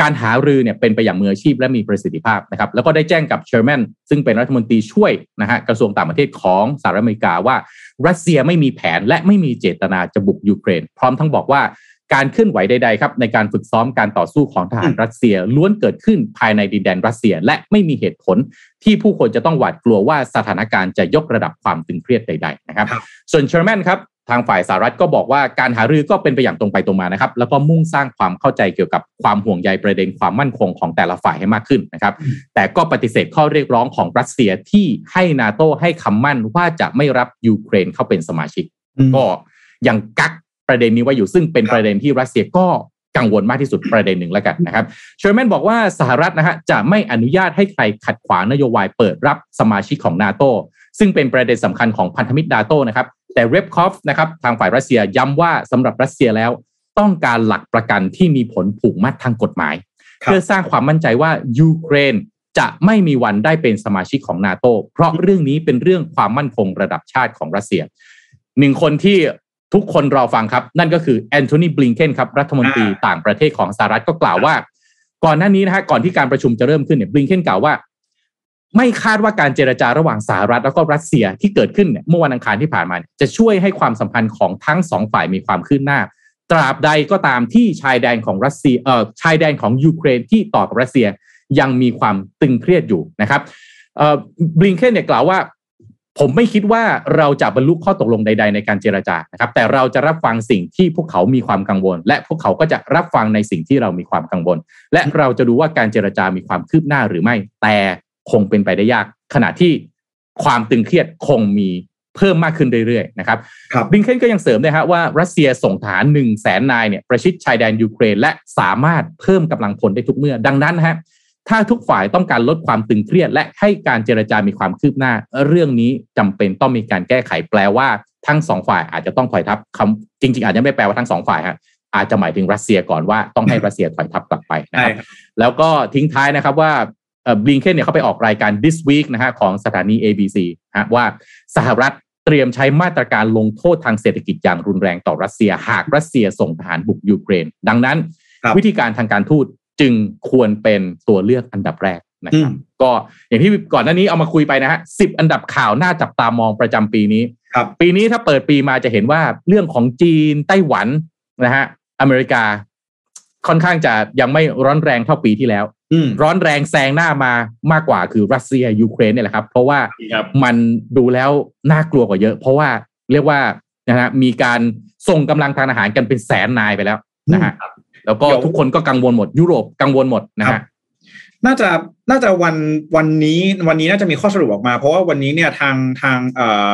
การหารือเนี่ยเป็นไปอย่างมืออาชีพและมีประสิทธิภาพนะครับแล้วก็ได้แจ้งกับเชอร์แมนซึ่งเป็นรัฐมนตรีช่วยนะฮะกระทรวงต่างประเทศของสหรัฐอเมริกาว่า รัสเซียไม่มีแผนและไม่มีเจตนาจะบุกยูเครน พร้อมทั้งบอกว่าการเคลื่อนไหวใดๆครับในการฝึกซ้อมการต่อสู้ของทหารรัสเซียล้วนเกิดขึ้นภายในดินแดนรัสเซีย และไม่มีเหตุผลที่ผู้คนจะต้องหวาดกลัวว่าสถานการณ์จะยกระดับความตึงเครียดใดๆนะครับครับส่วนเชอร์แมนครับ ทางฝ่ายสหรัฐก็บอกว่าการหารือก็เป็นไปอย่างตรงไปตรงมานะครับ แล้วก็มุ่งสร้างความเข้าใจเกี่ยวกับความห่วงใยประเด็นความมั่นคงของแต่ละฝ่ายให้มากขึ้นนะครับ แต่ก็ปฏิเสธข้อเรียกร้องของรัสเซียที่ให้นาโตให้คำมั่นว่าจะไม่รับยูเครนเข้าเป็นสมาชิก ก็ยังกักประเด็นนี้ไว้อยู่ซึ่งเป็นครับประเด็นที่รัสเซียก็กังวลมากที่สุดประเด็นหนึ่งแล้วกันนะครับเชอร์แมนบอกว่าสหรัฐนะฮะจะไม่อนุญาตให้ใครขัดขวางนโยบายเปิดรับสมาชิกของนาโตซึ่งเป็นประเด็นสำคัญของพันธมิตรนาโตนะครับ แต่เรบคอฟนะครับทางฝ่ายรัสเซียย้ำว่าสำหรับรัสเซียแล้ว ต้องการหลักประกันที่มีผลผูกมัดทางกฎหมายครับเพื่อสร้างความมั่นใจว่ายูเครนจะไม่มีวันได้เป็นสมาชิกของนาโตเพราะเรื่องนี้เป็นเรื่องความมั่นคงระดับชาติของรัสเซียหนึ่งคนที่ทุกคนรอฟังครับ นั่นก็คือแอนโทนีบลิงเคนครับรัฐมนตรีอ่าต่างประเทศของสหรัฐก็กล่าวว่า ก่อนหน้านี้นะฮะก่อนที่การประชุมจะเริ่มขึ้นเนี่ยบลิงเคนกล่าวว่า ไม่คาดว่าการเจรจาระหว่างสหรัฐแล้วก็รัสเซียที่เกิดขึ้นเมื่อวันอังคารที่ผ่านมาจะช่วยให้ความสัมพันธ์ของทั้งสองฝ่ายมีความคืบหน้า ตราบใดก็ตามที่ชายแดนของรัสเซียเอ่อชายแดนของยูเครนที่ต่อกับรัสเซียยังมีความตึงเครียดอยู่นะครับเอ่อบลิงเคนเนี่ยกล่าวว่า ผมไม่คิดว่าเราจะบรรลุข้อตกลงใด ๆ ในการเจรจานะครับ แต่เราจะรับฟังสิ่งที่พวกเขามีความกังวล และพวกเขาก็จะรับฟังในสิ่งที่เรามีความกังวล และเราจะดูว่าการเจรจามีความคืบหน้าหรือไม่ แต่ คงเป็นไปได้ยาก ขณะที่ความตึงเครียดคงมีเพิ่มมากขึ้นเรื่อยๆนะครับครับบิงเคนก็ยังเสริมนะฮะว่ารัสเซียส่งฐาน1นึ่งแสนนายเนี่ยประชิดชายแดนยูเครน และสามารถเพิ่มกำลังพลได้ทุกเมื่อ ดังนั้นนะฮะถ้าทุกฝ่ายต้องการลดความตึงเครียด และให้การเจรจามีความคืบหน้า เรื่องนี้จำเป็นต้องมีการแก้ไขแปลว่าทั้งสองฝ่ายอาจจะต้องถอยทับคำจริง ๆ อาจจะไม่แปลว่าทั้งสองฝ่ายฮะอาจจะหมายถึงรัสเซียก่อนว่าต้องให้รัสเซียถอยทัพกลับไปนะครับแล้วก็ทิ้งท้ายนะครับว่า บลิงเคนเนี่ยเขาไปออกรายการ This Week นะฮะของสถานี ABC ฮะว่าสหรัฐเตรียมใช้มาตรการลงโทษทางเศรษฐกิจอย่างรุนแรงต่อรัสเซีย หากรัสเซียส่งทหารบุกยูเครน ดังนั้นครับวิธีการทางการทูตจึงควรเป็นตัวเลือกอันดับแรกนะครับอืมก็อย่างที่ก่อนหน้านี้เอามาคุยไปนะฮะสิบอันดับข่าวน่าจับตามองประจำปีนี้ครับปีนี้ถ้าเปิดปีมาจะเห็นว่าเรื่องของจีนไต้หวันนะฮะอเมริกาค่อนข้างจะยังไม่ร้อนแรงเท่าปีที่แล้วอืม ร้อนแรงแซงหน้ามามากกว่าคือรัสเซียยูเครนเนี่ยแหละครับ เพราะว่าครับมันดูแล้วน่ากลัวกว่าเยอะ เพราะว่าเรียกว่านะฮะมีการส่งกำลังทางทหารกันเป็นแสนนายไปแล้วนะฮะแล้วก็เดี๋ยวทุกคนก็กังวลหมด ยุโรปกังวลหมดนะครัฮะบน่าจะน่าจะวันวันนี้วันนี้น่าจะมีข้อสรุปออกมา เพราะว่าวันนี้เนี่ยทางทางเอ่อ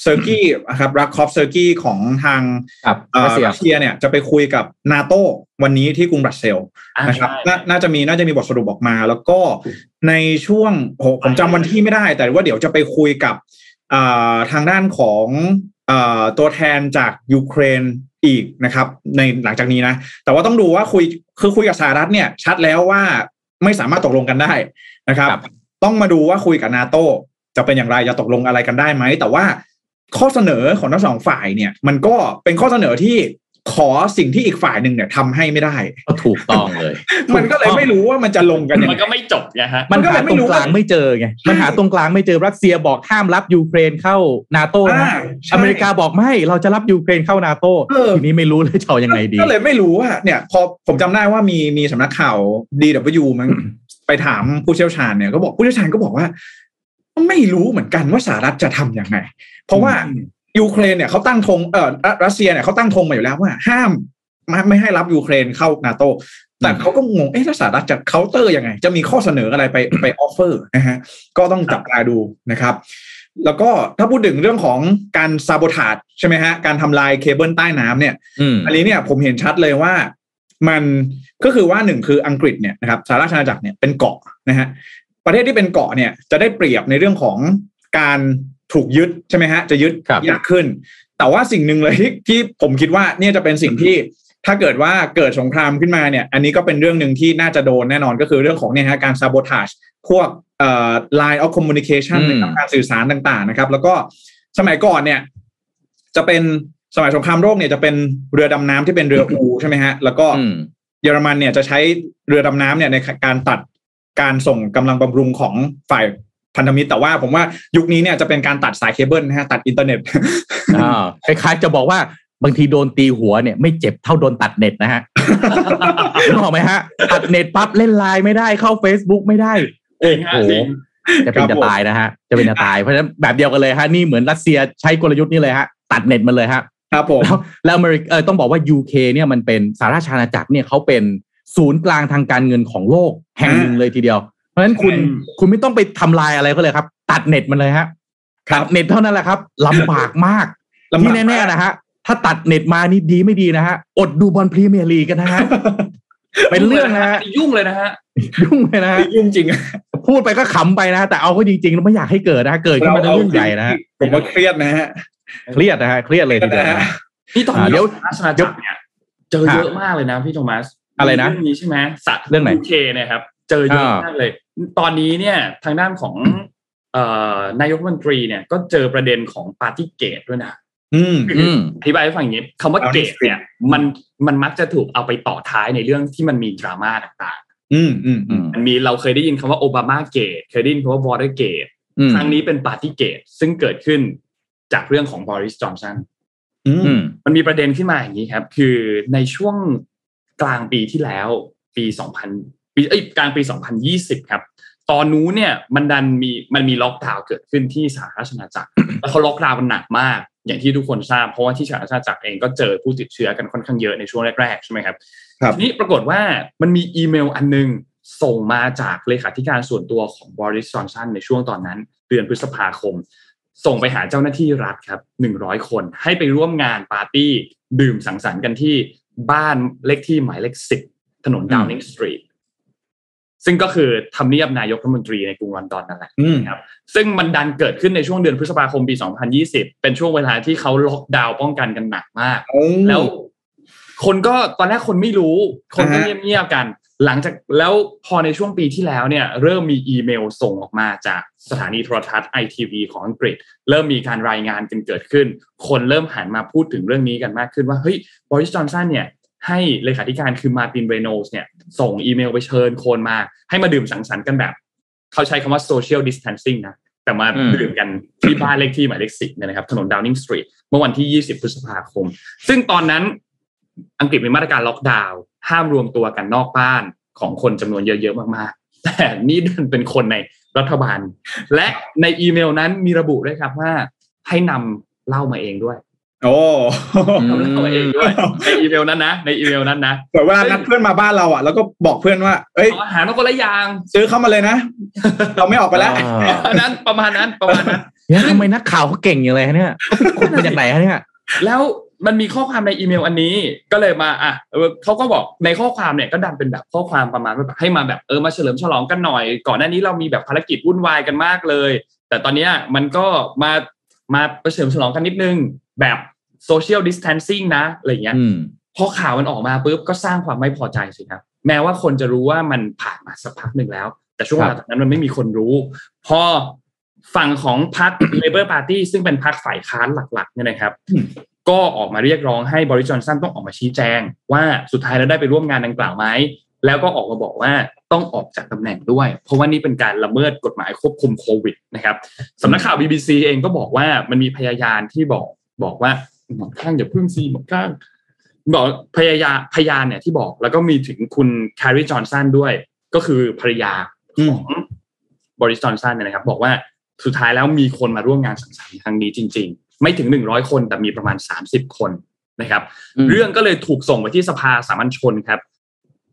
เซอร์กี้นะครับเรบคอฟเซอร์กี้ของทางครับเอ่อรัสเซียรัสเซียเนี่ยจะไปคุยกับนาโตวันนี้ที่กรุงบรัสเซลส์อ่านะครับใช่นาน่าจะมีน่าจะมีบทสรุปออกมา แล้วก็ในช่วงโหผมจำวันที่ไม่ได้ แต่ว่าเดี๋ยวจะไปคุยกับเอ่อทางด้านของเอ่อตัวแทนจากยูเครนอีกนะครับ ในหลังจากนี้นะ แต่ว่าต้องดูว่าคุยคือคุยกับสหรัฐเนี่ย ชัดแล้วว่าไม่สามารถตกลงกันได้นะครับครับต้องมาดูว่าคุยกับนาโตจะเป็นอย่างไรจะตกลงอะไรกันได้ไหมแต่ว่า ข้อเสนอของทั้งสองฝ่ายเนี่ย มันก็เป็นข้อเสนอที่ขอสิ่งที่อีกฝ่ายหนึ่งเนี่ยทำให้ไม่ได้ก็ถูกต้องเลย มันก็เลยไม่รู้ว่ามันจะลงกันยังมันไงก็ไม่จบไงฮะมันมันก็เลหายไม่ตรงรู้กลางไม่เจอไงมันหาตรงกลางไม่เจอรัสเซียบอกห้ามรับยูเครนเข้านาโต้อ่านะใช่อเมริกาบอกไม่เราจะรับยูเครนเข้านาโต้เออทีนี้ไม่รู้เลยจะเอายังไงดีก็เลยไม่รู้ว่าเนี่ย พอผมจำได้ว่ามีมีสำนักข่าว DW มันไปถามผู้เชี่ยวชาญเนี่ยก็บอกผู้เชี่ยวชาญก็บอกว่า ไม่รู้เหมือนกันว่าสหรัฐจะทำยังไง เพราะว่ายูเครนเนี่ยเขาตั้งธงเออรัรัสเซียเนี่ยเขาตั้งธงมาอยู่แล้วว่าห้ามไม่ไม่ให้รับยูเครนเข้านาโตแต่เขาก็งง เอ๊ะแล้วสหรัฐจะเคาน์เตอร์ยังไง จะมีข้อเสนออะไรไปไป offer นะฮะ ก็ต้องจับตาดูนะครับ แล้วก็ถ้าพูดถึงเรื่องของการ sabotage ใช่ไหมฮะ การทำลายเคเบิลใต้น้ำเนี่ยอืมอันนี้เนี่ยผมเห็นชัดเลยว่ามันก็คือว่าหนึ่งคืออังกฤษเนี่ยนะครับสหราชอาณาจักรเนี่ยเป็นเกาะนะฮะ ประเทศที่เป็นเกาะเนี่ยจะได้เปรียบในเรื่องของการถูกยึดใช่ไหมฮะจะยึดครับยากขึ้น แต่ว่าสิ่งหนึ่งเลยที่ที่ผมคิดว่าเนี่ยจะเป็นสิ่งที่ถ้าเกิดว่าเกิดสงครามขึ้นมาเนี่ย อันนี้ก็เป็นเรื่องหนึ่งที่น่าจะโดนแน่นอนก็คือเรื่องของเนี่ยฮะการซาโบทา e พวกเอ่อ line of communication อืมนะครับการสื่อสารต่างๆนะครับ แล้วก็สมัยก่อนเนี่ย จะเป็นสมัยสงครามโลกเนี่ยจะเป็นเรือดำน้ำที่เป็นเรือ U ใช่ไหมฮะ แล้วก็อืมเยอรมันเนี่ยจะใช้เรือดำน้ำเนี่ยในการตัด การส่งกำลังบำรุงของฝ่ายพันธมิตรแต่ว่าผมว่ายุคนี้เนี่ยจะเป็นการตัดสายเคเบิลนะฮะตัดอินเทอร์เน็ตอ่าคล้ายๆจะบอกว่าบางทีโดนตีหัวเนี่ยไม่เจ็บเท่าโดนตัดเน็ตนะฮะนึกออกไหมฮะ ตัดเน็ตปั๊บเล่นไลน์ไม่ได้เข้า Facebook ไม่ได้จริงฮะโอ้โหจริงจะเป็นครับจะผมตายนะฮะ จะเป็นจะตายเพราะฉะนั้นแบบเดียวกันเลยฮะนี่เหมือนรัสเซียใช้กลยุทธ์นี้เลยฮะตัดเน็ตมันเลยฮะครับผมแล้วแล้วอเมริกเออต้องบอกว่า UK เนี่ยมันเป็นสหราชอาณาจักรเนี่ยเขาเป็น ศูนย์กลางทางการเงินของโลกแห่งหนึ่งเลยทีเดียว เพราะฉะนั้นคุณใช่คุณไม่ต้องไปทำลายอะไรเขาเลยครับ ตัดเน็ตมันเลยฮะครัตับดเน็ตเท่านั้นแหละครับลำบากมากลำบากที่แน่ๆนะฮะถ้าตัดเน็ตมานี่ดีไม่ดีนะฮะอดดูบอลพรีเมียร์ลีกกันนะฮะเป็นเรื่องนะฮะยุ่งเลยนะฮะยุ่งเลยนะฮะยุ่งจริงพูดไปก็ขำไปนะฮะแต่เอาก็จริงๆแล้วไม่อยากให้เกิดนะฮะเกิดขึ้นมาเป็นเรื่องใหญ่นะฮะผมว่าเครียดนะฮะเครียดนะฮะเครียดเลยทีเดียวนะฮะนี่ตอนอ่านี้เดี๋ยวราชอาณาจักรเนี่ยเจอเยอะมากเลยนะพี่โทมัส อะไรนะเรื่องนี้ใช่ไหมสัตว์เรื่องไหนเคเนี่ยครับ เจอเยอะอ่ามมากเลย ตอนนี้เนี่ยทางด้านของเอ่อนายกรัฐมนตรีเนี่ยก็เจอประเด็นของปาร์ตี้เกตด้วยนะอืมอืมอธิบายให้ฟังอย่างนี้คำว่าเอาเกดิตเนี่ย มันมันมักจะถูกเอาไปต่อท้ายในเรื่องที่มันมีดราม่าต่างอืมอืมอืมๆมันมีเราเคยได้ยินคำว่าโอบามาเกตเคยได้ยินคำว่าวอเตอร์เกตอืมครั้งนี้เป็นปาร์ตี้เกตซึ่งเกิดขึ้นจากเรื่องของบอริสจอห์นสันอืมอืมมมันมีประเด็นขึ้นมาอย่างนี้ครับ คือในช่วง กลางปีที่แล้วปี 2000ปีเอ้ยกลางปี 2020 ครับ ตอนนู้นเนี่ยมันดันมีมันมีล็อกดาวน์เกิดขึ้นที่สหราชอาณาจักรแล้วเขาล็อกดาวน์กันหนักมาก อย่างที่ทุกคนทราบเพราะว่าที่สหราชอาณาจักรเองก็เจอผู้ติดเชื้อกันค่อนข้างเยอะในช่วงแรกๆใช่ไหมครับครับทีนี้ปรากฏว่ามันมีอีเมลอันนึงส่งมาจากเลขาธิการส่วนตัวของบอริสจอห์นสันในช่วงตอนนั้น เดือนพฤษภาคม ส่งไปหาเจ้าหน้าที่รัฐครับหนึ่งร้อยคน ให้ไปร่วมงานปาร์ตี้ ดื่มสังสรรค์กันที่ บ้านเลขที่หมายเลขสิบถนนดาวนิงสตรีทซึ่งก็คือทำเนียบนายกรัฐมนตรีในกรุงลอนดอนนั่นแหละอืมครับซึ่งมันดันเกิดขึ้นในช่วงเดือนพฤษภาคมปี 2020 เป็นช่วงเวลาที่เขาล็อกดาวน์ป้องกันกันหนักมาก แล้วคนก็ตอนแรกคนไม่รู้ คนก็อ่าฮะเงียบๆกัน หลังจากแล้วพอในช่วงปีที่แล้วเนี่ยเริ่มมีอีเมลส่งออกมาจากสถานีโทรทัศน์ ITV ของอังกฤษ เริ่มมีการรายงานกันเกิดขึ้น คนเริ่มหันมาพูดถึงเรื่องนี้กันมากขึ้นว่าเฮ้ยบริสจอนสันเนี่ยให้เลขาธิการคือมาร์ตินเรย์โนลด์สเนี่ยส่งอีเมลไปเชิญคนมา ให้มาดื่มสังสรรค์กันแบบ เขาใช้คำว่า social distancing นะแต่มาดื่มกันที่บ้านเลขที่หมายเลขสิบเนี่ยนะครับถนนดาวนิงสตรีทเมื่อวันที่ 20 พฤษภาคม ซึ่งตอนนั้น อังกฤษมีมาตรการล็อกดาวน์ห้ามรวมตัวกันนอกบ้านของคนจำนวนเยอะๆมากๆ แต่นี่ดันเป็นคนในรัฐบาล และในอีเมลนั้นมีระบุด้วยครับว่า ให้นำเหล้ามาเองด้วย โอ้อืนำเหล้ามาเองด้วยในอีเมลนั้นนะในอีเมลนั้นนะเหมือนเวลานัดเพื่อนมาบ้านเราอะแล้วก็บอกเพื่อนว่า เอ้ยเอาอาหารมาคนละอย่างซื้อเข้ามาเลยนะเราไม่ออกไปแล้วอ่าอันนั้นประมาณนั้นประมาณนั้นเนี่ยทำไมนักข่าวเขาเก่งอย่างไรเนี่ยเขาเป็นคนมาจากไหนฮะเนี่ยแล้ว มันมีข้อความในอีเมลอันนี้ก็เลยมาอะเออเขาก็บอกในข้อความเนี่ยก็ดันเป็นแบบข้อความประมาณว่าแบบให้มาแบบเออมาเฉลิมฉลองกันหน่อย ก่อนหน้านี้เรามีแบบภารกิจวุ่นวายกันมากเลย แต่ตอนเนี้ยมันก็มามาเฉลิมฉลองกันนิดนึงแบบโซเชียลดิส a ทนซิ่งนะอะไรอย่างเงี้ยอืมพอข่าวมันออกมาปุ๊บก็สร้างความไม่พอใจสิครับ แม้ว่าคนจะรู้ว่ามันผ่านมาสักพักหนึ่งแล้ว แต่ช่วงเวลาตอนนั้นมันไม่มีคนรู้ พอฝั่งของพรรค Labour Party ซึ่งเป็นพรรคฝ่ายค้านหลักๆเนี่ยนะครับ ก็ออกมาเรียกร้องให้บริจอนสันต้องออกมาชี้แจง ว่าสุดท้ายแล้วได้ไปร่วมงานดังกล่าวไหมแล้วก็ออกมาบอกว่าต้องออกจากตำแหน่งด้วย เพราะว่านี่เป็นการละเมิดกฎหมายควบคุมโควิดนะครับสำนักข่าว BBC เองก็บอกว่ามันมีพยานที่บอกบอกว่าหมอข้างอย่าพึ่งซีหมอข้างบอกพยายาพยานเนี่ยที่บอกแล้วก็มีถึงคุณแคร์รีจอห์นสันด้วย ก็คือภรรยาของบริจอนสันเนี่ยนะครับ บอกว่าสุดท้ายแล้วมีคนมาร่วมงานสังสรรค์ครั้งนี้จริง ไม่ถึงหนึ่งร้อยคนแต่มีประมาณสามสิบคนนะครับอืมเรื่องก็เลยถูกส่งไปที่สภาสามัญชนครับ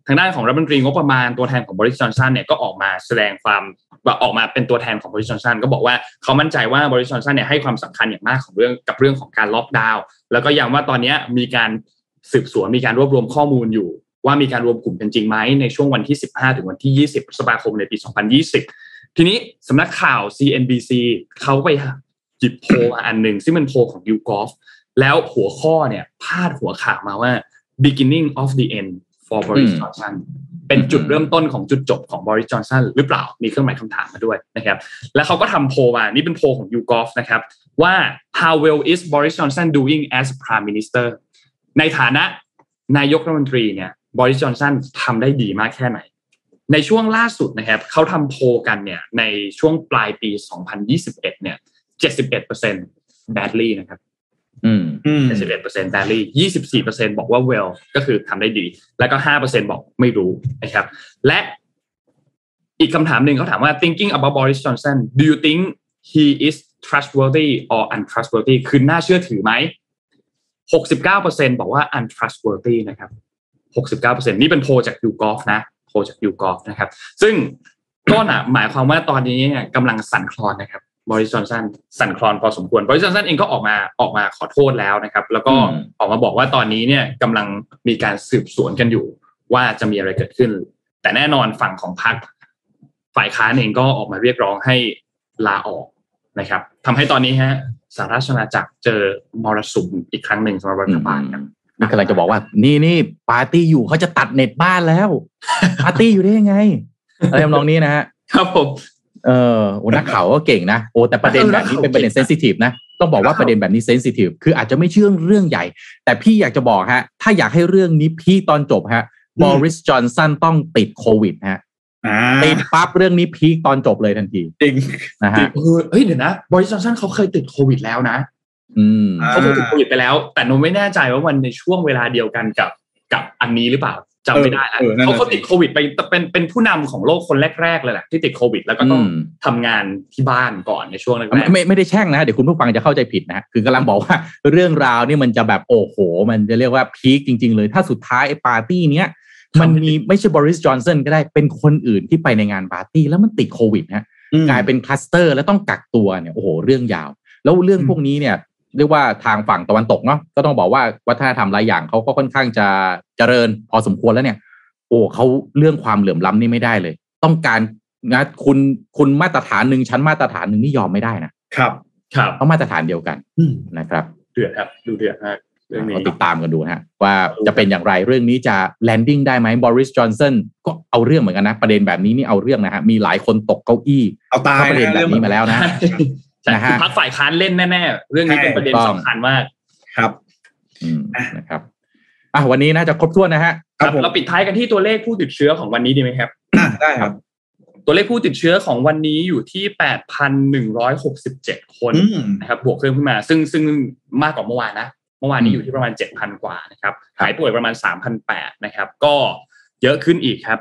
ทางด้านของรัฐมนตรีงบประมาณตัวแทนของบริสจอนสันเนี่ยก็ออกมาแสดงความว่าออกมาเป็นตัวแทนของบริสจอนสันก็บอกว่าเขามั่นใจว่าบริสจอนสันเนี่ยให้ความสำคัญอย่างมากของเรื่องกับเรื่องของการล็อกดาวน์แล้วก็ย้ำว่าตอนเนี้ยมีการสืบสวนมีการรวบรวมข้อมูลอยู่ว่ามีการรวมกลุ่มกันจริงไหมในช่วงวันที่ 15 ถึงวันที่ 20พฤษภาคมในปี 2020 ทีนี้สำนักข่าว CNBC เขาไป หยิบโพลมาอันหนึ่งซึ่งเป็นโพลของ YouGov แล้วหัวข้อเนี่ยพาดหัวข่าวมาว่า beginning of the end for Boris อืม Johnson เป็นจุดเริ่มต้นของจุดจบของ Boris Johnson หรือเปล่า มีเครื่องหมายคำถามมาด้วยนะครับ แล้วเขาก็ทำโพลมา นี่เป็นโพลของ YouGov นะครับ ว่า how well is Boris Johnson doing as Prime Minister ในฐานะนายกรัฐมนตรีเนี่ย Boris Johnson ทำได้ดีมากแค่ไหน ในช่วงล่าสุดนะครับ เขาทำโพลกันเนี่ยในช่วงปลายปี 2021 เนี่ย 71% badly นะครับอืมอืม71% badly 24%บอกว่า well ก็คือทำได้ดี แล้วก็5%บอกไม่รู้นะครับ และอีกคำถามหนึ่งเขาถามว่า thinking about Boris Johnson do you think he is trustworthy or untrustworthy คือน่าเชื่อถือไหม 69%บอกว่า untrustworthy นะครับ 69%นี่เป็นโพลจาก YouGov นะโพลจาก YouGov นะครับ ซึ่งก็น่ะหมายความว่าตอนนี้เนี่ยกำลังสั่นคลอนนะครับ บริสจอนสันสั่นคลอนพอสมควรบริสจอนสันเองก็ออกมาออกมาขอโทษแล้วนะครับ แล้วก็อืมออกมาบอกว่าตอนนี้เนี่ยกำลังมีการสืบสวนกันอยู่ ว่าจะมีอะไรเกิดขึ้น แต่แน่นอนฝั่งของพรรคฝ่ายค้านเองก็ออกมาเรียกร้องให้ลาออกนะครับทำให้ตอนนี้ฮะสหราชอาณาจักรเจอมรสุมอีกครั้งหนึ่งสำหรับรัฐบาลครับนี่กำลังจะบอกว่า นี่นี่ปาร์ตี้อยู่เขาจะตัดเน็ตบ้านแล้ว ปาร์ตี้อยู่ได้ยังไงอะไรทำนองนี้นะฮะครับผม เออโอ้นักข่าวก็เก่งนะโอ้แต่ประเด็นแบบนี้เป็นประเด็น sensitive นะต้องบอกว่าประเด็นแบบนี้ sensitive คืออาจจะไม่เชื่อเรื่องใหญ่ แต่พี่อยากจะบอกฮะ ถ้าอยากให้เรื่องนี้ peak ตอนจบฮะบอริสจอห์นสันต้องติดโควิดฮะอ่าติดปั๊บเรื่องนี้ peak ตอนจบเลยทันทีจริงนะฮะเออเฮ้ยเดี๋ยวนะบอริสจอห์นสันเขาเคยติดโควิดแล้วนะอืมอ่าเขาเคยติดโควิดไปแล้ว แต่หนูไม่แน่ใจว่ามันในช่วงเวลาเดียวกันกับกับอันนี้หรือเปล่า จำไม่ได้แล้วเออนั่นน่ะเขาเขาสิติดโควิดไปเป็นเป็นผู้นำของโลกคนแรกๆเลยแหละที่ติดโควิด แล้วก็ต้องอืมทำงานที่บ้านก่อนในช่วงแรไม่กไม่ไม่ได้แช่งนะ เดี๋ยวคุณผู้ฟังจะเข้าใจผิดนะคือกำลังบอกว่าเรื่องราวนี่มันจะแบบโอ้โห มันจะเรียกว่าพีคจริง ๆ เลย ถ้าสุดท้ายไอ้ปาร์ตี้เนี้ยมันมีไม่ใช่บริสจอนสันก็ได้เป็นคนอื่นที่ไปในงานปาร์ตี้แล้วมันติดโควิดฮะอืมกลายเป็นคลัสเตอร์แล้วต้องกักตัวเนี่ยโอ้โหเรื่องยาว แล้วเรื่องพวกนี้เนี่ย เรียกว่าทางฝั่งตะวันตกเนาะก็ต้องบอกว่าวัฒนธรรมหลายอย่างเขาก็ค่อนข้างจะเจริญพอสมควรแล้วเนี่ย โอ้เขาเรื่องความเหลื่อมล้ำนี่ไม่ได้เลย ต้องการนะคุณคุณมาตรฐานหนึ่งฉันมาตรฐานหนึ่งนี่ยอมไม่ได้นะครับครับต้องมาตรฐานเดียวกันอืมนะครับเดือดครับดูเดือดมากเรื่องนี้เราติดตามกันดูฮะว่าจะเป็นอย่างไรเรื่องนี้จะ landing ได้ไหมบอริสจอห์นสันก็เอาเรื่องเหมือนกันนะ ประเด็นแบบนี้นี่เอาเรื่องนะฮะมีหลายคนตกเก้าอี้เอาตายเพราะประเด็นแบบนี้มาแล้วนะ ใช่นะฮะคือพักฝ่ายค้านเล่นแน่ๆ เรื่องนี้เป็นประเด็นถูกต้องสำคัญมากครับอืมนะครับอะวันนี้น่าจะครบถ้วนนะฮะครับผมเราปิดท้ายกันที่ตัวเลขผู้ติดเชื้อของวันนี้ดีไหมครับอะได้ครับ ตัวเลขผู้ติดเชื้อของวันนี้อยู่ที่8,167คนอืมนะครับ บวกเพิ่มขึ้นมา ซึ่งซึ่งมากกว่าเมื่อวานนะเมื่อวานนี้อยู่ที่ประมาณ7,000กว่านะครับหายป่วยประมาณ3,800นะครับ ก็เยอะขึ้นอีกครับ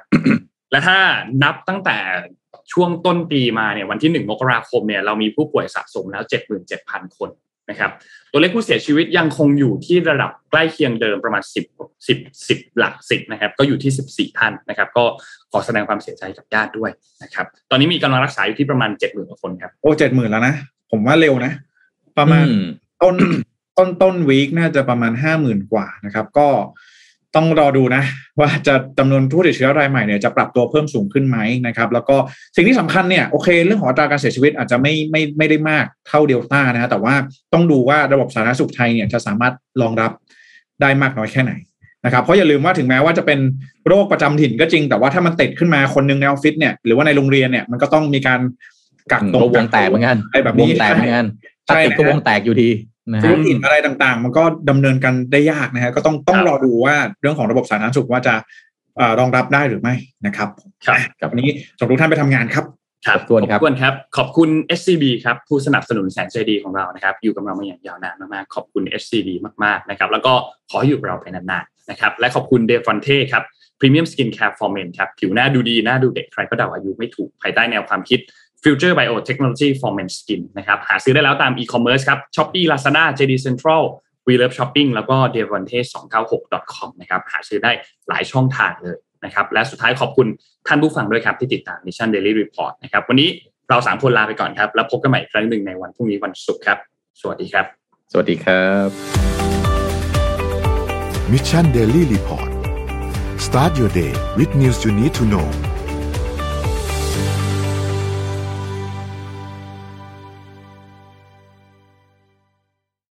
และถ้านับตั้งแต่ ช่วงต้นปีมาเนี่ยวันที่1มกราคมเนี่ยเรามีผู้ป่วยสะสมแล้ว 77,000 คนนะครับตัวเลขผู้เสียชีวิตยังคงอยู่ที่ระดับใกล้เคียงเดิมประมาณ 10 10 10 หลัก 10นะครับก็อยู่ที่ 14 ท่านนะครับก็ขอแสดงความเสียใจกับญาติด้วยนะครับตอนนี้มีกำลังรักษาอยู่ที่ประมาณ 70,000กว่าคนครับโอ้เจ็ดหมื่นแล้วนะ ผมว่าเร็วนะ ประมาณอืมต้นต้นต้นวีคน่าจะประมาณห้าหมื่นกว่านะครับก็ ต้องรอดูนะ ว่าจะจำนวนผู้ติดเชื้อรายใหม่เนี่ยจะปรับตัวเพิ่มสูงขึ้นไหมนะครับ แล้วก็สิ่งที่สำคัญเนี่ยโอเคเรื่องของอัตราการเสียชีวิตอาจจะไม่ไม่ไม่ได้มากเท่าเดลต้านะฮะแต่ว่าต้องดูว่าระบบสาธารณสุขไทยเนี่ยจะสามารถรองรับได้มากน้อยแค่ไหนนะครับเพราะอย่าลืมว่าถึงแม้ว่าจะเป็นโรคประจำถิ่นก็จริง แต่ว่าถ้ามันติดขึ้นมาคนหนึงในออฟฟิศเนี่ยหรือว่าในโรงเรียนเนี่ยมันก็ต้องมีการกักตก็วงแตกเหมือนกันไอ้แบบวนี้งแตกเหมือนกันใช่ตัดติดก็นะฮะวงแตกอยู่ดีนะ ธุฮะรกิจอะไรต่างๆ มันก็ดำเนินกันได้ยากนะฮะก็ต้องต้องครับรอดูว่าเรื่องของระบบสาธารณสุขว่าจะเอ่อรองรับได้หรือไม่นะครับครับอะวันนี้ส่งทุกท่านไปทำงานครับครับขอบคุณครับขอบคุณครับ ขอบคุณ SCB ครับ ผู้สนับสนุนแสนใจดีของเรานะครับ อยู่กับเรามาอย่างยาวนานมากๆ ขอบคุณ SCB มากๆนะครับ แล้วก็ขอให้อยู่กับเราไปนานๆนะครับ และขอบคุณเดฟอนเท่ครับ Premium Skin Care for Men ครับ ผิวหน้าดูดี หน้าดูเด็ก ใครก็เดาอายุไม่ถูก ภายใต้แนวความคิด Future Biotechnology for Men Skin นะครับหาซื้อได้แล้วตาม e-commerce ครับ Shopee Lazada JD Central We Love Shopping แล้วก็ d e v o n t e 296 com นะครับหาซื้อได้หลายช่องทางเลยนะครับและสุดท้ายขอบคุณท่านผู้ฟังด้วยครับ ที่ติดตาม Mission Daily Report นะครับวันนี้เราสามคนลาไปก่อนครับ แล้วพบกันใหม่อีกครั้งหนึ่งในวันพรุ่งนี้วันศุกร์ครับ สวัสดีครับ สวัสดีครับ Mission Daily Report start your day with news you need to know